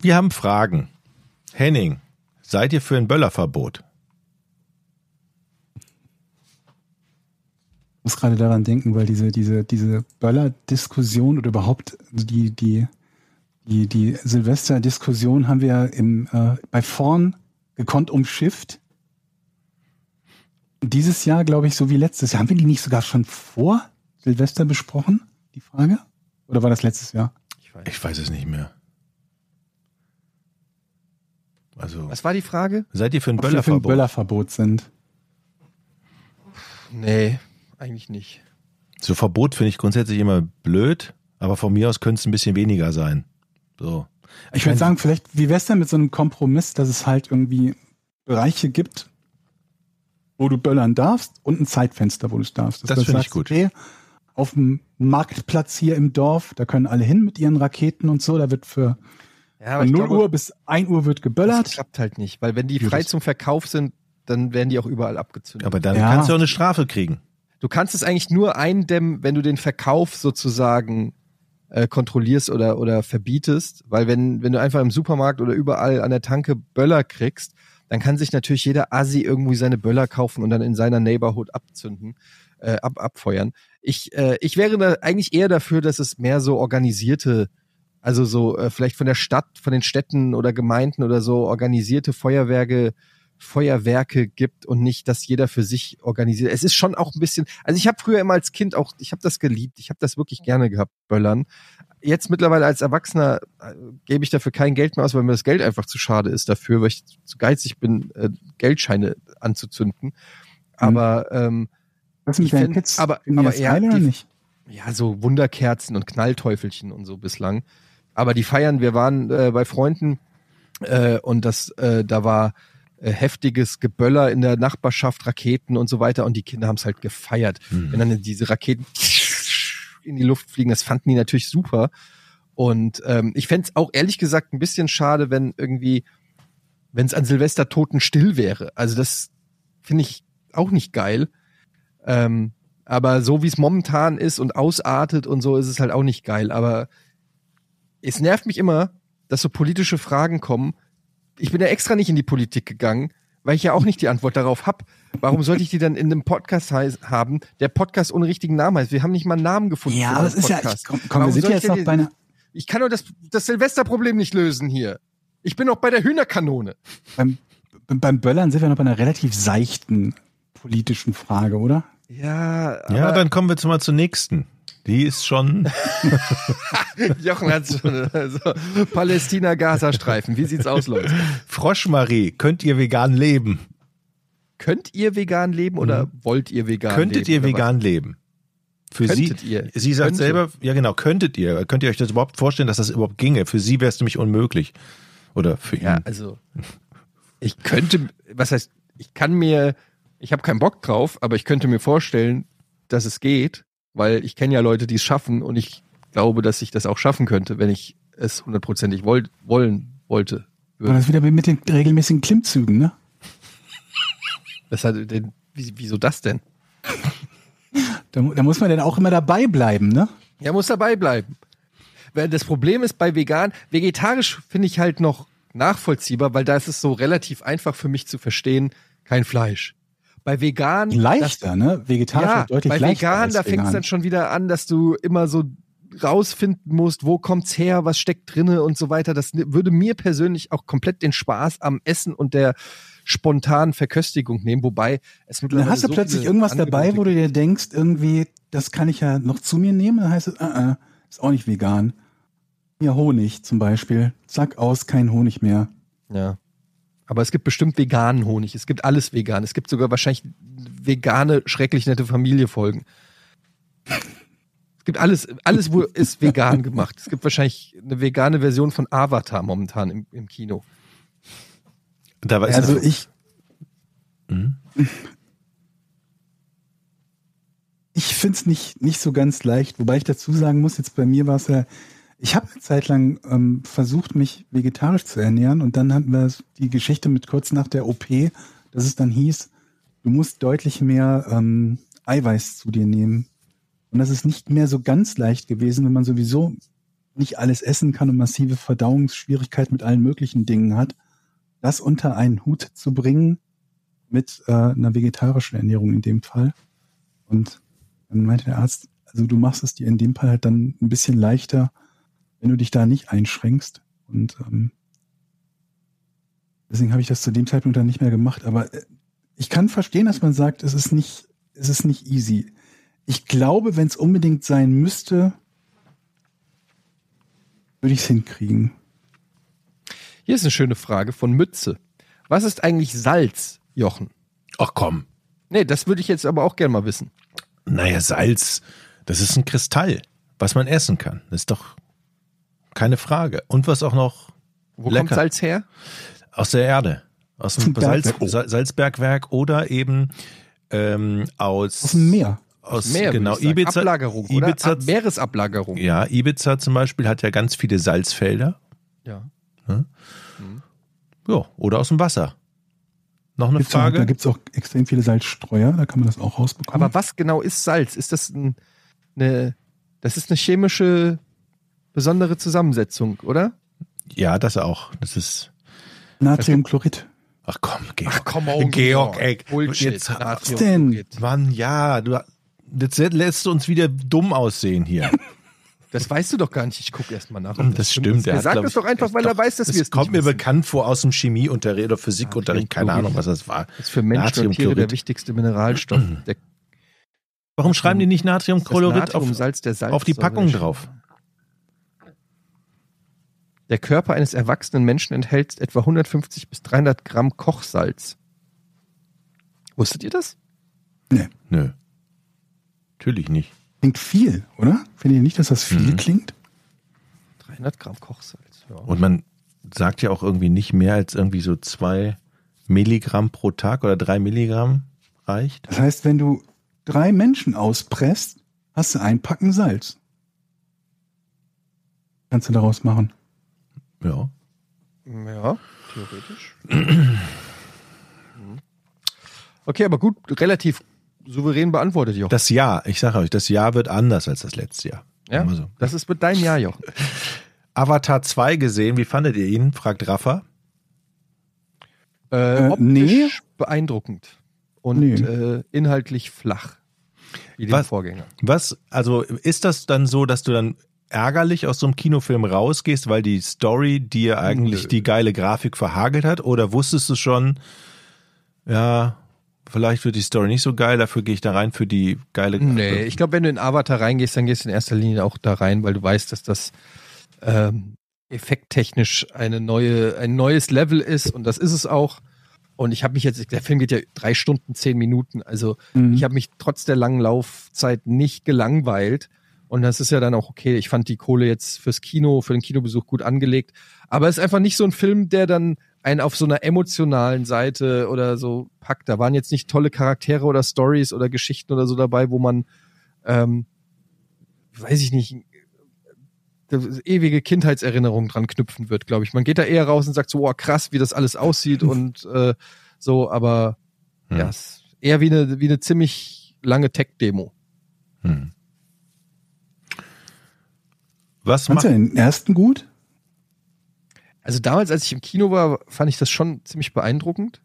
S4: Wir haben Fragen. Henning, seid ihr für ein Böllerverbot?
S3: Ich muss gerade daran denken, weil diese, diese, diese Böller-Diskussion oder überhaupt die, die, die, die Silvester-Diskussion haben wir im, äh, bei vorn gekonnt umschifft, Dieses Jahr, glaube ich, so wie letztes Jahr. Haben wir die nicht sogar schon vor Silvester besprochen? Die Frage? Oder war das letztes Jahr?
S2: Ich weiß.
S4: Ich weiß es nicht mehr. Also,
S2: Was war die Frage?
S4: seid ihr für ein
S3: Ob wir für ein
S4: Böllerverbot?
S3: Böllerverbot sind.
S2: Nee, eigentlich nicht.
S4: So Verbot finde ich grundsätzlich immer blöd, aber von mir aus könnte es ein bisschen weniger sein. So.
S3: Ich würde
S4: mein,
S3: sagen, vielleicht, wie wär's denn mit so einem Kompromiss, dass es halt irgendwie Bereiche gibt, wo du böllern darfst und ein Zeitfenster, wo du es darfst.
S4: Das
S3: du
S4: finde ich gut.
S3: Okay, auf dem Marktplatz hier im Dorf, da können alle hin mit ihren Raketen und so, da wird für
S2: Ja,
S3: von 0 Uhr bis 1 Uhr wird
S2: das
S3: geböllert.
S2: klappt halt nicht, weil wenn die frei
S3: das-
S2: zum Verkauf sind, dann werden die auch überall abgezündet.
S4: aber dann
S3: Ja.
S4: kannst du auch eine Strafe kriegen.
S2: Du kannst es eigentlich nur eindämmen, wenn du den Verkauf sozusagen äh, kontrollierst oder, oder verbietest, weil wenn, wenn du einfach im Supermarkt oder überall an der Tanke Böller kriegst, dann kann sich natürlich jeder Assi irgendwie seine Böller kaufen und dann in seiner Neighborhood abzünden, äh, ab, abfeuern. Ich, äh, ich wäre da eigentlich eher dafür, dass es mehr so organisierte, also so äh, vielleicht von der Stadt, von den Städten oder Gemeinden oder so organisierte Feuerwerke Feuerwerke gibt und nicht, dass jeder für sich organisiert. Es ist schon auch ein bisschen, also ich habe früher immer als Kind auch, ich habe das geliebt, ich habe das wirklich gerne gehabt, Böllern. Jetzt mittlerweile als Erwachsener äh, gebe ich dafür kein Geld mehr aus, weil mir das Geld einfach zu schade ist dafür, weil ich zu geizig bin, äh, Geldscheine anzuzünden. Aber ähm,
S3: Was mit deinen Kids?
S2: aber- aber eher
S3: geil oder nicht?
S2: ja, so Wunderkerzen und Knallteufelchen und so bislang. Aber die feiern, wir waren äh, bei Freunden äh, und das, äh, da war äh, heftiges Geböller in der Nachbarschaft, Raketen und so weiter und die Kinder haben es halt gefeiert.
S4: Hm.
S2: Wenn dann diese Raketen in die Luft fliegen, das fanden die natürlich super. Und ähm, ich fänd's auch ehrlich gesagt ein bisschen schade, wenn irgendwie, wenn es an Silvester totenstill wäre. Also das finde ich auch nicht geil. Ähm, aber so wie es momentan ist und ausartet und so, ist es halt auch nicht geil. Aber es nervt mich immer, dass so politische Fragen kommen. Ich bin ja extra nicht in die Politik gegangen, weil ich ja auch nicht die Antwort darauf hab. Warum sollte ich die dann in einem Podcast haben, der Podcast ohne richtigen Namen heißt? Wir haben nicht mal einen Namen gefunden.
S3: Ja,
S2: für
S3: aber das
S2: unseren
S3: ist ja, ich, komm, komm wir sind ja jetzt noch bei einer,
S2: Ich kann doch das, das Silvesterproblem nicht lösen hier. Ich bin noch bei der Hühnerkanone.
S3: beim, beim Böllern sind wir noch bei einer relativ seichten politischen Frage, oder?
S2: Ja, aber
S4: Ja, dann kommen wir jetzt mal zur nächsten. Die ist schon.
S2: Jochen hat schon also, Palästina-Gaza-Streifen. Wie sieht's aus, Leute?
S4: Froschmarie, könnt ihr vegan leben?
S2: Könnt ihr vegan leben oder wollt ihr vegan leben?
S4: Mhm. könntet ihr
S2: oder was?
S4: vegan leben? Für
S2: Könntet
S4: sie,
S2: ihr?
S4: sie sagt
S2: Könnte.
S4: selber, ja genau, könntet ihr. Könnt ihr euch das überhaupt vorstellen, dass das überhaupt ginge? Für sie wäre es nämlich unmöglich. Oder für
S2: Ja,
S4: ihn.
S2: also ich könnte, was heißt, ich kann mir, ich habe keinen Bock drauf, aber ich könnte mir vorstellen, dass es geht, weil ich kenne ja Leute, die es schaffen und ich glaube, dass ich das auch schaffen könnte, wenn ich es hundertprozentig wollen wollte.
S3: Und das wieder mit den regelmäßigen Klimmzügen, ne?
S2: Das hat den, wie, wieso das denn?
S3: Da, da muss man dann auch immer dabei bleiben, ne?
S2: Ja, muss dabei bleiben. Weil das Problem ist bei vegan, vegetarisch finde ich halt noch nachvollziehbar, weil da ist es so relativ einfach für mich zu verstehen, kein Fleisch. Bei vegan das-
S3: Leichter, ne? Vegetarisch
S2: ja,
S3: deutlich
S2: bei
S3: leichter.
S2: vegan,
S3: als
S2: da fängt es
S3: vegan.
S2: dann schon wieder an, dass du immer so rausfinden musst, wo kommt's her, was steckt drinne und so weiter. Das würde mir persönlich auch komplett den Spaß am Essen und der spontanen Verköstigung nehmen, wobei es mittlerweile
S3: Dann hast du
S2: so
S3: plötzlich irgendwas dabei, wo du dir denkst, irgendwie, das kann ich ja noch zu mir nehmen. Dann heißt es, äh, äh, ist auch nicht vegan. Hier Honig zum Beispiel. Zack, aus, kein Honig mehr.
S2: Ja. Aber es gibt bestimmt veganen Honig. Es gibt alles vegan. Es gibt sogar wahrscheinlich vegane, schrecklich nette Familiefolgen. Es gibt alles, alles wo ist vegan gemacht. Es gibt wahrscheinlich eine vegane Version von Avatar momentan im, im Kino.
S4: Da war
S3: Also ich,
S4: Mhm.
S3: ich find's nicht, nicht so ganz leicht, wobei ich dazu sagen muss, jetzt bei mir war es ja, ich habe eine Zeit lang ähm, versucht, mich vegetarisch zu ernähren und dann hatten wir die Geschichte mit kurz nach der OP, dass es dann hieß, du musst deutlich mehr ähm, Eiweiß zu dir nehmen. Und das ist nicht mehr so ganz leicht gewesen, wenn man sowieso nicht alles essen kann und massive Verdauungsschwierigkeiten mit allen möglichen Dingen hat, das unter einen Hut zu bringen mit äh, einer vegetarischen Ernährung in dem Fall. Und dann meinte der Arzt, also du machst es dir in dem Fall halt dann ein bisschen leichter, wenn du dich da nicht einschränkst. Und ähm, deswegen habe ich das zu dem Zeitpunkt dann nicht mehr gemacht. Aber äh, ich kann verstehen, dass man sagt, es ist nicht, es ist nicht easy. Ich glaube, wenn es unbedingt sein müsste, würde ich es hinkriegen.
S2: Hier ist eine schöne Frage von Mütze. Was ist eigentlich Salz, Jochen?
S4: Ach komm.
S2: Nee, das würde ich jetzt aber auch gerne mal wissen.
S4: Naja, Salz, das ist ein Kristall, was man essen kann. Das ist doch keine Frage. Und was auch noch
S2: Wo
S4: Lecker.
S2: kommt Salz her?
S4: aus der Erde, aus dem Salz. Sa- Salzbergwerk oder eben ähm, aus,
S3: Aus dem Meer.
S4: Aus,
S2: Meer,
S4: genau. Ibiza,
S2: Ablagerung?
S4: Ibiza,
S2: Ab Meeresablagerung.
S4: ja, Ibiza zum Beispiel hat ja ganz viele Salzfelder.
S2: Ja.
S4: Ja, oder aus dem Wasser. Noch eine
S3: Gibt's auch,
S4: Frage?
S3: da gibt es auch extrem viele Salzstreuer, da kann man das auch rausbekommen.
S2: Aber was genau ist Salz? Ist das ein, eine, das ist eine chemische besondere Zusammensetzung, oder?
S4: ja, das auch. Das ist.
S3: Natriumchlorid.
S4: Ach komm, Georg.
S2: come
S4: on, Georg, ey.
S2: Bullshit.
S4: Jetzt-
S3: Was denn?
S4: Mann, ja, du jetzt lässt du uns wieder dumm aussehen hier.
S2: Das weißt du doch gar nicht. Ich gucke erst mal nach.
S4: Hm, Das stimmt.
S2: Er sagt es doch einfach, weil er
S4: doch-
S2: weiß, dass
S4: das
S2: wir es
S4: kommt
S2: nicht
S4: mir
S2: wissen.
S4: bekannt vor aus dem Chemieunterricht oder Physikunterricht. Keine. Ahnung, was das war.
S2: Das ist für Menschen und Tiere der wichtigste Mineralstoff. Der
S4: Warum schreiben die nicht
S2: das
S4: Natriumchlorid auf,
S2: Natriumsalz der Salz
S4: auf die Packung drauf?
S2: Der Körper eines erwachsenen Menschen enthält etwa 150 bis 300 Gramm Kochsalz. Wusstet ihr das?
S3: Nee.
S4: Nö. Natürlich nicht.
S3: Klingt viel, oder? Findet ihr nicht, dass das viel
S4: Mhm.
S3: klingt?
S2: 300 Gramm Kochsalz. Ja.
S4: Und man sagt ja auch irgendwie nicht mehr als irgendwie so zwei Milligramm pro Tag oder drei Milligramm reicht.
S3: Das heißt, wenn du drei Menschen auspresst, hast du ein Packen Salz. Kannst du daraus machen.
S4: Ja.
S2: Ja, theoretisch. Mhm. okay, aber gut, relativ souverän beantwortet, Jochen.
S4: Das Jahr, ich sage euch, das Jahr wird anders als das letzte Jahr.
S2: ja?
S4: So.
S2: Das ist mit deinem Jahr, Jochen.
S4: Avatar 2 gesehen, wie fandet ihr ihn? fragt Rafa.
S2: Äh,
S3: Äh,
S2: optisch
S3: nee.
S2: beeindruckend und
S3: Nee.
S2: äh, inhaltlich flach. Wie den
S4: Was?
S2: Vorgänger.
S4: Was, also ist das dann so, dass du dann ärgerlich aus so einem Kinofilm rausgehst, weil die Story dir eigentlich
S2: Nö.
S4: die geile Grafik verhagelt hat? Oder wusstest du schon, ja, vielleicht wird die Story nicht so geil, dafür gehe ich da rein für die geile
S2: Nee, ich glaube, wenn du in Avatar reingehst, dann gehst du in erster Linie auch da rein, weil du weißt, dass das ähm, effekttechnisch eine neue, ein neues Level ist und das ist es auch. Und ich habe mich jetzt, der Film geht ja drei Stunden, zehn Minuten, also
S3: Mhm.
S2: ich habe mich trotz der langen Laufzeit nicht gelangweilt. Und das ist ja dann auch okay. Ich fand die Kohle jetzt fürs Kino, für den Kinobesuch gut angelegt. Aber es ist einfach nicht so ein Film, der dann einen auf so einer emotionalen Seite oder so packt. Da waren jetzt nicht tolle Charaktere oder Stories oder Geschichten oder so dabei, wo man, ähm, weiß ich nicht, das ewige Kindheitserinnerungen dran knüpfen wird, glaube ich. Man geht da eher raus und sagt so, oh krass, wie das alles aussieht und äh, so, aber
S4: Hm.
S2: ja, es ist eher wie eine, wie eine ziemlich lange Tech-Demo.
S4: Hm. Was
S3: Fandst
S4: macht,
S3: du den ersten gut?
S2: Also damals, als ich im Kino war, fand ich das schon ziemlich beeindruckend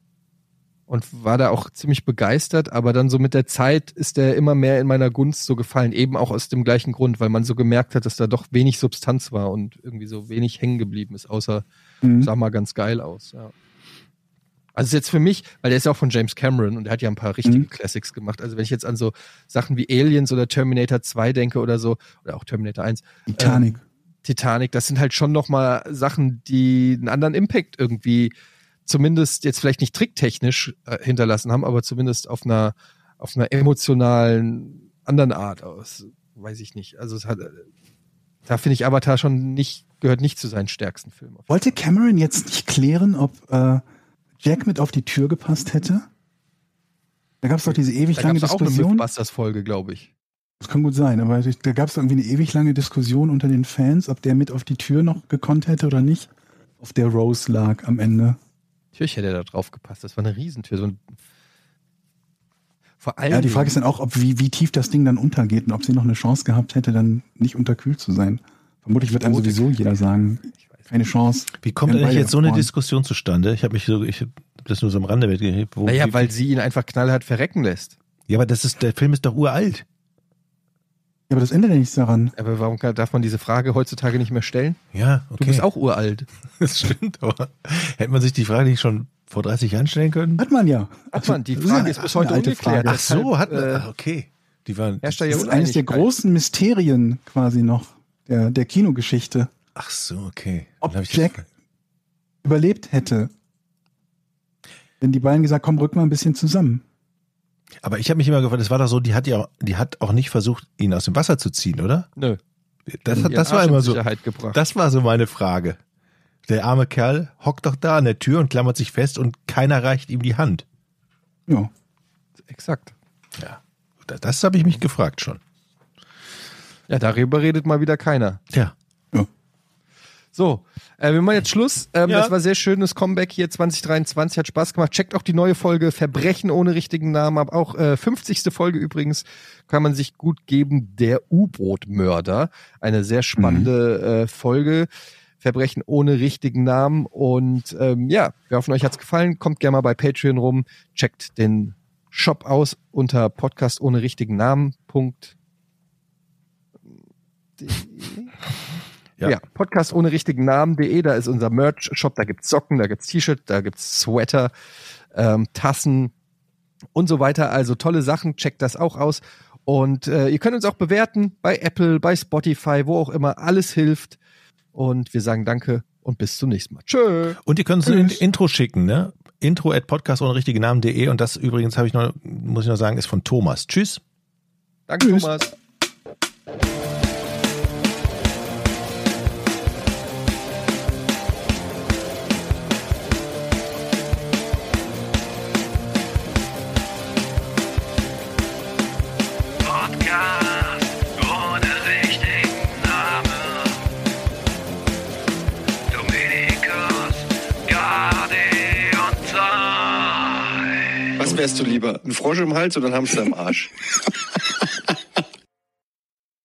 S2: und war da auch ziemlich begeistert, aber dann so mit der Zeit ist der immer mehr in meiner Gunst so gefallen, eben auch aus dem gleichen Grund, weil man so gemerkt hat, dass da doch wenig Substanz war und irgendwie so wenig hängen geblieben ist, außer
S3: Mhm.
S2: sah mal ganz geil aus, ja. Also ist jetzt für mich, weil der ist ja auch von James Cameron und der hat ja ein paar richtige
S3: Mhm.
S2: Classics gemacht. Also wenn ich jetzt an so Sachen wie Aliens oder Terminator 2 denke oder so, oder auch Terminator 1,
S3: Titanic.
S2: Titanic, das sind halt schon nochmal Sachen, die einen anderen Impact irgendwie zumindest jetzt vielleicht nicht tricktechnisch äh, hinterlassen haben, aber zumindest auf einer auf einer emotionalen anderen Art aus. Weiß ich nicht. Also es hat äh, da finde ich Avatar schon nicht gehört nicht zu seinen stärksten Filmen.
S3: Wollte Cameron jetzt nicht klären, ob äh, Jack mit auf die Tür gepasst hätte? Da gab es doch diese ewig
S2: Da
S3: lange
S2: gab es auch eine
S3: Diskussion.
S2: Mythbusters-Folge, glaube ich.
S3: Das kann gut sein, aber da gab es irgendwie eine ewig lange Diskussion unter den Fans, ob der mit auf die Tür noch gekonnt hätte oder nicht. Auf der Rose lag am Ende.
S2: Natürlich hätte er da drauf gepasst. Das war eine Riesentür. So ein Vor allem.
S3: Ja, die Frage ist dann auch, ob wie, wie tief das Ding dann untergeht und ob sie noch eine Chance gehabt hätte, dann nicht unterkühlt zu sein. Vermutlich wird einem sowieso jeder sagen, keine Chance.
S4: wie kommt eigentlich
S3: beide
S4: jetzt so eine. Diskussion zustande? Ich habe mich so, ich habe das nur so am Rande mitgekriegt. wo-
S2: Naja, weil sie ihn einfach knallhart verrecken lässt.
S4: Ja, aber das ist, der Film ist doch uralt.
S3: Ja, aber das ändert ja nichts daran.
S2: Aber warum darf man diese Frage heutzutage nicht mehr stellen?
S4: Ja, okay.
S2: Du bist auch uralt.
S4: Das stimmt, aber hätte man sich die Frage nicht schon vor 30 Jahren stellen können?
S3: Hat man ja.
S2: Hat man, die Frage ist bis heute ungeklärt.
S4: Ach so, hat man.
S2: äh,
S4: ah, okay. Die waren.
S3: Das
S2: ja
S3: ist eines der großen Mysterien quasi noch der, der Kinogeschichte.
S4: Ach so, okay.
S3: Ob
S4: Dann hab ich
S3: Jack überlebt hätte. Wenn die beiden gesagt, komm, rück mal ein bisschen zusammen.
S4: Aber ich habe mich immer gefragt, das war doch so, die hat ja, die hat auch nicht versucht, ihn aus dem Wasser zu ziehen, oder?
S2: Nö.
S4: Das,
S2: Ihren
S4: das war immer so.
S2: Sicherheit gebracht.
S4: Das war so meine Frage. Der arme Kerl hockt doch da an der Tür und klammert sich fest und keiner reicht ihm die Hand.
S3: Ja.
S2: Exakt.
S4: Ja. Das, das habe ich mich gefragt schon.
S2: Ja, darüber redet mal wieder keiner.
S4: Ja.
S2: So, äh, wir machen jetzt Schluss. Ähm,
S4: Ja.
S2: Das war sehr schönes Comeback hier 2023, hat Spaß gemacht. Checkt auch die neue Folge Verbrechen ohne richtigen Namen ab. Auch äh, 50. Folge übrigens kann man sich gut geben. Der U-Boot-Mörder. Eine sehr spannende äh, Folge. Verbrechen ohne richtigen Namen. Und ähm, ja, wir hoffen, euch hat's gefallen. Kommt gerne mal bei Patreon rum. Checkt den Shop aus unter Podcast ohne richtigen Namen. Punkt.
S4: Ja.
S2: Ja. Podcast ohne richtigen Namen.de, da ist unser Merch-Shop, da gibt's Socken, da gibt's T-Shirt, da gibt's Sweater, ähm, Tassen und so weiter. Also tolle Sachen, checkt das auch aus. Und äh, ihr könnt uns auch bewerten bei Apple, bei Spotify, wo auch immer. Alles hilft. Und wir sagen Danke und bis zum nächsten Mal. Tschö.
S4: Und ihr könnt uns ein Intro schicken, ne? Intro at podcast ohne richtige Namen.de und das übrigens habe ich noch, muss ich noch sagen, ist von Thomas. Tschüss.
S2: Danke,
S3: Tschüss.
S2: Thomas.
S1: wärst du lieber? Ein Frosch im Hals oder ein Hamster im Arsch?